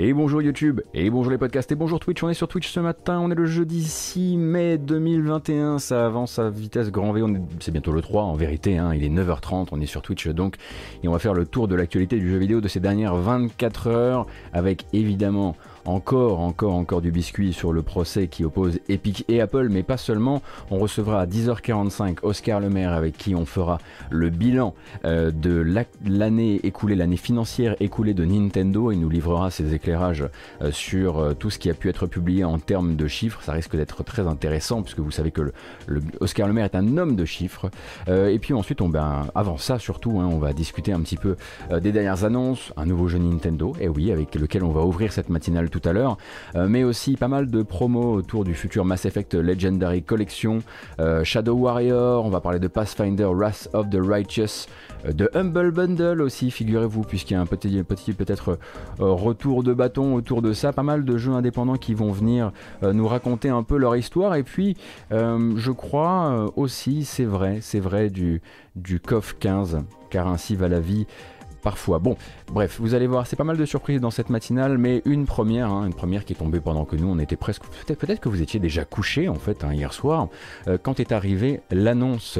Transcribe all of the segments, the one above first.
Et bonjour YouTube, et bonjour les podcasts, et bonjour Twitch. On est sur Twitch ce matin, on est le jeudi 6 mai 2021. Ça avance à vitesse grand V. C'est bientôt le 3 en vérité, hein. il est 9h30, on est sur Twitch donc. Et on va faire le tour de l'actualité du jeu vidéo de ces dernières 24 heures avec évidemment encore, encore, encore du biscuit sur le procès qui oppose Epic et Apple, mais pas seulement. On recevra à 10h45 Oscar Lemaire avec qui on fera le bilan euh, de l'année écoulée, l'année financière écoulée de Nintendo. Il nous livrera ses éclairages euh, sur euh, tout ce qui a pu être publié en termes de chiffres. Ça risque d'être très intéressant puisque vous savez que le, Oscar Lemaire est un homme de chiffres. et puis ensuite, on, ben, avant ça surtout, hein, on va discuter un petit peu des dernières annonces, un nouveau jeu Nintendo, et oui, avec lequel on va ouvrir cette matinale tout à l'heure, euh, mais aussi pas mal de promos autour du futur Mass Effect Legendary Collection, euh, Shadow Warrior, on va parler de Pathfinder Wrath of the Righteous, euh, de Humble Bundle aussi, figurez-vous, puisqu'il y a un petit, peut-être retour de bâton autour de ça, pas mal de jeux indépendants qui vont venir nous raconter un peu leur histoire, et puis je crois aussi, c'est vrai, c'est vrai du, du COF 15, car ainsi va la vie parfois. Bon, bref, vous allez voir, c'est pas mal de surprises dans cette matinale, mais une première, hein, une première qui est tombée pendant que nous, on était presque, peut-être que vous étiez déjà couché en fait hein, hier soir, euh, quand est arrivée l'annonce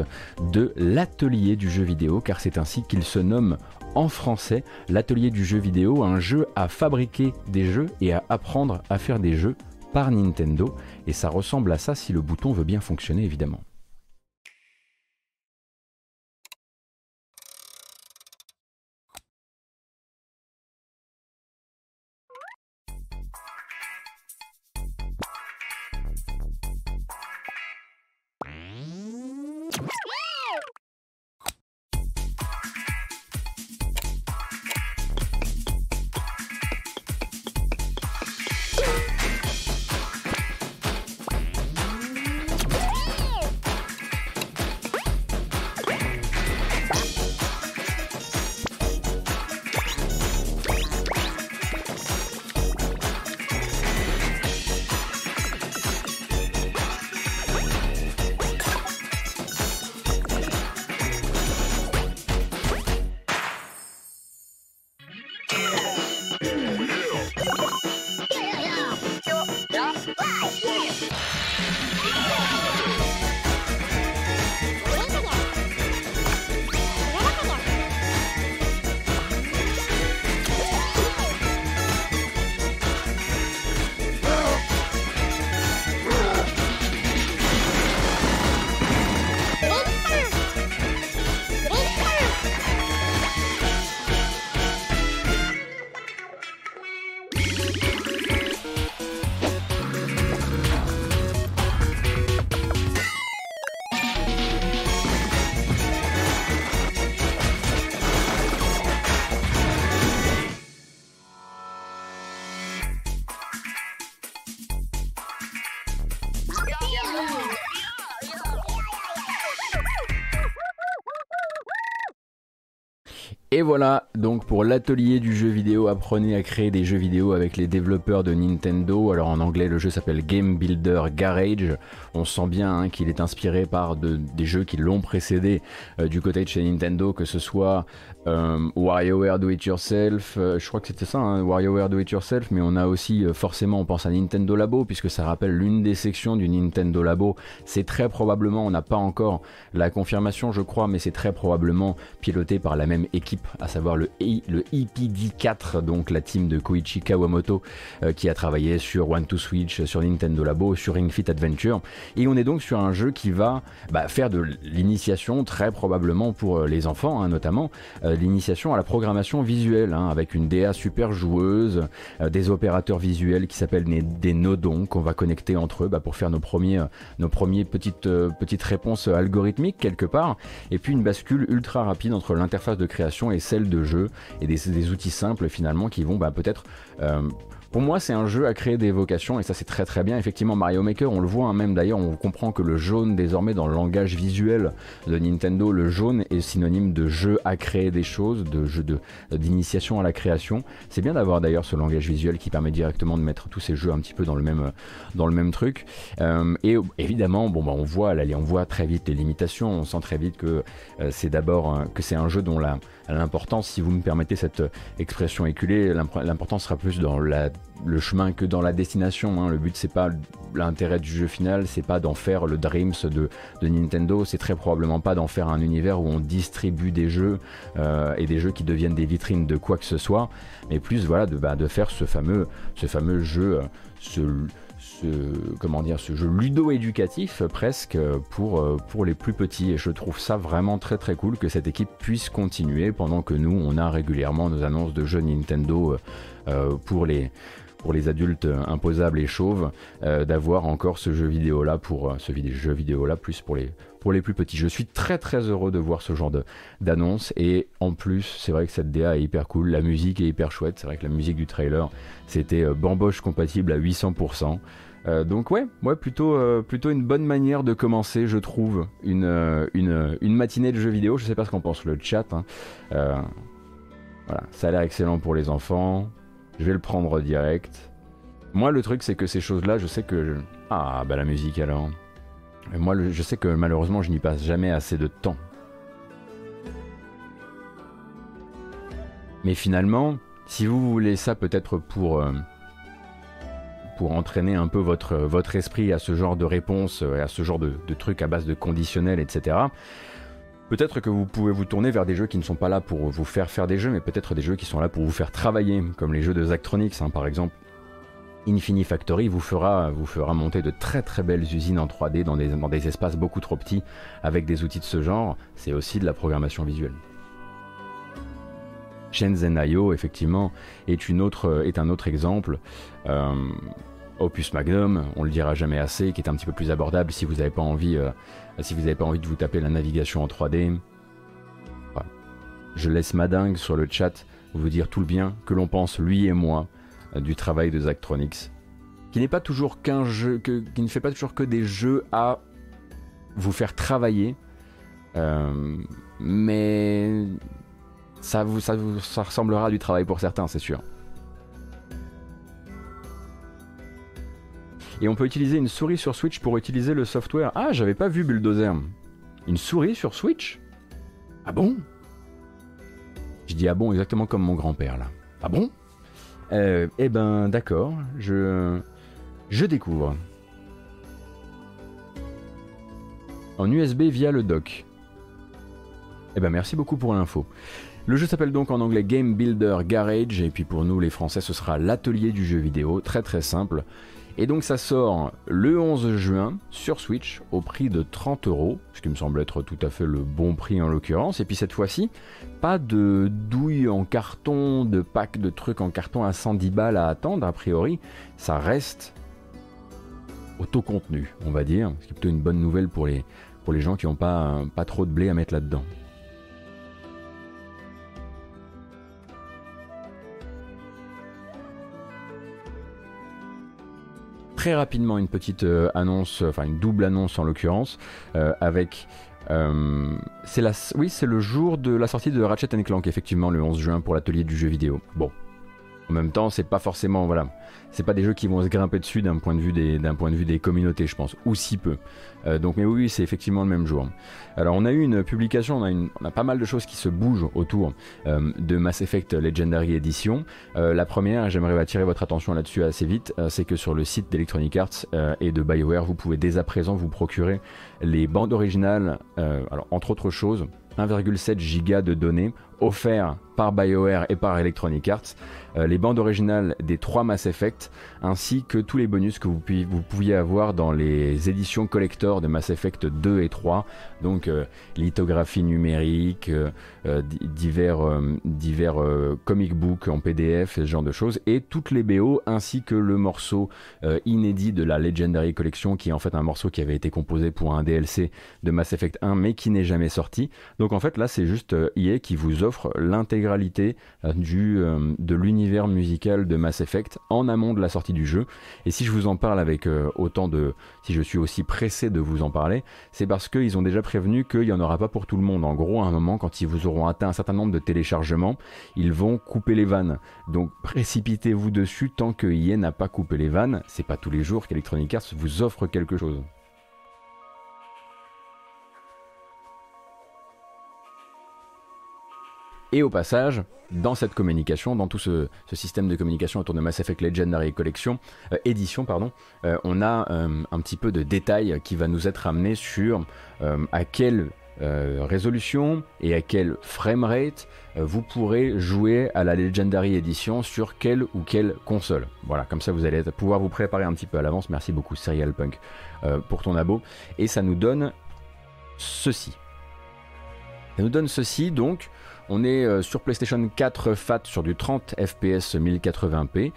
de l'atelier du jeu vidéo, car c'est ainsi qu'il se nomme en français, l'atelier du jeu vidéo, un jeu à fabriquer des jeux et à apprendre à faire des jeux par Nintendo, et ça ressemble à ça si le bouton veut bien fonctionner évidemment. Voilà, donc pour l'atelier du jeu vidéo, apprenez à créer des jeux vidéo avec les développeurs de Nintendo. Alors en anglais, le jeu s'appelle Game Builder Garage. On sent bien hein, qu'il est inspiré par des jeux qui l'ont précédé euh, du côté de chez Nintendo, que ce soit euh, WarioWare Do It Yourself, euh, je crois que c'était ça, hein, WarioWare Do It Yourself, mais on a aussi euh, forcément, on pense à Nintendo Labo, puisque ça rappelle l'une des sections du Nintendo Labo. C'est très probablement, on n'a pas encore la confirmation, je crois, mais c'est très probablement piloté par la même équipe, à savoir le, le EPD4, donc la team de Koichi Kawamoto, qui a travaillé sur One to Switch, sur Nintendo Labo, sur Ring Fit Adventure. Et on est donc sur un jeu qui va bah, faire de l'initiation, très probablement pour les enfants, hein, notamment l'initiation à la programmation visuelle, hein, avec une DA super joueuse, euh, des opérateurs visuels qui s'appellent des nodons qu'on va connecter entre eux bah, pour faire nos premiers, euh, nos premiers petites, euh, petites réponses algorithmiques quelque part, et puis une bascule ultra rapide entre l'interface de création et celle de jeu, et des, outils simples finalement qui vont bah, peut-être pour moi, c'est un jeu à créer des vocations et ça c'est très très bien. Effectivement, Mario Maker, on le voit hein, même d'ailleurs, on comprend que le jaune désormais dans le langage visuel de Nintendo, le jaune est synonyme de jeu à créer des choses, de jeu d'initiation à la création. C'est bien d'avoir d'ailleurs ce langage visuel qui permet directement de mettre tous ces jeux un petit peu dans le même, dans le même truc. Euh, et évidemment, bon, bah, on voit, on voit très vite les limitations. On sent très vite que euh, c'est d'abord que c'est un jeu dont la l'importance, si vous me permettez cette expression éculée, l'importance sera plus dans le chemin que dans la destination. Hein. Le but, c'est pas l'intérêt du jeu final, c'est pas d'en faire le Dreams de, Nintendo, c'est très probablement pas d'en faire un univers où on distribue des jeux euh, et des jeux qui deviennent des vitrines de quoi que ce soit, mais plus voilà de, bah, de faire ce fameux, ce fameux jeu, euh, comment dire, ce jeu ludo-éducatif presque pour, euh, pour les plus petits. Et je trouve ça vraiment très très cool que cette équipe puisse continuer pendant que nous, on a régulièrement nos annonces de jeux Nintendo euh, euh, pour les pour les adultes imposables et chauves, d'avoir encore ce jeu vidéo là pour ce jeu vidéo là plus pour les pour les plus petits. Je suis très très heureux de voir ce genre d'annonce et en plus c'est vrai que cette DA est hyper cool, la musique est hyper chouette, c'est vrai que la musique du trailer c'était bamboche compatible à 800%. Euh, donc ouais, ouais plutôt, euh, plutôt une bonne manière de commencer, je trouve, une, euh, une, matinée de jeux vidéo. Je sais pas ce qu'en pense le chat. Hein. voilà, ça a l'air excellent pour les enfants. Je vais le prendre direct. Moi, le truc, c'est que ces choses-là, je sais que... Ah, bah la musique alors. moi, je sais que malheureusement, je n'y passe jamais assez de temps. Mais finalement, si vous voulez ça peut-être pour pour entraîner un peu votre, votre esprit à ce genre de réponse, à ce genre de, trucs à base de conditionnels, etc. Peut-être que vous pouvez vous tourner vers des jeux qui ne sont pas là pour vous faire faire des jeux, mais peut-être des jeux qui sont là pour vous faire travailler, comme les jeux de Zachtronics, hein, par exemple. Infini Factory vous fera, monter de très très belles usines en 3D dans des, dans des espaces beaucoup trop petits avec des outils de ce genre. C'est aussi de la programmation visuelle. Shenzhen.io, effectivement, est, un autre exemple. Euh, Opus Magnum, on le dira jamais assez, qui est un petit peu plus abordable si vous n'avez pas envie, euh, pas envie de vous taper la navigation en 3D. Je laisse Madingue sur le chat vous dire tout le bien que l'on pense lui et moi euh, du travail de Zachtronics, qui n'est pas toujours qu'un jeu, qui ne fait pas toujours que des jeux à vous faire travailler, mais ça, vous, ressemblera à du travail pour certains, c'est sûr. Et on peut utiliser une souris sur Switch pour utiliser le software. Ah, j'avais pas vu Bulldozer. Une souris sur Switch? Ah bon? Je dis ah bon exactement comme mon grand-père là. Ah bon? Euh, Eh ben d'accord, je je découvre. En USB via le dock. Eh ben merci beaucoup pour l'info. Le jeu s'appelle donc en anglais Game Builder Garage, et puis pour nous les Français ce sera l'atelier du jeu vidéo, très très simple. Et donc ça sort le 11 juin sur Switch au prix de 30 euros, ce qui me semble être tout à fait le bon prix en l'occurrence. Et puis cette fois-ci, pas de douille en carton, de pack de trucs en carton à 110 balles à attendre, a priori, ça reste auto-contenu, on va dire, ce qui est plutôt une bonne nouvelle pour les, gens qui n'ont pas trop de blé à mettre là-dedans. Très rapidement une petite euh, annonce, enfin une double annonce en l'occurrence, euh, avec euh, c'est la, oui, c'est le jour de la sortie de Ratchet Clank, effectivement, le 11 juin pour l'atelier du jeu vidéo. Bon, en même temps, c'est pas forcément, voilà, c'est pas des jeux qui vont se grimper dessus d'un point de vue des, d'un point de vue des communautés, je pense, ou si peu. Euh, donc, mais oui, c'est effectivement le même jour. Alors, on a eu une publication, on a, pas mal de choses qui se bougent autour euh, de Mass Effect Legendary Edition. Euh, la première, j'aimerais attirer votre attention là-dessus assez vite, c'est que sur le site d'Electronic Arts et de BioWare, vous pouvez dès à présent vous procurer les bandes originales, alors entre autres choses, 1,7 giga de données offerts par BioWare et par Electronic Arts, euh, les bandes originales des trois Mass Effect, ainsi que tous les bonus que vous, pouviez avoir dans les éditions collector de Mass Effect 2 et 3, donc euh, lithographie numérique, euh, divers, divers comic books en PDF, ce genre de choses, et toutes les BO, ainsi que le morceau inédit de la Legendary Collection, qui est en fait un morceau qui avait été composé pour un DLC de Mass Effect 1, mais qui n'est jamais sorti. Donc en fait là c'est juste EA qui vous offre l'intégralité du de l'univers musical de Mass Effect en amont de la sortie du jeu. Et si je vous en parle avec autant de, si je suis aussi pressé de vous en parler, c'est parce qu'ils ont déjà prévenu qu'il n'y en aura pas pour tout le monde. En gros, à un moment, quand ils vous auront atteint un certain nombre de téléchargements, ils vont couper les vannes. Donc précipitez-vous dessus tant que EA n'a pas coupé les vannes. C'est pas tous les jours qu'Electronic Arts vous offre quelque chose. Et au passage, dans cette communication, dans tout ce, système de communication autour de Mass Effect Legendary Collection, euh, édition, pardon, euh, on a euh, un petit peu de détails qui va nous être amené sur à quelle résolution et à quel framerate vous pourrez jouer à la Legendary Edition sur quelle ou quelle console. Voilà, comme ça vous allez pouvoir vous préparer un petit peu à l'avance. Merci beaucoup Serial Punk pour ton abo. Et ça nous donne ceci. Ça nous donne ceci donc on est euh, sur PlayStation 4 FAT sur du 30 FPS 1080p.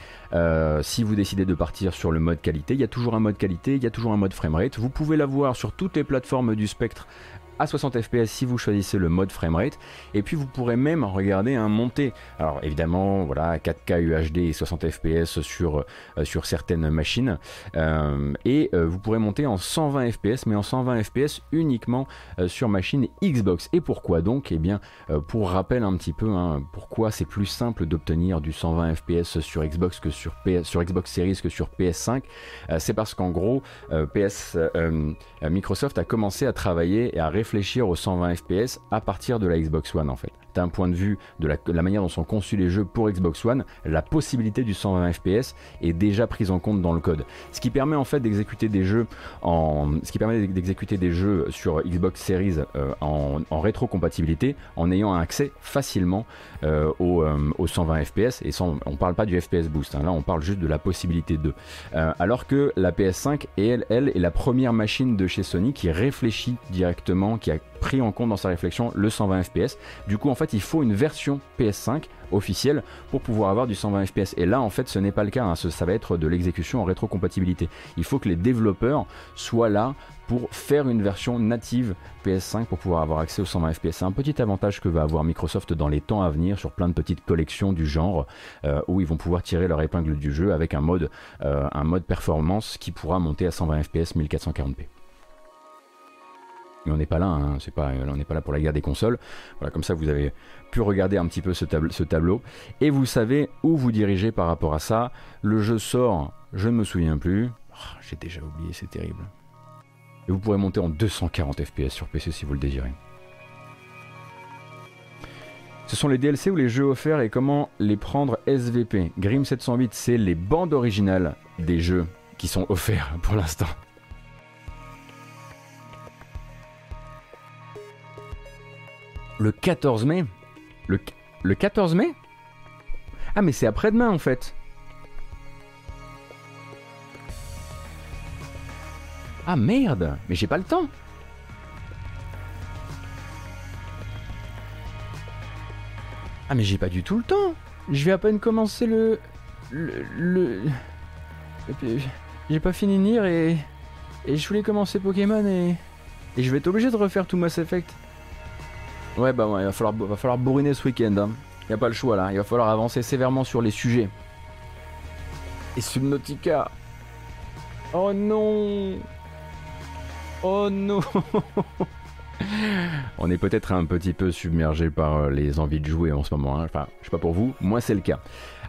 si vous décidez de partir sur le mode qualité, il y a toujours un mode qualité, il y a toujours un mode framerate. Vous pouvez l'avoir sur toutes les plateformes du spectre à 60 fps si vous choisissez le mode framerate. Et puis vous pourrez même regarder un monté. Alors évidemment voilà 4K UHD et 60 fps sur, euh, sur certaines machines. Euh, et euh, vous pourrez monter en 120 fps mais en 120 fps uniquement sur machine Xbox. Et pourquoi donc? Et eh bien pour rappel un petit peu hein, pourquoi c'est plus simple d'obtenir du 120 fps sur Xbox que sur, PS, sur Xbox Series que sur PS5 c'est parce qu'en gros PS Microsoft a commencé à travailler et à réfléchir réfléchir aux 120 FPS à partir de la Xbox One en fait. D'un point de vue de la, manière dont sont conçus les jeux pour Xbox One, la possibilité du 120 FPS est déjà prise en compte dans le code. Ce qui permet en fait d'exécuter des jeux en, ce qui permet d'exécuter des jeux sur Xbox Series euh, en, rétrocompatibilité en ayant accès facilement euh, aux, 120 FPS et sans, on parle pas du FPS boost. Hein. là on parle juste de la possibilité de. Euh, alors que la PS5 elle, elle est la première machine de chez Sony qui réfléchit directement qui a pris en compte dans sa réflexion le 120 fps. Du coup, en fait, il faut une version PS5 officielle pour pouvoir avoir du 120 fps. Et là, en fait, ce n'est pas le cas. Hein. ça va être de l'exécution en rétrocompatibilité. Il faut que les développeurs soient là pour faire une version native PS5 pour pouvoir avoir accès au 120 fps. C'est un petit avantage que va avoir Microsoft dans les temps à venir sur plein de petites collections du genre euh, où ils vont pouvoir tirer leur épingle du jeu avec un mode, euh, un mode performance qui pourra monter à 120 fps 1440p mais on n'est pas là, hein, pas, on n'est pas là pour la guerre des consoles. Voilà, comme ça vous avez pu regarder un petit peu ce, tableau et vous savez où vous dirigez par rapport à ça. Le jeu sort, je ne me souviens plus. Ah, j'ai déjà oublié, c'est terrible. Et vous pourrez monter en 240 fps sur PC si vous le désirez. Ce sont les DLC ou les jeux offerts et comment les prendre SVP. Grim 708, c'est les bandes originales des jeux qui sont offerts pour l'instant. Le 14 mai le, le 14 mai Ah mais c'est après-demain en fait. Ah merde Mais j'ai pas le temps Ah mais j'ai pas du tout le temps Je vais à peine commencer le... Le... le... J'ai pas fini Nier et... Et je voulais commencer Pokémon et... Et je vais être obligé de refaire tout Mass Effect. Ouais, bah ouais, il va falloir, va falloir bourriner ce week-end. Hein. Il n'y a pas le choix là. Il va falloir avancer sévèrement sur les sujets. Et Subnautica. Oh non Oh non On est peut-être un petit peu submergé par euh, les envies de jouer en ce moment. Hein. Enfin, je sais pas pour vous, moi c'est le cas.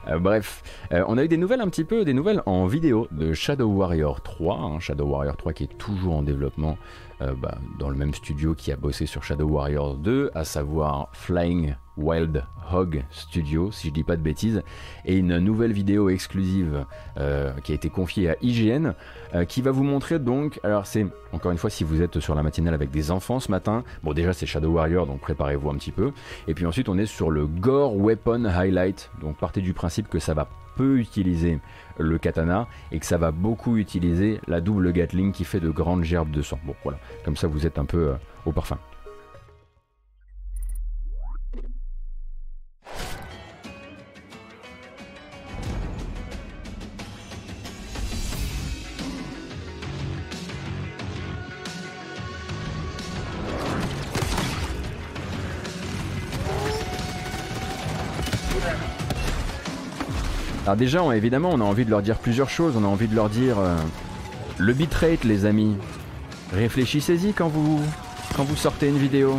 Euh, bref, euh, on a eu des nouvelles un petit peu, des nouvelles en vidéo de Shadow Warrior 3. Hein. Shadow Warrior 3 qui est toujours en développement. Euh, bah, dans le même studio qui a bossé sur Shadow Warriors 2, à savoir Flying Wild Hog Studio, si je dis pas de bêtises, et une nouvelle vidéo exclusive euh, qui a été confiée à IGN, euh, qui va vous montrer donc, alors c'est encore une fois si vous êtes sur la matinale avec des enfants ce matin, bon déjà c'est Shadow Warrior donc préparez-vous un petit peu, et puis ensuite on est sur le Gore Weapon Highlight, donc partez du principe que ça va utiliser le katana et que ça va beaucoup utiliser la double Gatling qui fait de grandes gerbes de sang. Bon voilà, comme ça vous êtes un peu euh, au parfum. Alors déjà, évidemment, on a envie de leur dire plusieurs choses. On a envie de leur dire le bitrate, les amis. Réfléchissez-y quand vous, quand vous sortez une vidéo.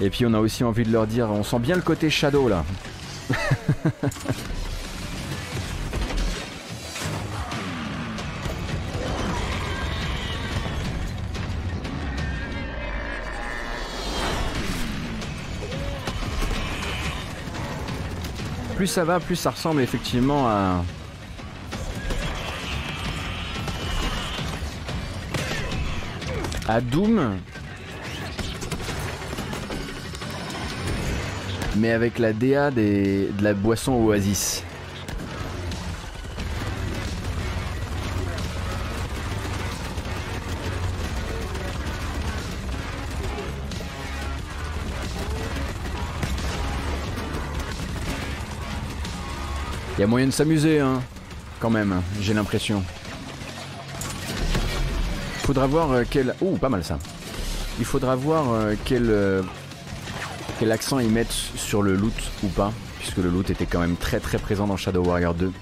Et puis on a aussi envie de leur dire, on sent bien le côté shadow là. plus ça va, plus ça ressemble effectivement à... à Doom. Mais avec la DA de la boisson Oasis. Il y a moyen de s'amuser, hein, quand même, j'ai l'impression. Faudra voir euh, quel... Ouh, pas mal ça. Il faudra voir euh, quel, euh, quel accent ils mettent sur le loot ou pas, puisque le loot était quand même très très présent dans Shadow Warrior 2.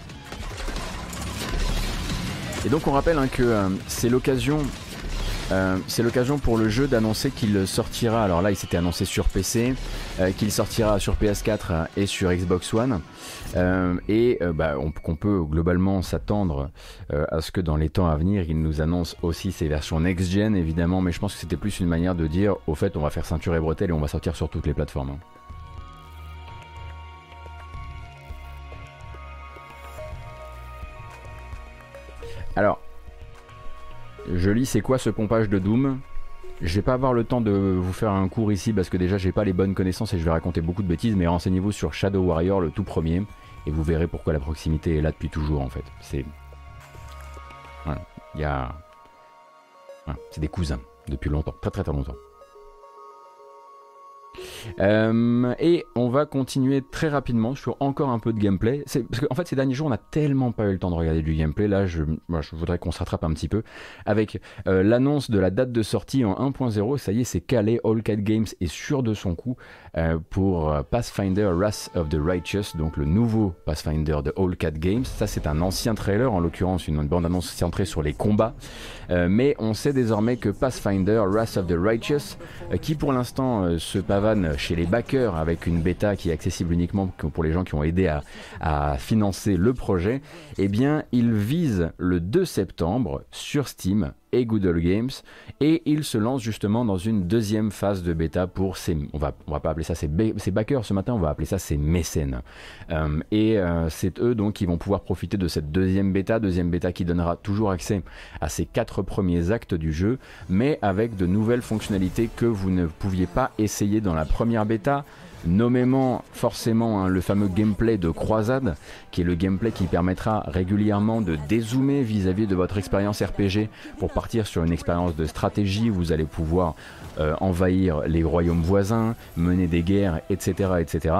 Et donc on rappelle hein, que c'est l'occasion pour le jeu d'annoncer qu'il sortira, alors là il s'était annoncé sur PC, qu'il sortira sur PS4 et sur Xbox One, euh, et bah, qu'on peut globalement s'attendre à ce que dans les temps à venir il nous annonce aussi ses versions next-gen évidemment, mais je pense que c'était plus une manière de dire au fait on va faire ceinture et bretelles et on va sortir sur toutes les plateformes. Alors, je lis c'est quoi ce pompage de Doom? Je vais pas avoir le temps de vous faire un cours ici parce que déjà j'ai pas les bonnes connaissances et je vais raconter beaucoup de bêtises, mais renseignez-vous sur Shadow Warrior, le tout premier, et vous verrez pourquoi la proximité est là depuis toujours en fait. C'est. Il y a. C'est des cousins depuis longtemps, très très très longtemps. Euh, et on va continuer très rapidement sur encore un peu de gameplay. Parce qu'en en fait, ces derniers jours, on n'a tellement pas eu le temps de regarder du gameplay. Là, je, voudrais qu'on se rattrape un petit peu avec euh, l'annonce de la date de sortie en 1.0. Ça y est, c'est calé. All Cat Games est sûr de son coup euh, pour Pathfinder Wrath of the Righteous, donc le nouveau Pathfinder de All Cat Games. Ça, c'est un ancien trailer, en l'occurrence, une bande-annonce centrée sur les combats. mais on sait désormais que Pathfinder Wrath of the Righteous, qui pour l'instant se chez les backers avec une bêta qui est accessible uniquement pour les gens qui ont aidé à, financer le projet, eh bien, il vise le 2 septembre sur Steam et Google Games. Et il se lance justement dans une deuxième phase de bêta pour ses on va va pas appeler ça ses, backers ce matin on va appeler ça ses mécènes. Euh, et euh, c'est eux donc qui vont pouvoir profiter de cette deuxième bêta deuxième bêta qui donnera toujours accès à ces quatre premiers actes du jeu mais avec de nouvelles fonctionnalités que vous ne pouviez pas essayer dans la première bêta nommément forcément hein, le fameux gameplay de croisade, qui est le gameplay qui permettra régulièrement de dézoomer vis-à-vis de votre expérience RPG pour partir sur une expérience de stratégie où vous allez pouvoir euh, envahir les royaumes voisins, mener des guerres, etc., etc.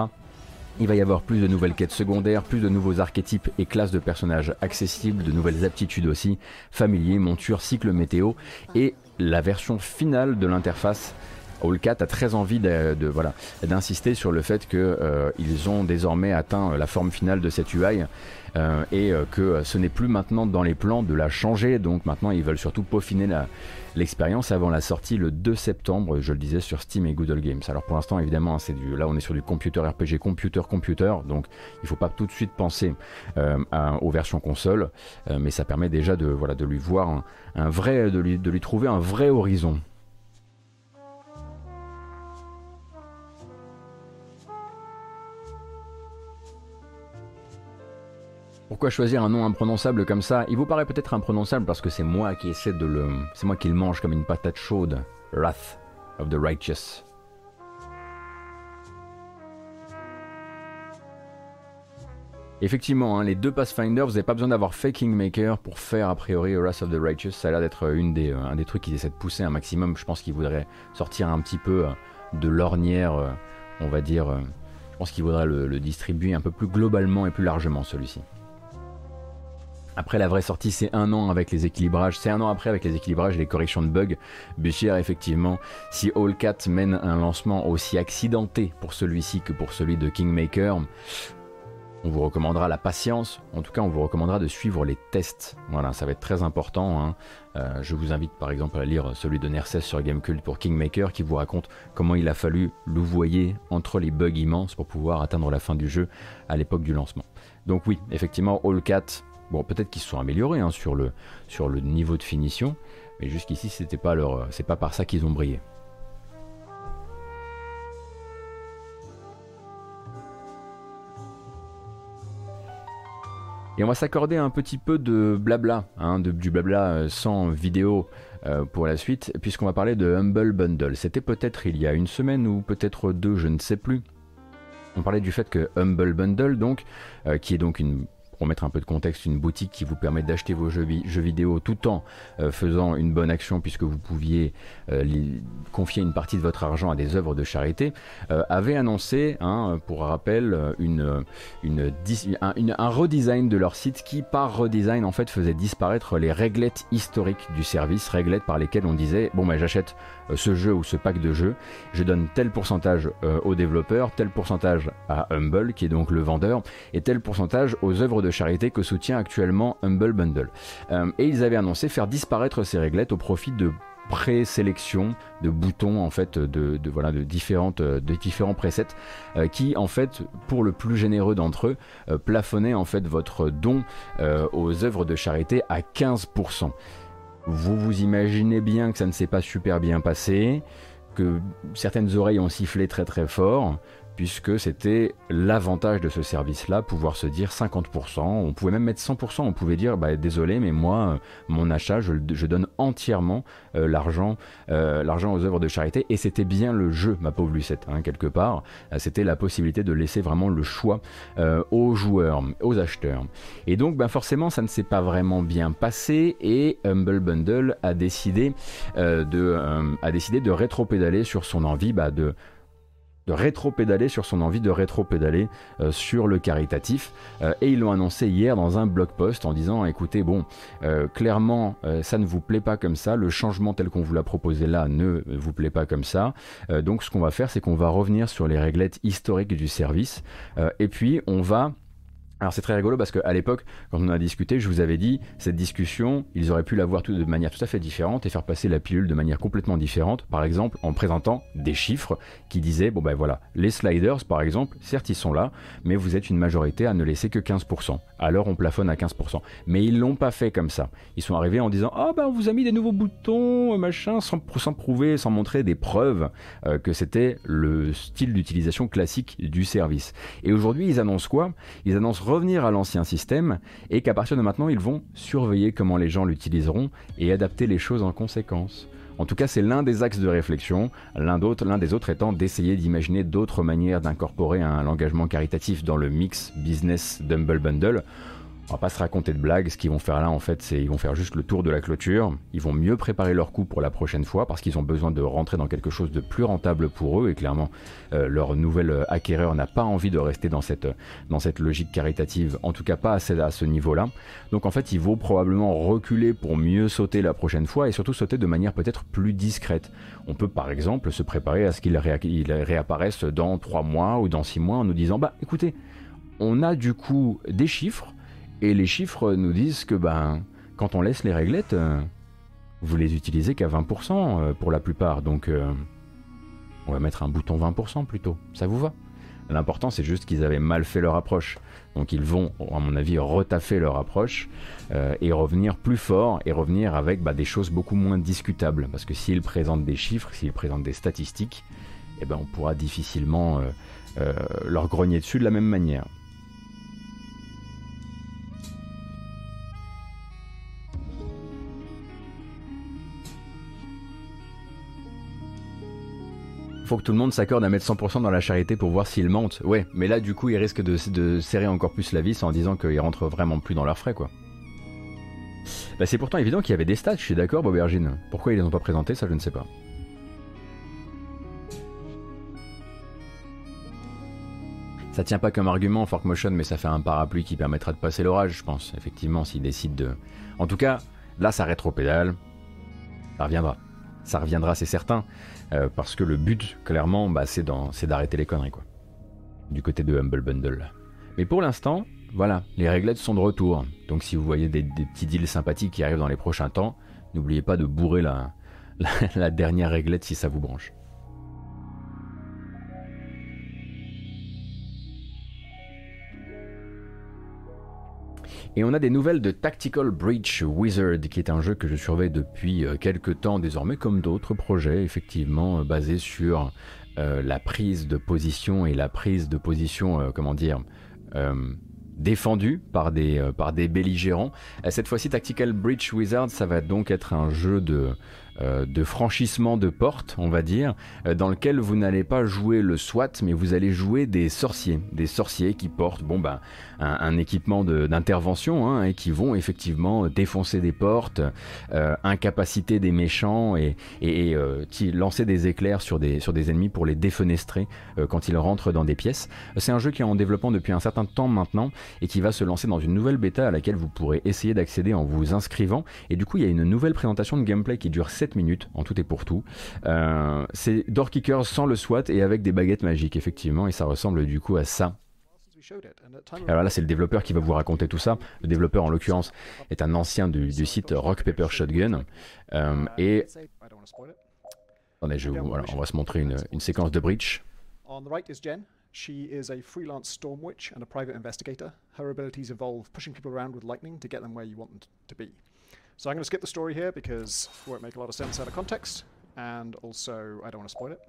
Il va y avoir plus de nouvelles quêtes secondaires, plus de nouveaux archétypes et classes de personnages accessibles, de nouvelles aptitudes aussi, familiers, montures, cycles météo, et la version finale de l'interface Allcat a très envie de, voilà d'insister sur le fait qu'ils euh, ont désormais atteint la forme finale de cette UI euh, et euh, que ce n'est plus maintenant dans les plans de la changer. Donc maintenant ils veulent surtout peaufiner l'expérience avant la sortie le 2 septembre, je le disais sur Steam et Google Games. Alors pour l'instant évidemment c'est du là on est sur du computer RPG computer computer donc il faut pas tout de suite penser aux versions console mais ça permet déjà de voilà de lui voir un, vrai de lui, de lui trouver un vrai horizon. Pourquoi choisir un nom imprononçable comme ça? Il vous paraît peut-être imprononçable parce que c'est moi qui essaie de le... C'est moi qui le mange comme une patate chaude. Wrath of the Righteous. Effectivement, hein, les deux Pathfinder, vous n'avez pas besoin d'avoir fait Kingmaker pour faire a priori Wrath of the Righteous. Ça a l'air d'être une des, un des trucs qu'ils essaient de pousser un maximum. Je pense qu'ils voudraient sortir un petit peu euh, de l'ornière, euh, on va dire. Euh, je pense qu'ils voudraient le distribuer un peu plus globalement et plus largement celui-ci. Après la vraie sortie, c'est un an avec les équilibrages. C'est un an après avec les équilibrages et les corrections de bugs. Bussière, effectivement, si Allcat mène un lancement aussi accidenté pour celui-ci que pour celui de Kingmaker, On vous recommandera la patience, en tout cas on vous recommandera de suivre les tests. Voilà, ça va être très important. Hein. Euh, je vous invite par exemple à lire celui de Nerses sur Gamecult pour Kingmaker qui vous raconte comment il a fallu louvoyer entre les bugs immenses pour pouvoir atteindre la fin du jeu à l'époque du lancement. Donc oui, effectivement, All 4, bon peut-être qu'ils se sont améliorés hein, sur, le, sur le niveau de finition, mais jusqu'ici c'était pas leur, c'est pas par ça qu'ils ont brillé. Et on va s'accorder un petit peu de blabla, hein, du blabla euh, sans vidéo euh, pour la suite, puisqu'on va parler de Humble Bundle. C'était peut-être il y a une semaine ou peut-être deux, je ne sais plus. On parlait du fait que Humble Bundle, donc, euh, qui est donc une pour mettre un peu de contexte, une boutique qui vous permet d'acheter vos jeux, vidéo tout en euh, faisant une bonne action puisque vous pouviez euh, confier une partie de votre argent à des œuvres de charité, euh, avait annoncé, hein, pour rappel, un, redesign de leur site qui, par redesign, en fait, faisait disparaître les réglettes historiques du service, réglettes par lesquelles on disait, bon, ben j'achète ce jeu ou ce pack de jeux, je donne tel pourcentage aux développeurs, tel pourcentage à Humble, qui est donc le vendeur, et tel pourcentage aux œuvres de charité que soutient actuellement Humble Bundle. Euh, et ils avaient annoncé faire disparaître ces réglettes au profit de présélection de boutons en fait de, différents presets euh, qui en fait pour le plus généreux d'entre eux euh, plafonnaient en fait votre don aux œuvres de charité à 15%. Vous vous imaginez bien que ça ne s'est pas super bien passé, que certaines oreilles ont sifflé très très fort, puisque c'était l'avantage de ce service-là, pouvoir se dire 50%, on pouvait même mettre 100%, on pouvait dire bah, désolé, mais moi, euh, mon achat, je, donne entièrement euh, l'argent euh, l'argent aux œuvres de charité, et c'était bien le jeu, ma pauvre Lucette, hein, quelque part, c'était la possibilité de laisser vraiment le choix aux joueurs, aux acheteurs. Et donc, bah, forcément, ça ne s'est pas vraiment bien passé, et Humble Bundle a décidé, de, a décidé de rétro-pédaler sur son envie bah, de de rétro-pédaler sur son envie de rétro-pédaler euh, sur le caritatif. Euh, et ils l'ont annoncé hier dans un blog post en disant écoutez, bon, euh, clairement, ça ne vous plaît pas comme ça, le changement tel qu'on vous l'a proposé là ne vous plaît pas comme ça. donc ce qu'on va faire, c'est qu'on va revenir sur les réglettes historiques du service. et puis on va alors c'est très rigolo parce qu'à l'époque, quand on a discuté, je vous avais dit, cette discussion, ils auraient pu l'avoir de manière tout à fait différente et faire passer la pilule de manière complètement différente, par exemple en présentant des chiffres qui disaient, bon ben voilà, les sliders par exemple, certes ils sont là, mais vous êtes une majorité à ne laisser que 15%. Alors on plafonne à 15%. Mais ils l'ont pas fait comme ça. Ils sont arrivés en disant, oh, ben on vous a mis des nouveaux boutons, machin, sans, prouver, sans montrer des preuves euh, que c'était le style d'utilisation classique du service. Et aujourd'hui ils annoncent quoi? Ils annoncent revenir à l'ancien système et qu'à partir de maintenant, ils vont surveiller comment les gens l'utiliseront et adapter les choses en conséquence. En tout cas, c'est l'un des axes de réflexion, l'un des autres étant d'essayer d'imaginer d'autres manières d'incorporer un engagement caritatif dans le mix business d'Humble Bundle on va pas se raconter de blagues, ce qu'ils vont faire là en fait, c'est ils vont faire juste le tour de la clôture, ils vont mieux préparer leur coup pour la prochaine fois parce qu'ils ont besoin de rentrer dans quelque chose de plus rentable pour eux et clairement euh, leur nouvel acquéreur n'a pas envie de rester dans cette, dans cette logique caritative, en tout cas pas à ce, niveau-là. Donc en fait, il vaut probablement reculer pour mieux sauter la prochaine fois et surtout sauter de manière peut-être plus discrète. On peut par exemple se préparer à ce qu'il réapparaisse dans 3 mois ou dans 6 mois en nous disant bah écoutez, on a du coup des chiffres et les chiffres nous disent que ben, quand on laisse les réglettes, euh, vous les utilisez qu'à 20% euh, pour la plupart. Donc euh, on va mettre un bouton 20% plutôt. Ça vous va? L'important c'est juste qu'ils avaient mal fait leur approche. Donc ils vont, à mon avis, retaffer leur approche et revenir plus fort et revenir avec bah, des choses beaucoup moins discutables. Parce que s'ils présentent des chiffres, s'ils présentent des statistiques, eh ben, on pourra difficilement leur grogner dessus de la même manière. Faut que tout le monde s'accorde à mettre 100% dans la charité pour voir s'ils mentent. Ouais, mais là, du coup, ils risquent de, serrer encore plus la vis en disant qu'ils rentrent vraiment plus dans leurs frais, quoi. Bah, c'est pourtant évident qu'il y avait des stats, je suis d'accord, Bobergine. Pourquoi ils les ont pas présentés, ça, je ne sais pas. Ça tient pas comme argument, Forkmotion, mais ça fait un parapluie qui permettra de passer l'orage, je pense, effectivement, s'ils décident de. En tout cas, là, ça rétro-pédale. Ça reviendra. Ça reviendra, c'est certain. Euh, parce que le but, clairement, bah, c'est d'arrêter les conneries, quoi. Du côté de Humble Bundle. Mais pour l'instant, voilà, les réglettes sont de retour. Donc si vous voyez des, petits deals sympathiques qui arrivent dans les prochains temps, n'oubliez pas de bourrer la, la dernière réglette si ça vous branche. Et on a des nouvelles de Tactical Breach Wizard, qui est un jeu que je surveille depuis euh, quelques temps désormais, comme d'autres projets, effectivement, euh, basés sur euh, la prise de position et la prise de position, comment dire, défendue par des, par des belligérants. Cette fois-ci, Tactical Breach Wizard, ça va donc être un jeu de franchissement de porte, on va dire, dans lequel vous n'allez pas jouer le SWAT, mais vous allez jouer des sorciers, des sorciers qui portent, bon ben, un, équipement d'intervention hein, et qui vont effectivement défoncer des portes, euh, incapaciter des méchants et, et, lancer des éclairs sur des, sur des ennemis pour les défenestrer quand ils rentrent dans des pièces. C'est un jeu qui est en développement depuis un certain temps maintenant et qui va se lancer dans une nouvelle bêta à laquelle vous pourrez essayer d'accéder en vous inscrivant. Et du coup, il y a une nouvelle présentation de gameplay qui dure 7 minutes en tout et pour tout. Euh, c'est Doorkickers sans le SWAT et avec des baguettes magiques, effectivement, et ça ressemble du coup à ça. Alors là, c'est le développeur qui va vous raconter tout ça. Le développeur, en l'occurrence, est un ancien du, site Rock Paper Shotgun. Euh, et. Attendez, je, voilà, on va se montrer une, une séquence de Jen. She is a freelance storm witch and a private investigator. Her abilities involve pushing people around with lightning to get them where you want them to be. So I'm going to skip the story here because it won't make a lot of sense out of context, and also I don't want to spoil it.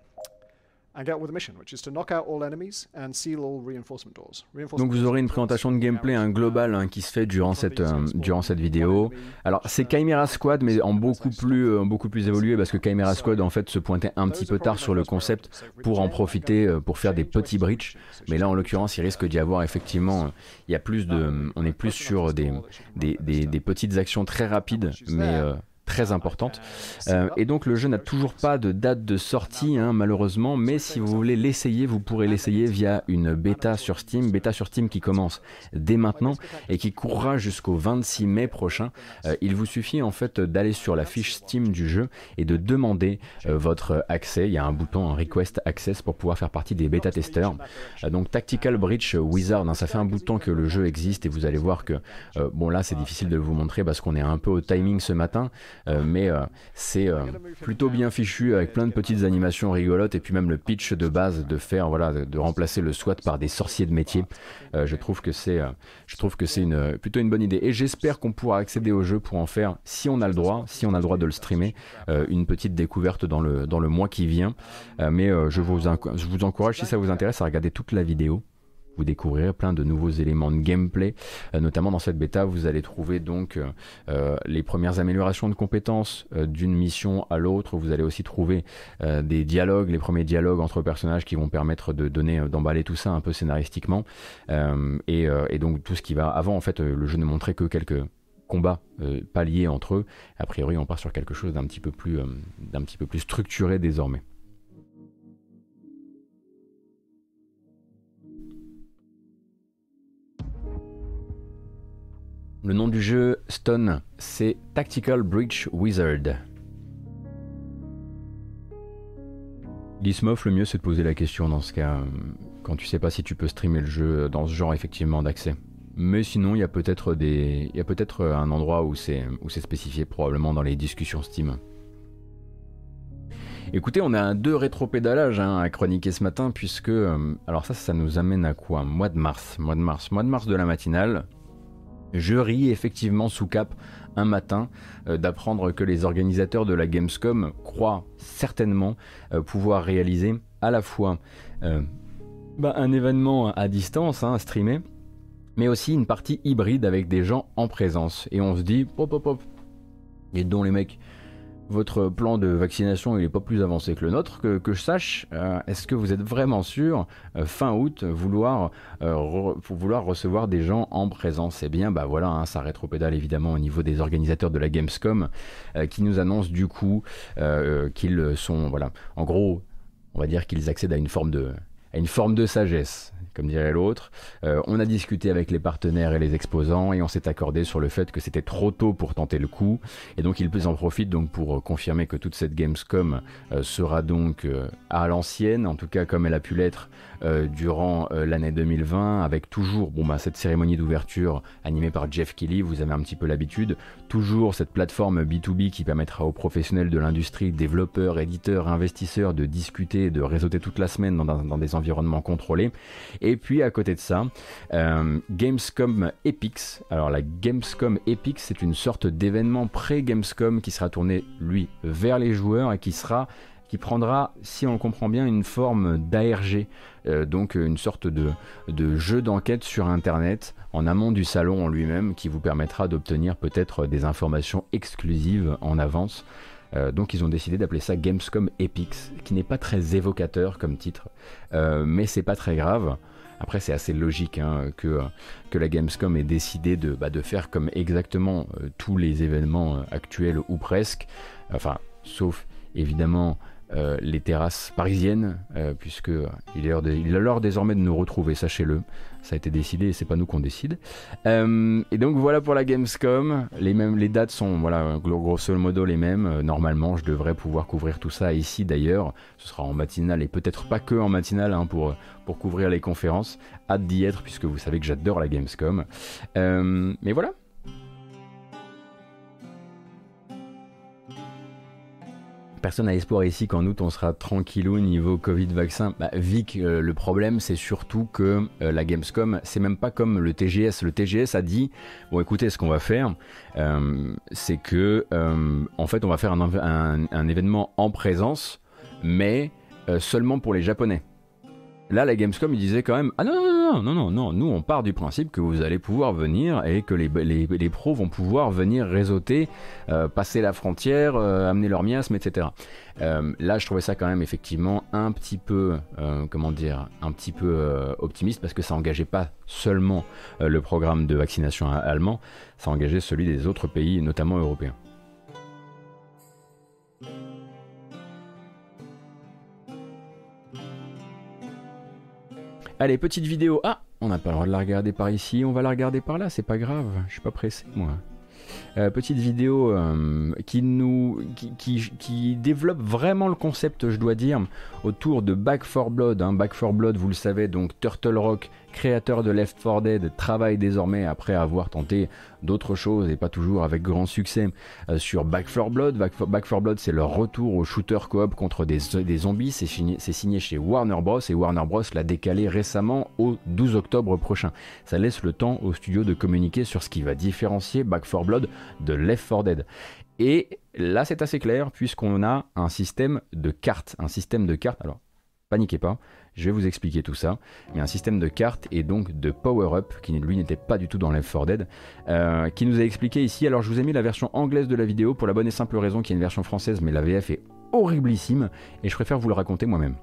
Donc vous aurez une présentation de gameplay, un global hein, qui se fait durant cette, euh, durant cette vidéo. Alors c'est Chimera Squad mais en beaucoup plus, euh, beaucoup plus évolué parce que Chimera Squad en fait se pointait un petit peu tard sur le concept pour en profiter euh, pour faire des petits breaches. Mais là en l'occurrence il risque d'y avoir effectivement, il y a plus de, on est plus sur des, des, des, des petites actions très rapides mais très importante. Euh, et donc le jeu n'a toujours pas de date de sortie, hein, malheureusement, mais si vous voulez l'essayer, vous pourrez l'essayer via une bêta sur Steam, bêta sur Steam qui commence dès maintenant et qui courra jusqu'au 26 mai prochain. Euh, il vous suffit en fait d'aller sur la fiche Steam du jeu et de demander euh, votre accès. Il y a un bouton, un request access pour pouvoir faire partie des bêta testeurs. donc Tactical Breach Wizard, hein, ça fait un bout de temps que le jeu existe et vous allez voir que bon là c'est difficile de vous montrer parce qu'on est un peu au timing ce matin. Euh, mais euh, c'est euh, plutôt bien fichu avec plein de petites animations rigolotes et puis même le pitch de base de faire voilà de, remplacer le SWAT par des sorciers de métier. je trouve que c'est je trouve que c'est une plutôt une bonne idée et j'espère qu'on pourra accéder au jeu pour en faire si on a le droit, si on a le droit de le streamer, une petite découverte dans le dans le mois qui vient. mais je vous je vous encourage si ça vous intéresse à regarder toute la vidéo vous découvrirez plein de nouveaux éléments de gameplay. Euh, notamment dans cette bêta, vous allez trouver donc euh, euh, les premières améliorations de compétences d'une mission à l'autre. Vous allez aussi trouver des dialogues, les premiers dialogues entre personnages qui vont permettre de donner, d'emballer tout ça un peu scénaristiquement. Et, donc tout ce qui va avant, en fait, le jeu ne montrait que quelques combats pas liés entre eux. A priori, on part sur quelque chose d'un petit peu d'un petit peu plus structuré désormais. Le nom du jeu, Stone, c'est Tactical Breach Wizard. L'ismof, le mieux c'est de poser la question dans ce cas, euh, quand tu sais pas si tu peux streamer le jeu dans ce genre effectivement d'accès. Mais sinon, il y a peut-être peut-être un endroit où c'est spécifié, probablement dans les discussions Steam. Écoutez, on a deux rétropédalages hein, à chroniquer ce matin, puisque. Euh, alors, ça, ça nous amène à quoi? Mois de mars. Mois de mars. Mois de mars de la matinale. Je ris effectivement sous cap un matin euh, d'apprendre que les organisateurs de la Gamescom croient certainement euh, pouvoir réaliser à la fois euh, bah, un événement à distance, hein, streamé, mais aussi une partie hybride avec des gens en présence. Et on se dit, pop pop pop, et dont les mecs, votre plan de vaccination il n'est pas plus avancé que le nôtre, que, je sache, euh, est-ce que vous êtes vraiment sûr, euh, fin août, vouloir, euh, vouloir recevoir des gens en présence? Eh bien, bah voilà, hein, ça rétropédale évidemment au niveau des organisateurs de la Gamescom, qui nous annoncent du coup qu'ils sont, voilà, en gros, on va dire qu'ils accèdent à une forme de à une forme de sagesse comme dirait l'autre. Euh, on a discuté avec les partenaires et les exposants et on s'est accordé sur le fait que c'était trop tôt pour tenter le coup. Et donc ils en profitent donc pour euh, confirmer que toute cette Gamescom euh, sera donc à l'ancienne, en tout cas comme elle a pu l'être durant l'année 2020, avec toujours bon, bah, cette cérémonie d'ouverture animée par Jeff Kelly, vous avez un petit peu l'habitude, toujours cette plateforme B2B qui permettra aux professionnels de l'industrie, développeurs, éditeurs, investisseurs de discuter, de réseauter toute la semaine dans, dans des environnements contrôlés. Et puis à côté de ça, euh, Gamescom Epics. Alors la Gamescom Epics, c'est une sorte d'événement pré-Gamescom qui sera tourné, lui, vers les joueurs et qui sera qui prendra, si on comprend bien, une forme d'ARG, euh, donc une sorte de, jeu d'enquête sur Internet en amont du salon en lui-même, qui vous permettra d'obtenir peut-être des informations exclusives en avance. Euh, donc ils ont décidé d'appeler ça Gamescom Epics, qui n'est pas très évocateur comme titre, mais c'est pas très grave. Après, c'est assez logique hein, que, la Gamescom ait décidé de, bah, de faire comme exactement euh, tous les événements euh, actuels ou presque. Enfin, sauf évidemment euh, les terrasses parisiennes, puisque il est, l'heure désormais de nous retrouver, sachez-le. Ça a été décidé et c'est pas nous qu'on décide. et donc voilà pour la Gamescom. Les, mêmes, les dates sont voilà, grosso modo les mêmes. normalement, je devrais pouvoir couvrir tout ça ici d'ailleurs. Ce sera en matinale et peut-être pas que en matinale hein, pour, pour couvrir les conférences. Hâte d'y être puisque vous savez que j'adore la Gamescom. Euh, mais voilà. Personne n'a espoir ici qu'en août on sera tranquillou niveau Covid vaccin. Bah, Vic, euh, le problème c'est surtout que euh, la Gamescom, c'est même pas comme le TGS. Le TGS a dit bon écoutez, ce qu'on va faire, c'est que en fait on va faire un événement en présence, mais seulement pour les Japonais. Là, la Gamescom, il disait quand même Ah non, non, non, non, non, non, nous on part du principe que vous allez pouvoir venir et que les, les, pros vont pouvoir venir réseauter, euh, passer la frontière, euh, amener leur miasme, etc. Euh, là, je trouvais ça quand même effectivement un petit peu, comment dire, un petit peu optimiste parce que ça engageait pas seulement le programme de vaccination allemand, ça engageait celui des autres pays, notamment européens. Allez, petite vidéo. Ah, on n'a pas le droit de la regarder par ici, on va la regarder par là, c'est pas grave, je suis pas pressé moi. Euh, petite vidéo euh, qui nous qui, qui, développe vraiment le concept, je dois dire, autour de Back 4 Blood. Hein. Back 4 Blood, vous le savez, donc Turtle Rock, créateur de Left 4 Dead, travaille désormais après avoir tenté d'autres choses et pas toujours avec grand succès euh, sur Back 4 Blood. Back 4, Blood, c'est leur retour au shooter coop contre des, zombies. C'est signé, chez Warner Bros. et Warner Bros. l'a décalé récemment au 12 octobre prochain. Ça laisse le temps au studio de communiquer sur ce qui va différencier Back 4 Blood de Left 4 Dead. Et là, c'est assez clair puisqu'on a un système de cartes. Un système de cartes. Paniquez pas, je vais vous expliquer tout ça. Il y a un système de cartes et donc de power-up qui lui n'était pas du tout dans Left 4 Dead, euh, qui nous a expliqué ici. Alors je vous ai mis la version anglaise de la vidéo pour la bonne et simple raison qu'il y a une version française, mais la VF est horriblissime et je préfère vous le raconter moi-même.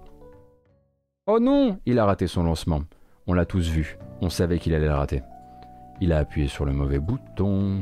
Oh non, il a raté son lancement. On l'a tous vu. On savait qu'il allait le rater. Il a appuyé sur le mauvais bouton.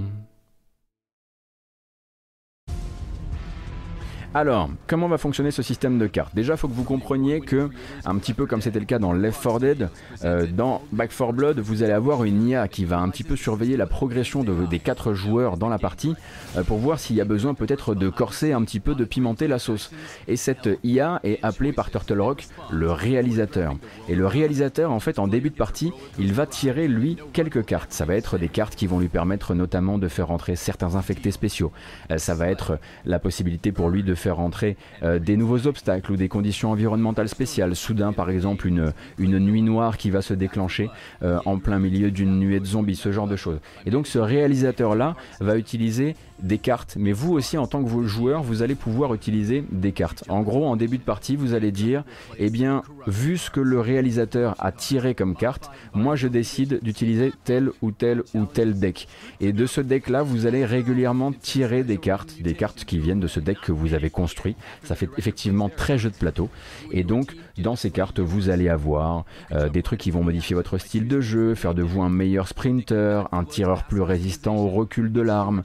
Alors, comment va fonctionner ce système de cartes? Déjà, il faut que vous compreniez que, un petit peu comme c'était le cas dans Left 4 Dead, euh, dans Back 4 Blood, vous allez avoir une IA qui va un petit peu surveiller la progression des quatre joueurs dans la partie euh, pour voir s'il y a besoin peut-être de corser un petit peu, de pimenter la sauce. Et cette IA est appelée par Turtle Rock le réalisateur. Et le réalisateur, en fait, en début de partie, il va tirer lui quelques cartes. Ça va être des cartes qui vont lui permettre notamment de faire entrer certains infectés spéciaux. Euh, ça va être la possibilité pour lui de faire entrer euh, des nouveaux obstacles ou des conditions environnementales spéciales. Soudain, par exemple, une, une nuit noire qui va se déclencher euh, en plein milieu d'une nuée de zombies, ce genre de choses. Et donc ce réalisateur-là va utiliser des cartes, mais vous aussi en tant que joueur, vous allez pouvoir utiliser des cartes. En gros, en début de partie, vous allez dire, eh bien, vu ce que le réalisateur a tiré comme carte, moi je décide d'utiliser tel ou tel ou tel deck. Et de ce deck-là, vous allez régulièrement tirer des cartes, des cartes qui viennent de ce deck que vous avez construit. Ça fait effectivement très jeu de plateau. Et donc, dans ces cartes, vous allez avoir euh, des trucs qui vont modifier votre style de jeu, faire de vous un meilleur sprinter, un tireur plus résistant au recul de l'arme,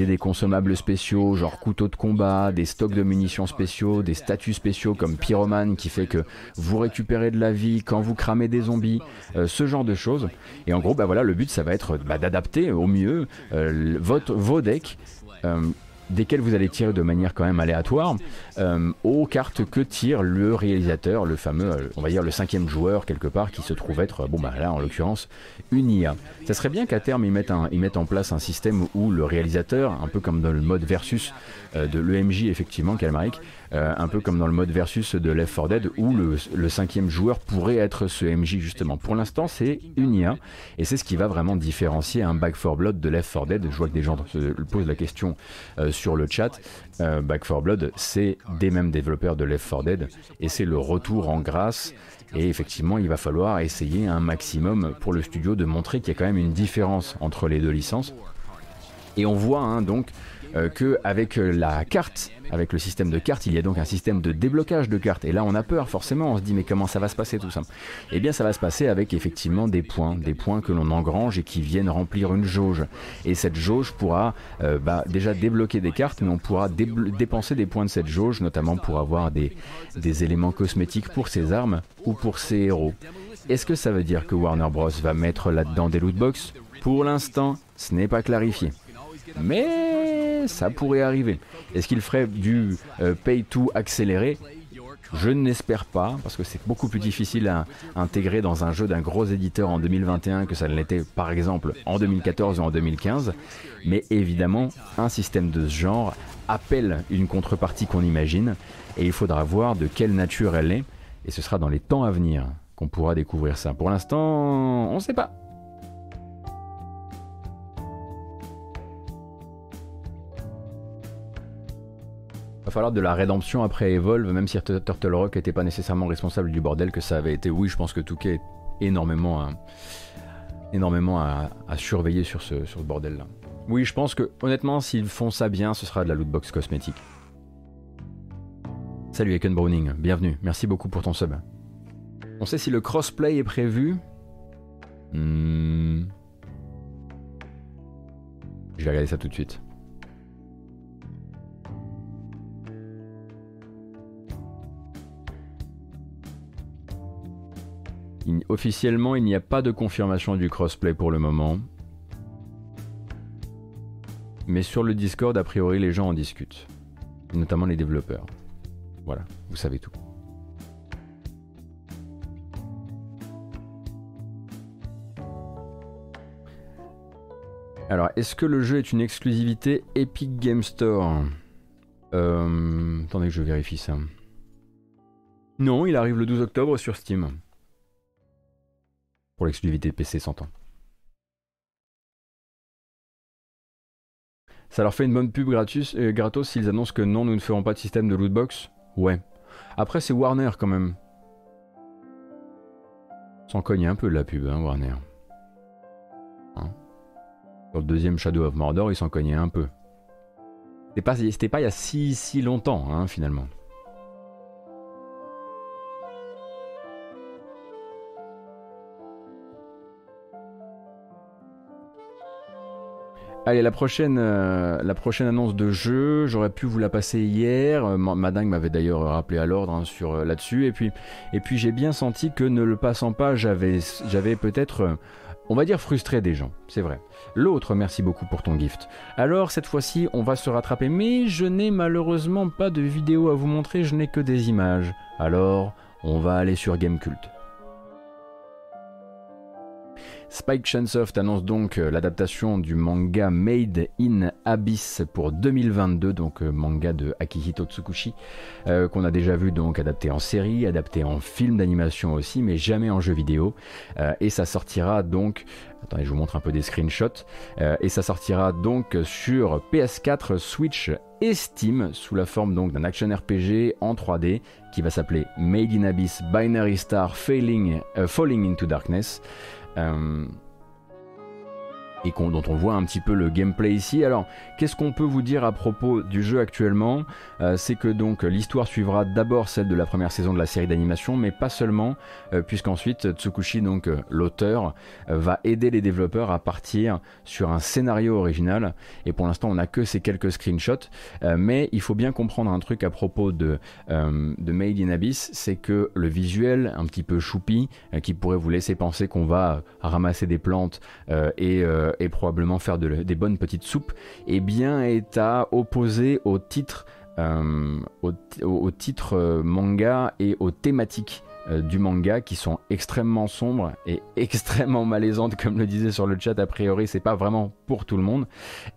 des consommables spéciaux, genre couteaux de combat, des stocks de munitions spéciaux, des statuts spéciaux comme pyromane qui fait que vous récupérez de la vie quand vous cramez des zombies, euh, ce genre de choses. Et en gros, bah voilà, le but ça va être bah, d'adapter au mieux euh, votre, vos decks desquels vous allez tirer de manière quand même aléatoire, euh, aux cartes que tire le réalisateur, le fameux, euh, on va dire le cinquième joueur quelque part, qui se trouve être, bon bah là en l'occurrence, une IA. Ça serait bien qu'à terme ils mettent, ils mettent en place un système où le réalisateur, un peu comme dans le mode versus de l'EMJ effectivement, Calmaric, euh, un peu comme dans le mode versus de Left 4 Dead, où le, cinquième joueur pourrait être ce MJ justement. Pour l'instant, c'est une IA, et c'est ce qui va vraiment différencier un Back 4 Blood de Left 4 Dead. Je vois que des gens se posent la question euh, sur le chat. Euh, Back 4 Blood, c'est des mêmes développeurs de Left 4 Dead, et c'est le retour en grâce. Et effectivement, il va falloir essayer un maximum pour le studio de montrer qu'il y a quand même une différence entre les deux licences. Et on voit hein, donc euh, que avec euh, la carte, avec le système de cartes, il y a donc un système de déblocage de cartes. Et là, on a peur, forcément, on se dit, mais comment ça va se passer tout ça? Eh bien, ça va se passer avec effectivement des points, des points que l'on engrange et qui viennent remplir une jauge. Et cette jauge pourra euh, bah, déjà débloquer des cartes, mais on pourra dépenser des points de cette jauge, notamment pour avoir des, des éléments cosmétiques pour ses armes ou pour ses héros. Est-ce que ça veut dire que Warner Bros va mettre là-dedans des lootbox Pour l'instant, ce n'est pas clarifié. Mais ça pourrait arriver. Est-ce qu'il ferait du euh, pay to accéléré je n'espère pas, parce que c'est beaucoup plus difficile à intégrer dans un jeu d'un gros éditeur en 2021 que ça ne l'était par exemple en 2014 ou en 2015. Mais évidemment, un système de ce genre appelle une contrepartie qu'on imagine, et il faudra voir de quelle nature elle est, et ce sera dans les temps à venir qu'on pourra découvrir ça. Pour l'instant, on ne sait pas. Falloir de la rédemption après Evolve, même si Turtle Rock n'était pas nécessairement responsable du bordel que ça avait été. Oui, je pense que Touquet est énormément à, énormément à, surveiller sur ce, bordel-là. Oui, je pense que honnêtement, s'ils font ça bien, ce sera de la lootbox cosmétique. Salut Eken Browning, bienvenue, merci beaucoup pour ton sub. On sait si le crossplay est prévu hmm. Je vais regarder ça tout de suite. Officiellement, il n'y a pas de confirmation du crossplay pour le moment. Mais sur le Discord, a priori, les gens en discutent. Notamment les développeurs. Voilà, vous savez tout. Alors, est-ce que le jeu est une exclusivité Epic Game Store? Euh, Attendez que je vérifie ça. Non, il arrive le 12 octobre sur Steam pour l'exclusivité PC 100 ans. Ça leur fait une bonne pub gratis, euh, gratos s'ils annoncent que non, nous ne ferons pas de système de lootbox? Ouais. Après, c'est Warner quand même. S'en cogne un peu de la pub, hein, Warner. Hein? Sur le deuxième Shadow of Mordor, ils s'en cognaient un peu. C'était pas, pas il y a si, si longtemps, hein, finalement. Allez, la prochaine, euh, la prochaine annonce de jeu, j'aurais pu vous la passer hier. Euh, Madingue m'avait d'ailleurs rappelé à l'ordre hein, sur euh, là-dessus. Et puis, et puis j'ai bien senti que ne le passant pas, j'avais, j'avais peut-être, on va dire, frustré des gens. C'est vrai. L'autre, merci beaucoup pour ton gift. Alors cette fois-ci, on va se rattraper, mais je n'ai malheureusement pas de vidéo à vous montrer. Je n'ai que des images. Alors, on va aller sur Gamecult. Spike Chunsoft annonce donc euh, l'adaptation du manga Made in Abyss pour 2022, donc euh, manga de Akihito Tsukushi, euh, qu'on a déjà vu donc adapté en série, adapté en film d'animation aussi, mais jamais en jeu vidéo. et ça sortira donc, attendez, je vous montre un peu des screenshots, et ça sortira donc sur PS4, Switch et Steam sous la forme donc d'un action RPG en 3D qui va s'appeler Made in Abyss Binary Star Falling, Falling into Darkness. Euh, et dont on voit un petit peu le gameplay ici. Alors, qu'est-ce qu'on peut vous dire à propos du jeu actuellement? Euh, C'est que donc l'histoire suivra d'abord celle de la première saison de la série d'animation, mais pas seulement, euh, puisqu'ensuite Tsukushi, donc euh, l'auteur, va aider les développeurs à partir sur un scénario original. Et pour l'instant, on n'a que ces quelques screenshots, mais il faut bien comprendre un truc à propos de, de Made in Abyss, c'est que le visuel un petit peu choupi, qui pourrait vous laisser penser qu'on va ramasser des plantes et et probablement faire des bonnes petites soupes, eh bien est à opposer au titre, euh, euh, manga et aux thématiques du manga qui sont extrêmement sombres et extrêmement malaisantes, comme le disait sur le chat. A priori, c'est pas vraiment pour tout le monde.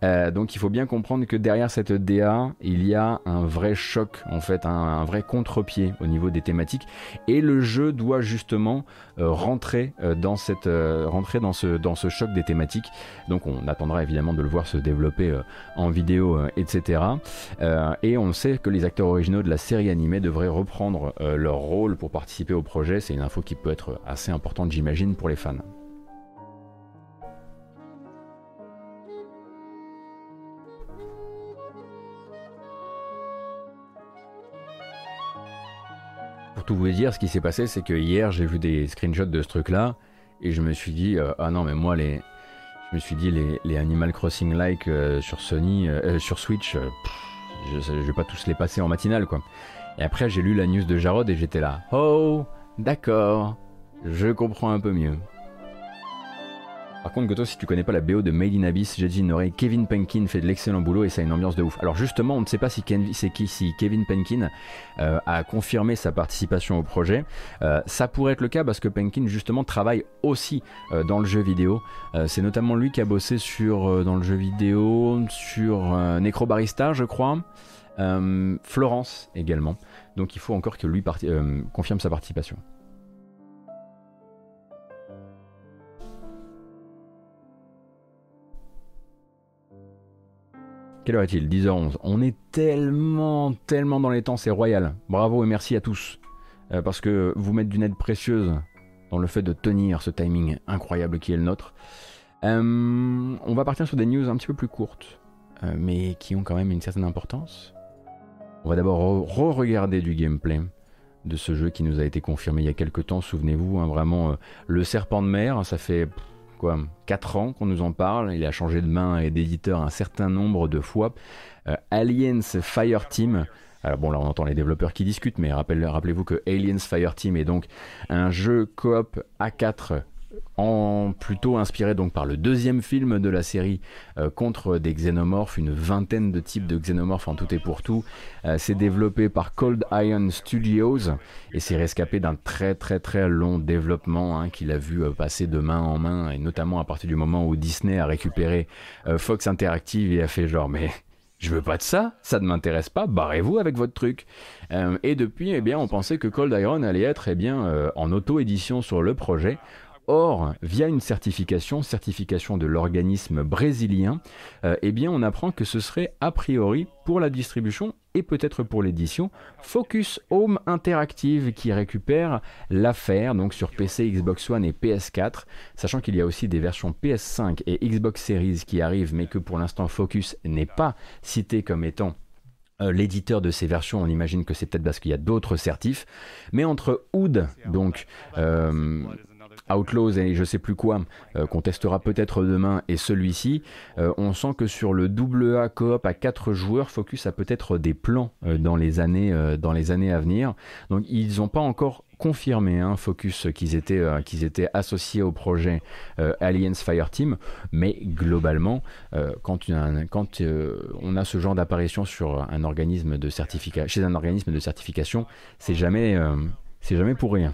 Euh, donc, il faut bien comprendre que derrière cette DA, il y a un vrai choc, en fait, un, vrai contre-pied au niveau des thématiques. Et le jeu doit justement euh, rentrer dans cette, rentrer dans ce, dans ce choc des thématiques. Donc, on attendra évidemment de le voir se développer en vidéo, etc. et on sait que les acteurs originaux de la série animée devraient reprendre leur rôle pour participer projet, c'est une info qui peut être assez importante, j'imagine, pour les fans. Pour tout vous dire, ce qui s'est passé, c'est que hier, j'ai vu des screenshots de ce truc-là, et je me suis dit, euh, ah non, mais moi, les, je me suis dit, les, Animal Crossing like euh, sur Sony, euh, sur Switch, je, vais pas tous les passer en matinale, quoi. Et après, j'ai lu la news de Jarod et j'étais là. Oh, d'accord, je comprends un peu mieux. Par contre, Goto, si tu connais pas la BO de Made in Abyss, j'ai dit une oreille. Kevin Penkin fait de l'excellent boulot et ça a une ambiance de ouf. Alors justement, on ne sait pas si, qui, si Kevin Penkin euh, a confirmé sa participation au projet. Euh, ça pourrait être le cas parce que Penkin justement travaille aussi euh, dans le jeu vidéo. C'est notamment lui qui a bossé sur dans le jeu vidéo sur Necrobarista, je crois. Euh, Florence également. Donc il faut encore que lui euh, confirme sa participation. Quelle heure est-il? 10h11. On est tellement, tellement dans les temps, c'est royal. Bravo et merci à tous. Euh, parce que vous mettez d'une aide précieuse dans le fait de tenir ce timing incroyable qui est le nôtre. on va partir sur des news un petit peu plus courtes, mais qui ont quand même une certaine importance. On va d'abord re-regarder du gameplay de ce jeu qui nous a été confirmé il y a quelques temps, souvenez-vous, hein, vraiment euh, le serpent de mer, ça fait quoi 4 ans qu'on nous en parle, il a changé de main et d'éditeur un certain nombre de fois. Euh, Aliens Fire Team, alors bon là on entend les développeurs qui discutent, mais rappelez-vous que Aliens Fire Team est donc un jeu coop A4 plutôt inspiré donc par le deuxième film de la série euh, contre des xénomorphes, une vingtaine de types de xénomorphes en tout et pour tout. Euh, c'est développé par Cold Iron Studios et c'est rescapé d'un très très très long développement hein, qu'il a vu euh, passer de main en main et notamment à partir du moment où Disney a récupéré Fox Interactive et a fait genre mais je veux pas de ça, ça ne m'intéresse pas, barrez-vous avec votre truc. et depuis, eh bien, on pensait que Cold Iron allait être eh bien, en auto-édition sur le projet. Or, via une certification, certification de l'organisme brésilien, euh, eh bien on apprend que ce serait a priori pour la distribution et peut-être pour l'édition Focus Home Interactive qui récupère l'affaire donc sur PC, Xbox One et PS4, sachant qu'il y a aussi des versions PS5 et Xbox Series qui arrivent mais que pour l'instant Focus n'est pas cité comme étant euh, l'éditeur de ces versions, on imagine que c'est peut-être parce qu'il y a d'autres certifs. Mais entre Oud, donc euh, Outlaws et je sais plus quoi, euh, qu'on testera peut-être demain, et celui-ci, euh, on sent que sur le double A coop à 4 joueurs, Focus a peut-être des plans euh, dans, les années, dans les années à venir. Donc ils n'ont pas encore confirmé hein, Focus qu'ils étaient, associés au projet Aliens Fireteam, mais globalement, quand, on a ce genre d'apparition sur un organisme de chez un organisme de certification, c'est jamais pour rien.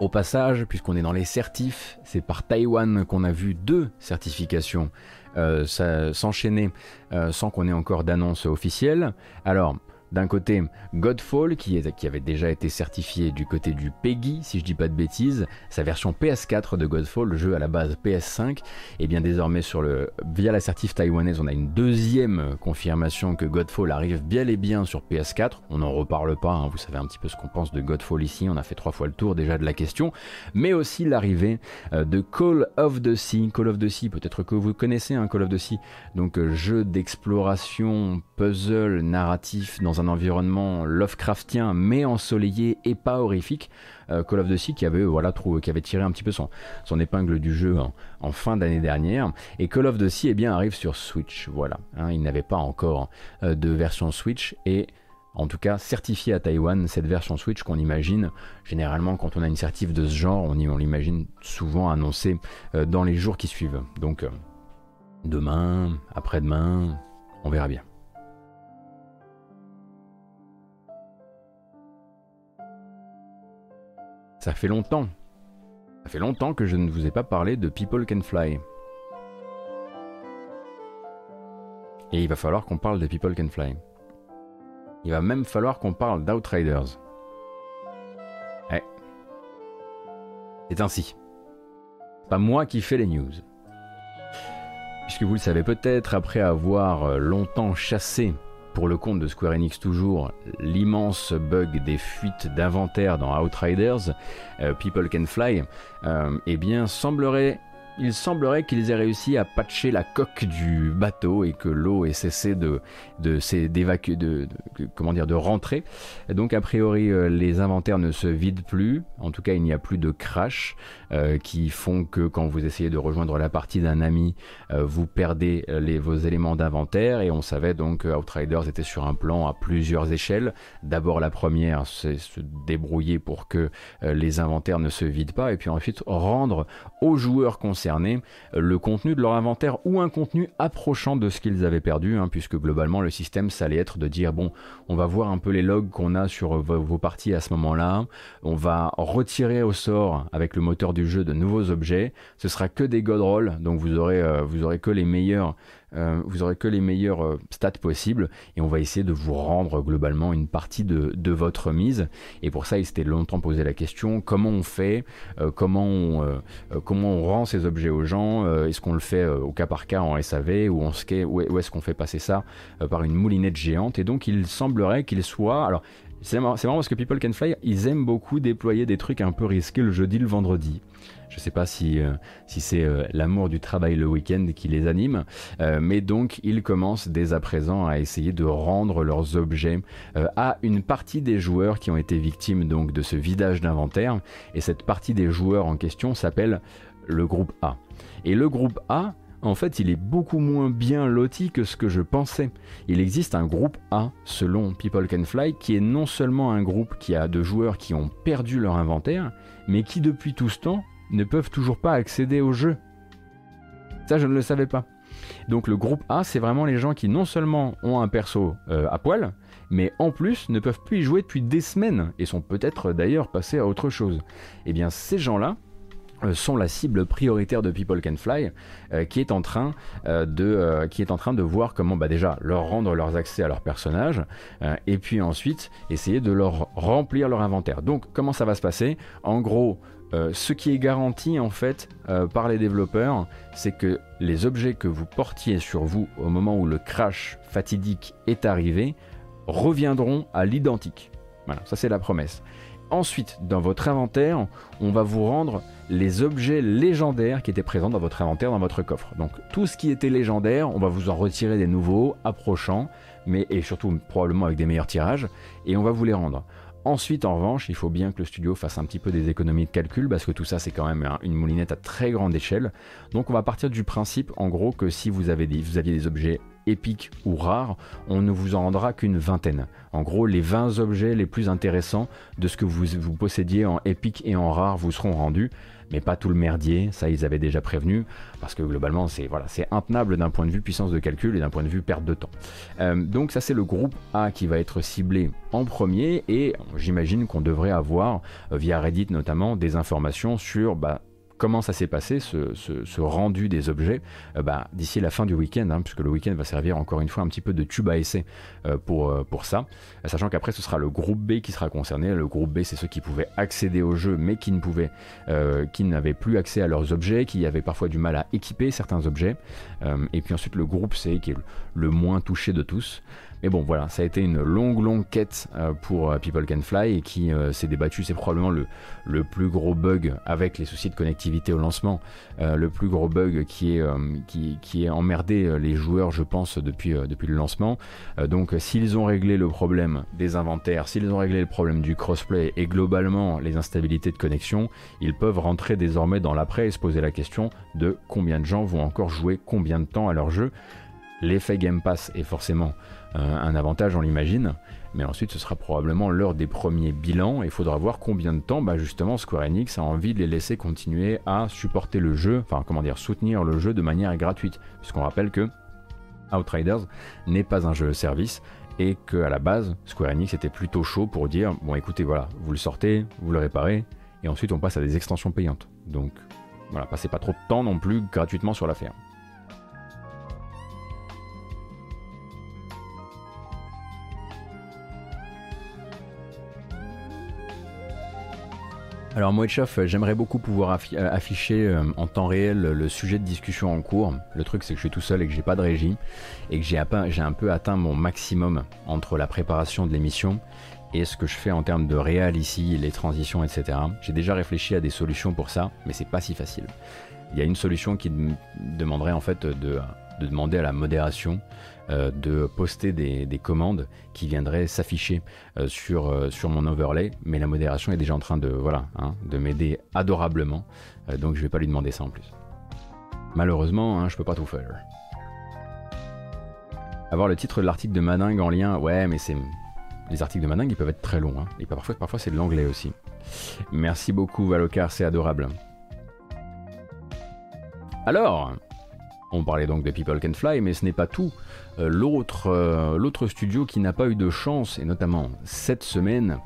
Au passage, puisqu'on est dans les certifs, c'est par Taïwan qu'on a vu deux certifications euh, s'enchaîner euh, sans qu'on ait encore d'annonce officielle. Alors, d'un côté Godfall qui, avait déjà été certifié du côté du PEGI, si je dis pas de bêtises, sa version PS4 de Godfall, le jeu à la base PS5, et bien désormais sur le, via la certif taïwanaise, on a une deuxième confirmation que Godfall arrive bien et bien sur PS4. On n'en reparle pas, hein, vous savez un petit peu ce qu'on pense de Godfall ici, on a fait trois fois le tour déjà de la question, mais aussi l'arrivée euh, de Call of the Sea. Call of the Sea, peut-être que vous connaissez un Call of the Sea, donc euh, jeu d'exploration, puzzle, narratif dans un environnement Lovecraftien mais ensoleillé et pas horrifique. Euh, Call of Duty qui avait, voilà, qui avait tiré un petit peu son, son épingle du jeu en, fin d'année dernière. Et Call of Duty eh bien, arrive sur Switch. Voilà, hein. il n'avait pas encore euh, de version Switch et en tout cas certifié à Taïwan, cette version Switch qu'on imagine, généralement quand on a une certif de ce genre, on, on l'imagine souvent annoncée euh, dans les jours qui suivent. Donc demain, après-demain, on verra bien. Ça fait longtemps. Ça fait longtemps que je ne vous ai pas parlé de People Can Fly. Et il va falloir qu'on parle de People Can Fly. Il va même falloir qu'on parle d'Outriders. Eh. C'est ainsi. Pas moi qui fais les news. Puisque vous le savez peut-être, après avoir longtemps chassé pour le compte de Square Enix toujours, l'immense bug des fuites d'inventaire dans Outriders, euh, People Can Fly, euh, eh bien il semblerait qu'ils aient réussi à patcher la coque du bateau et que l'eau ait cessé de, comment dire, de rentrer. donc a priori euh, les inventaires ne se vident plus. En tout cas il n'y a plus de crash euh, qui font que quand vous essayez de rejoindre la partie d'un ami, euh, vous perdez les, vos éléments d'inventaire. Et on savait donc que Outriders était sur un plan à plusieurs échelles. D'abord la première, c'est se débrouiller pour que les inventaires ne se vident pas et puis ensuite rendre aux joueurs concernés euh, le contenu de leur inventaire ou un contenu approchant de ce qu'ils avaient perdu, hein, puisque globalement le système ça allait être de dire bon, on va voir un peu les logs qu'on a sur vos, parties à ce moment-là, on va retirer au sort avec le moteur du jeu de nouveaux objets, ce sera que des god rolls, donc vous aurez, euh, vous aurez que les meilleurs euh, vous aurez que les meilleurs euh, stats possibles. Et on va essayer de vous rendre globalement une partie de, votre mise. Et pour ça, il s'était longtemps posé la question comment on fait, comment, on, comment on rend ces objets aux gens, est-ce qu'on le fait au cas par cas en SAV ou, en ou est-ce qu'on fait passer ça par une moulinette géante. Et donc il semblerait qu'il soit... Alors, c'est marrant, parce que People Can Fly, ils aiment beaucoup déployer des trucs un peu risqués le jeudi, le vendredi. Je ne sais pas si, euh, c'est euh, l'amour du travail le week-end qui les anime, euh, mais donc ils commencent dès à présent à essayer de rendre leurs objets à une partie des joueurs qui ont été victimes donc de ce vidage d'inventaire. Et cette partie des joueurs en question s'appelle le groupe A. Et le groupe A, en fait, il est beaucoup moins bien loti que ce que je pensais. Il existe un groupe A, selon People Can Fly, qui est non seulement un groupe qui a de joueurs qui ont perdu leur inventaire, mais qui depuis tout ce temps ne peuvent toujours pas accéder au jeu. Ça, je ne le savais pas. Donc le groupe A, c'est vraiment les gens qui non seulement ont un perso euh, à poil, mais en plus ne peuvent plus y jouer depuis des semaines et sont peut-être d'ailleurs passés à autre chose. Eh bien ces gens-là sont la cible prioritaire de People Can Fly, euh, qui, est en train, de, qui est en train de voir comment bah, déjà leur rendre leurs accès à leurs personnages, et puis ensuite essayer de leur remplir leur inventaire. Donc comment ça va se passer? En gros, euh, ce qui est garanti en fait euh, par les développeurs, c'est que les objets que vous portiez sur vous au moment où le crash fatidique est arrivé reviendront à l'identique. Voilà, ça c'est la promesse. Ensuite, dans votre inventaire, on va vous rendre les objets légendaires qui étaient présents dans votre inventaire, dans votre coffre. Donc tout ce qui était légendaire, on va vous en retirer des nouveaux, approchants, mais et surtout probablement avec des meilleurs tirages, et on va vous les rendre. Ensuite, en revanche, il faut bien que le studio fasse un petit peu des économies de calcul parce que tout ça, c'est quand même une moulinette à très grande échelle. Donc, on va partir du principe, en gros, que si vous, avez des, vous aviez des objets épiques ou rares, on ne vous en rendra qu'une vingtaine. En gros, les 20 objets les plus intéressants de ce que vous, vous possédiez en épique et en rare vous seront rendus mais pas tout le merdier, ça ils avaient déjà prévenu, parce que globalement c'est voilà, intenable d'un point de vue puissance de calcul et d'un point de vue perte de temps. Euh, donc ça c'est le groupe A qui va être ciblé en premier, et j'imagine qu'on devrait avoir, euh, via Reddit notamment, des informations sur bah, comment ça s'est passé, ce, rendu des objets, euh, bah, d'ici la fin du week-end, hein, puisque le week-end va servir encore une fois un petit peu de tube à essai euh, pour, euh, pour ça, sachant qu'après ce sera le groupe B qui sera concerné. Le groupe B, c'est ceux qui pouvaient accéder au jeu, mais qui ne pouvaient, qui n'avaient plus accès à leurs objets, qui avaient parfois du mal à équiper certains objets. et puis ensuite le groupe C, qui est le moins touché de tous. Mais bon, voilà, ça a été une longue, longue quête euh, pour euh, People Can Fly et qui euh, s'est débattu. C'est probablement le, plus gros bug avec les soucis de connectivité au lancement. le plus gros bug qui est, emmerdé les joueurs, je pense, depuis, depuis le lancement. donc, s'ils ont réglé le problème des inventaires, s'ils ont réglé le problème du crossplay et globalement les instabilités de connexion, ils peuvent rentrer désormais dans l'après et se poser la question de combien de gens vont encore jouer combien de temps à leur jeu. L'effet Game Pass est forcément un avantage, on l'imagine. Mais ensuite, ce sera probablement l'heure des premiers bilans. Et il faudra voir combien de temps, bah, justement, Square Enix a envie de les laisser continuer à supporter le jeu, enfin, comment dire, soutenir le jeu de manière gratuite. Puisqu'on rappelle que Outriders n'est pas un jeu service et qu'à la base, Square Enix était plutôt chaud pour dire bon, écoutez, voilà, vous le sortez, vous le réparez, et ensuite on passe à des extensions payantes. Donc, voilà, passez pas trop de temps non plus gratuitement sur l'affaire. Alors Moetchoff, j'aimerais beaucoup pouvoir euh, afficher euh, en temps réel le sujet de discussion en cours. Le truc c'est que je suis tout seul et que j'ai pas de régie et que j'ai un, peu atteint mon maximum entre la préparation de l'émission et ce que je fais en termes de réel ici, les transitions, etc. J'ai déjà réfléchi à des solutions pour ça, mais c'est pas si facile. Il y a une solution qui demanderait en fait de demander à la modération euh, de poster des, commandes qui viendraient s'afficher euh, sur, euh, sur mon overlay, mais la modération est déjà en train de, voilà, hein, de m'aider adorablement, donc je vais pas lui demander ça en plus. Malheureusement, hein, je peux pas tout faire. Avoir le titre de l'article de Madingue en lien, ouais, mais c'est. Les articles de Madingue, ils peuvent être très longs, hein, et parfois, parfois c'est de l'anglais aussi. Merci beaucoup, Valocar, c'est adorable. Alors, on parlait donc de People Can Fly, mais ce n'est pas tout. Euh, l'autre, euh, l'autre studio qui n'a pas eu de chance, et notamment cette semaine,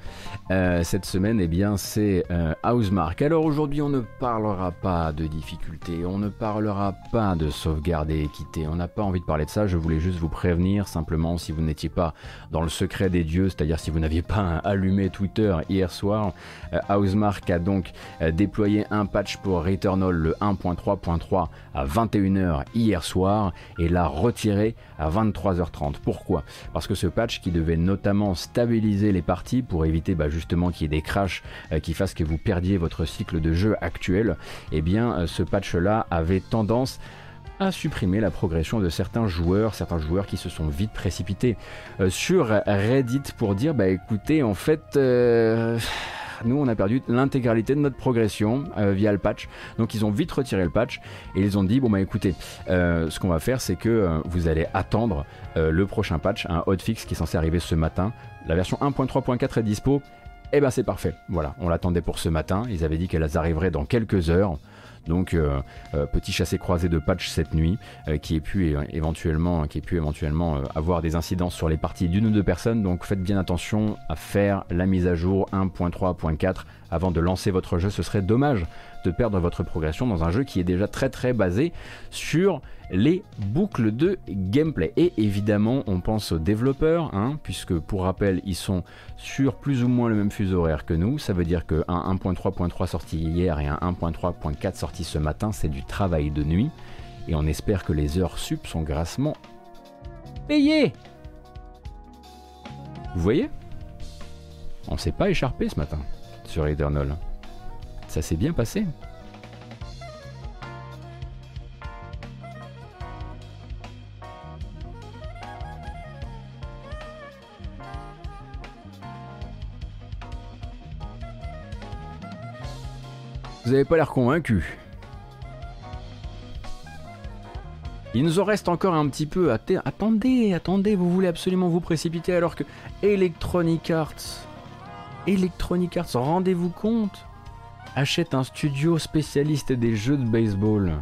euh, cette semaine, eh bien, c'est Housemark. Alors aujourd'hui, on ne parlera pas de difficultés, on ne parlera pas de sauvegarde et équité, on n'a pas envie de parler de ça, je voulais juste vous prévenir, simplement, si vous n'étiez pas dans le secret des dieux, c'est-à-dire si vous n'aviez pas allumé Twitter hier soir, Housemark a donc déployé un patch pour Returnal le 1.3.3 à 21h hier soir, et l'a retiré à 23h30. Pourquoi? Parce que ce patch qui devait notamment stabiliser les parties pour éviter bah, justement qu'il y ait des crashs euh, qui fassent que vous perdiez votre cycle de jeu actuel, eh bien euh, ce patch-là avait tendance à supprimer la progression de certains joueurs, certains joueurs qui se sont vite précipités euh, sur Reddit pour dire bah écoutez en fait nous on a perdu l'intégralité de notre progression euh, via le patch. Donc ils ont vite retiré le patch et ils ont dit bon bah écoutez, euh, ce qu'on va faire c'est que euh, vous allez attendre le prochain patch, un hotfix qui est censé arriver ce matin. La version 1.3.4 est dispo. Et eh ben c'est parfait. Voilà, on l'attendait pour ce matin. Ils avaient dit qu'elles arriveraient dans quelques heures. Donc euh, euh, petit chassé croisé de patch cette nuit euh, qui ait pu éventuellement, qui ait pu éventuellement avoir des incidences sur les parties d'une ou deux personnes. Donc faites bien attention à faire la mise à jour 1.3.4 avant de lancer votre jeu. Ce serait dommage de perdre votre progression dans un jeu qui est déjà très très basé sur les boucles de gameplay. Et évidemment, on pense aux développeurs, hein, puisque pour rappel, ils sont sur plus ou moins le même fuseau horaire que nous. Ça veut dire qu'un 1.3.3 sorti hier et un 1.3.4 sorti ce matin, c'est du travail de nuit. Et on espère que les heures sup sont grassement payées. Vous voyez? On s'est pas écharpé ce matin sur Eternal. Ça s'est bien passé. Vous n'avez pas l'air convaincu. Il nous en reste encore un petit peu. Attendez, attendez, vous voulez absolument vous précipiter alors que Electronic Arts, Electronic Arts, rendez-vous compte, achète un studio spécialiste des jeux de baseball.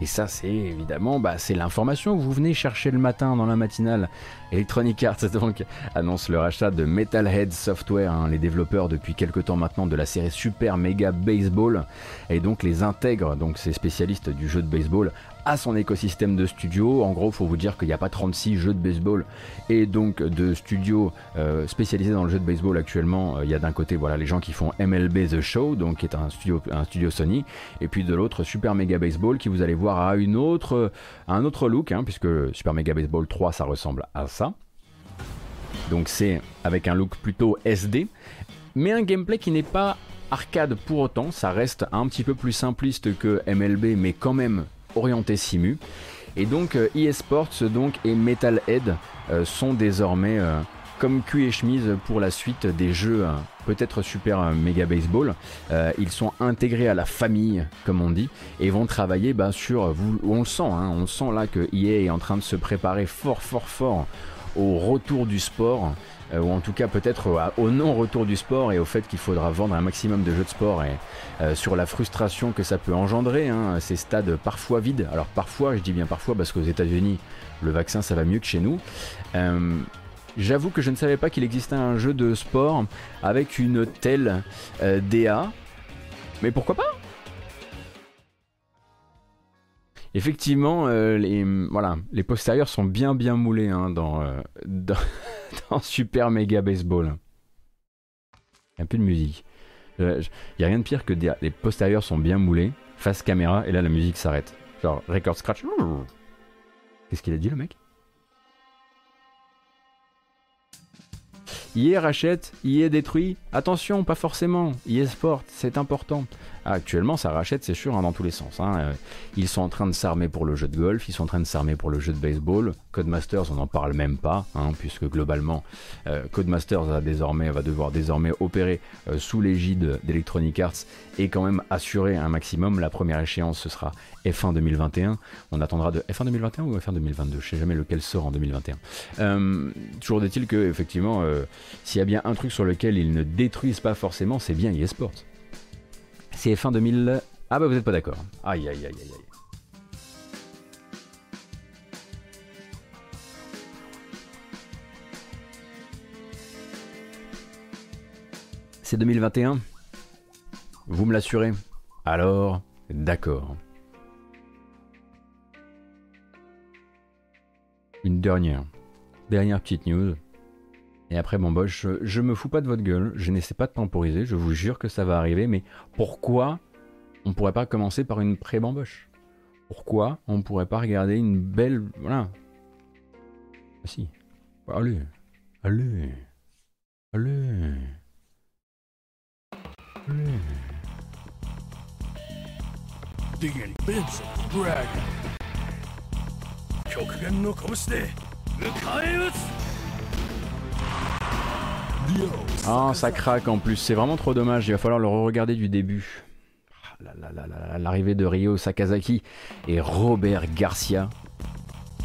Et ça, c'est évidemment, bah, c'est l'information que vous venez chercher le matin dans la matinale. Electronic Arts donc annonce le rachat de Metalhead Software, hein, les développeurs depuis quelques temps maintenant de la série Super Mega Baseball, et donc les intègre, donc ces spécialistes du jeu de baseball, à son écosystème de studios. En gros, faut vous dire qu'il n'y a pas 36 jeux de baseball et donc de studios euh, spécialisés dans le jeu de baseball actuellement. Euh, il y a d'un côté voilà, les gens qui font MLB The Show, donc qui est un studio, un studio Sony, et puis de l'autre Super Mega Baseball qui vous allez voir a une autre, un autre look, hein, puisque Super Mega Baseball 3 ça ressemble à ça. Donc c'est avec un look plutôt SD, mais un gameplay qui n'est pas arcade pour autant, ça reste un petit peu plus simpliste que MLB, mais quand même orienté simu. Et donc eSports donc, et Metalhead euh, sont désormais euh, comme cul et chemise pour la suite des jeux, euh, peut-être Super Mega Baseball. ils sont intégrés à la famille, comme on dit, et vont travailler bah, sur. Vous, on le sent, hein, on sent là que EA est en train de se préparer fort, fort, fort au retour du sport. Euh, ou en tout cas peut-être au, non-retour du sport et au fait qu'il faudra vendre un maximum de jeux de sport et euh, sur la frustration que ça peut engendrer, hein, ces stades parfois vides. Alors parfois, je dis bien parfois parce qu'aux États-Unis, le vaccin ça va mieux que chez nous. Euh, j'avoue que je ne savais pas qu'il existait un jeu de sport avec une telle DA, mais pourquoi pas? Effectivement, les, voilà, les postérieurs sont bien bien moulés hein, dans, dans, Super Méga Baseball. Un peu de musique. Il n'y a rien de pire que les postérieurs sont bien moulés, face caméra, et là la musique s'arrête. Genre record scratch. Qu'est-ce qu'il a dit le mec? Est rachète, est détruit. Attention, pas forcément. est Sport, c'est important. Actuellement, ça rachète, c'est sûr, hein, dans tous les sens. Hein. Euh, ils sont en train de s'armer pour le jeu de golf, ils sont en train de s'armer pour le jeu de baseball. Codemasters, on n'en parle même pas, hein, puisque globalement, euh, Codemasters va, désormais, devoir désormais opérer euh, sous l'égide d'Electronic Arts et quand même assurer un maximum. La première échéance, ce sera F1 2021. On attendra de F1 2021 ou F1 2022, je sais jamais lequel sort en 2021. toujours est-il que, effectivement, s'il y a bien un truc sur lequel ils ne détruisent pas forcément, c'est bien eSports. C'est fin 2000. Ah bah vous êtes pas d'accord. Aïe aïe aïe aïe aïe. C'est 2021 Vous me l'assurez Alors, d'accord. Une dernière. Dernière petite news. Et après, bon, bah, je, me fous pas de votre gueule, je n'essaie pas de temporiser, je vous jure que ça va arriver, mais pourquoi on pourrait pas commencer par une pré-bamboche? Pourquoi on pourrait pas regarder une belle. Voilà. Ah, si. Allez, allez, allez, allez. Ah, ça craque en plus, c'est vraiment trop dommage, il va falloir le re-regarder du début. Ah, l'arrivée de Ryo Sakazaki et Robert Garcia.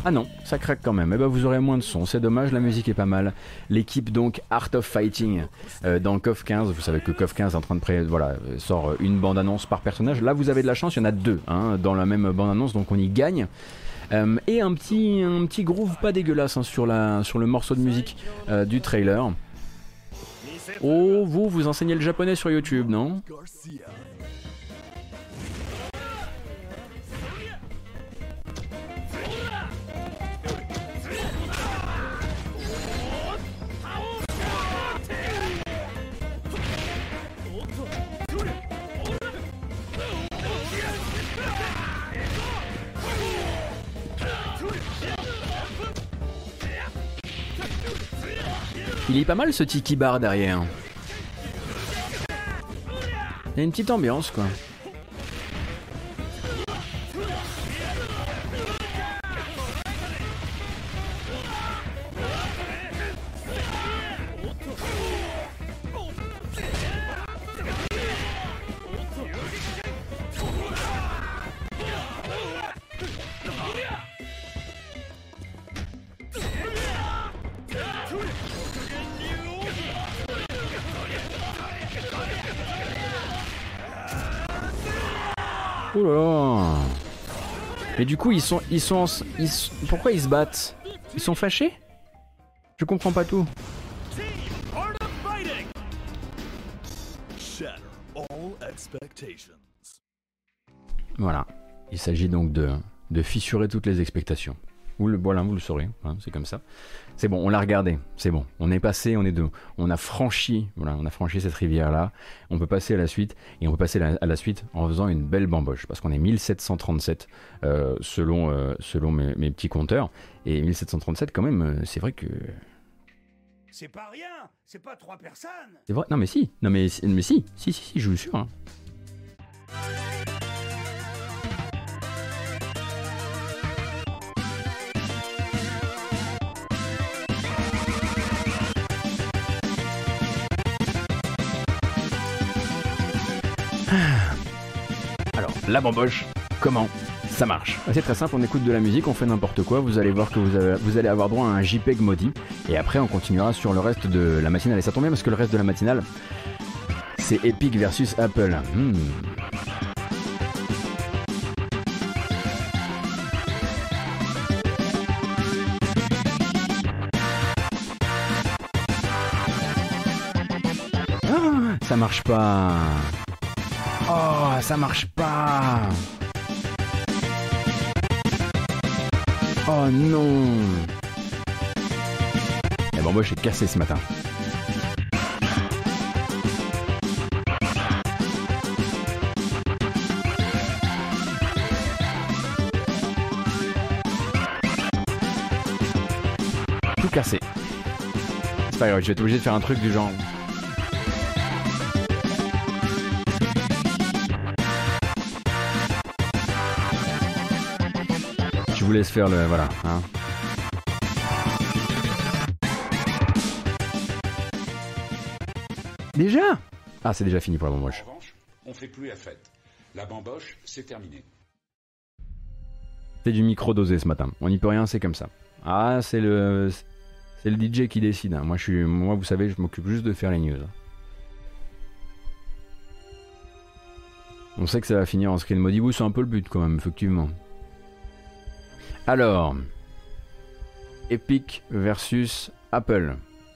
Ah non, ça craque quand même. Eh ben vous aurez moins de son, c'est dommage, la musique est pas mal. L'équipe donc Art of Fighting euh, dans KOF 15, vous savez que KOF 15 est en train de pré voilà, sort une bande-annonce par personnage. Là vous avez de la chance, il y en a deux hein, dans la même bande-annonce, donc on y gagne. Euh, et un petit, un groove pas dégueulasse hein, sur, le morceau de musique euh, du trailer. Oh, vous, vous enseignez le japonais sur YouTube, non? Il est pas mal ce tiki bar derrière. Il y a une petite ambiance quoi. Mais du coup, ils sont, ils sont, ils pourquoi ils se battent? Ils sont fâchés? Je comprends pas tout. Voilà. Il s'agit donc de, de fissurer toutes les expectations. Vous le, voilà, vous le saurez, hein, c'est comme ça. C'est bon, on l'a regardé, c'est bon. On est passé, on est deux. On a franchi, voilà, on a franchi cette rivière-là. On peut passer à la suite, et on peut passer à la suite en faisant une belle bamboche, parce qu'on est 1737 euh, selon, euh, selon mes, mes, petits compteurs. Et 1737, quand même, euh, c'est vrai que. C'est pas rien, c'est pas trois personnes. C'est vrai, non mais si, non mais, mais si, si, si, si, je vous jure. Hein. La bamboche, comment ça marche. C'est très simple, on écoute de la musique, on fait n'importe quoi, vous allez voir que vous, allez avoir droit à un JPEG maudit, et après on continuera sur le reste de la matinale. Et ça tombe bien parce que le reste de la matinale, c'est Epic versus Apple. Hmm. Ah, ça marche pas. Oh, ça marche pas. Oh non. Eh bon, moi, j'ai cassé ce matin. Tout cassé. C'est pas grave, je vais être obligé de faire un truc du genre. Vous laisse faire le. Voilà. Hein. Déjà Ah, c'est déjà fini pour la bamboche. En revanche, on fait plus la fête. La bamboche, c'est terminé. C'est du micro dosé ce matin. On n'y peut rien, c'est comme ça. Ah, c'est le. C'est le DJ qui décide. Hein. Moi, je suis, moi, vous savez, je m'occupe juste de faire les news. On sait que ça va finir en screen mode. c'est un peu le but quand même, effectivement. Alors, Epic versus Apple.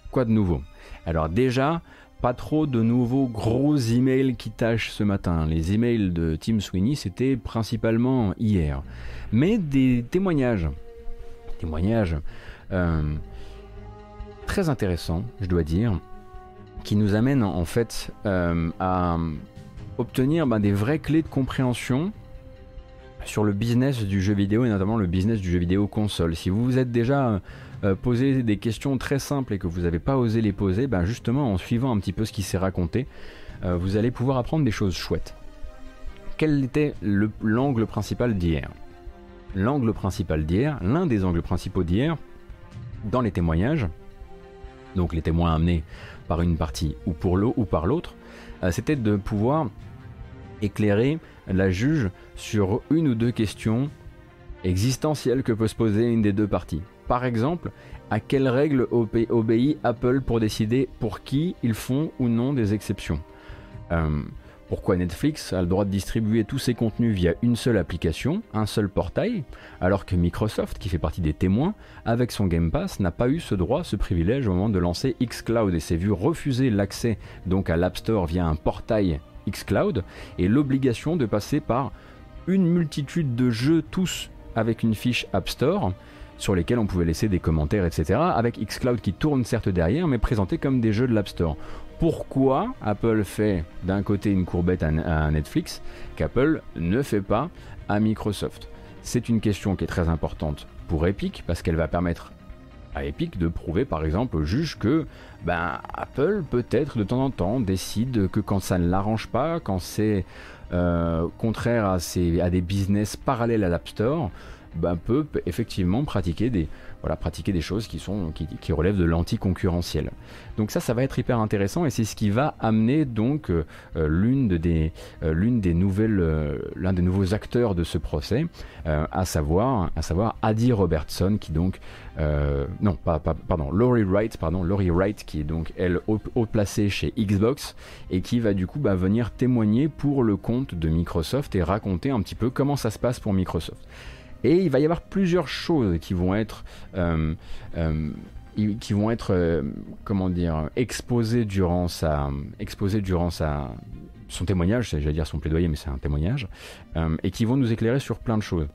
Quoi de nouveau? Alors déjà, pas trop de nouveaux gros emails qui tâchent ce matin. Les emails de Tim Sweeney, c'était principalement hier. Mais des témoignages. Témoignages euh, très intéressants, je dois dire, qui nous amènent en fait euh, à obtenir ben, des vraies clés de compréhension sur le business du jeu vidéo et notamment le business du jeu vidéo console. Si vous vous êtes déjà euh, posé des questions très simples et que vous n'avez pas osé les poser, ben justement en suivant un petit peu ce qui s'est raconté, euh, vous allez pouvoir apprendre des choses chouettes. Quel était l'angle principal d'hier? L'angle principal d'hier, l'un des angles principaux d'hier, dans les témoignages, donc les témoins amenés par une partie ou pour l'eau ou par l'autre, euh, c'était de pouvoir éclairer la juge sur une ou deux questions existentielles que peut se poser une des deux parties. Par exemple, à quelles règles obéit Apple pour décider pour qui ils font ou non des exceptions euh, Pourquoi Netflix a le droit de distribuer tous ses contenus via une seule application, un seul portail, alors que Microsoft, qui fait partie des témoins, avec son Game Pass, n'a pas eu ce droit, ce privilège au moment de lancer xCloud et s'est vu refuser l'accès donc à l'App Store via un portail xCloud et l'obligation de passer par une multitude de jeux tous avec une fiche App Store sur lesquels on pouvait laisser des commentaires, etc. Avec xCloud qui tourne certes derrière, mais présenté comme des jeux de l'App Store. Pourquoi Apple fait d'un côté une courbette à Netflix qu'Apple ne fait pas à Microsoft? C'est une question qui est très importante pour Epic parce qu'elle va permettre à Epic de prouver par exemple au juge que ben, Apple peut-être de temps en temps décide que quand ça ne l'arrange pas, quand c'est euh, contraire à, à des business parallèles à l'App Store, ben, peut effectivement pratiquer des, voilà, pratiquer des choses qui, sont, qui, relèvent de l'anti-concurrentiel. Donc ça, ça va être hyper intéressant et c'est ce qui va amener donc euh, euh, des, euh, l'une des nouvelles, l'un des nouveaux acteurs de ce procès, à savoir, à savoir Adi Robertson, qui donc, non, pas, pardon, Laurie Wright, pardon, Laurie Wright, qui est donc elle haut, placée chez Xbox et qui va du coup bah, venir témoigner pour le compte de Microsoft et raconter un petit peu comment ça se passe pour Microsoft. Et il va y avoir plusieurs choses qui vont être qui vont être comment dire exposées durant sa durant sa son témoignage, j'allais dire son plaidoyer, mais c'est un témoignage, et qui vont nous éclairer sur plein de choses.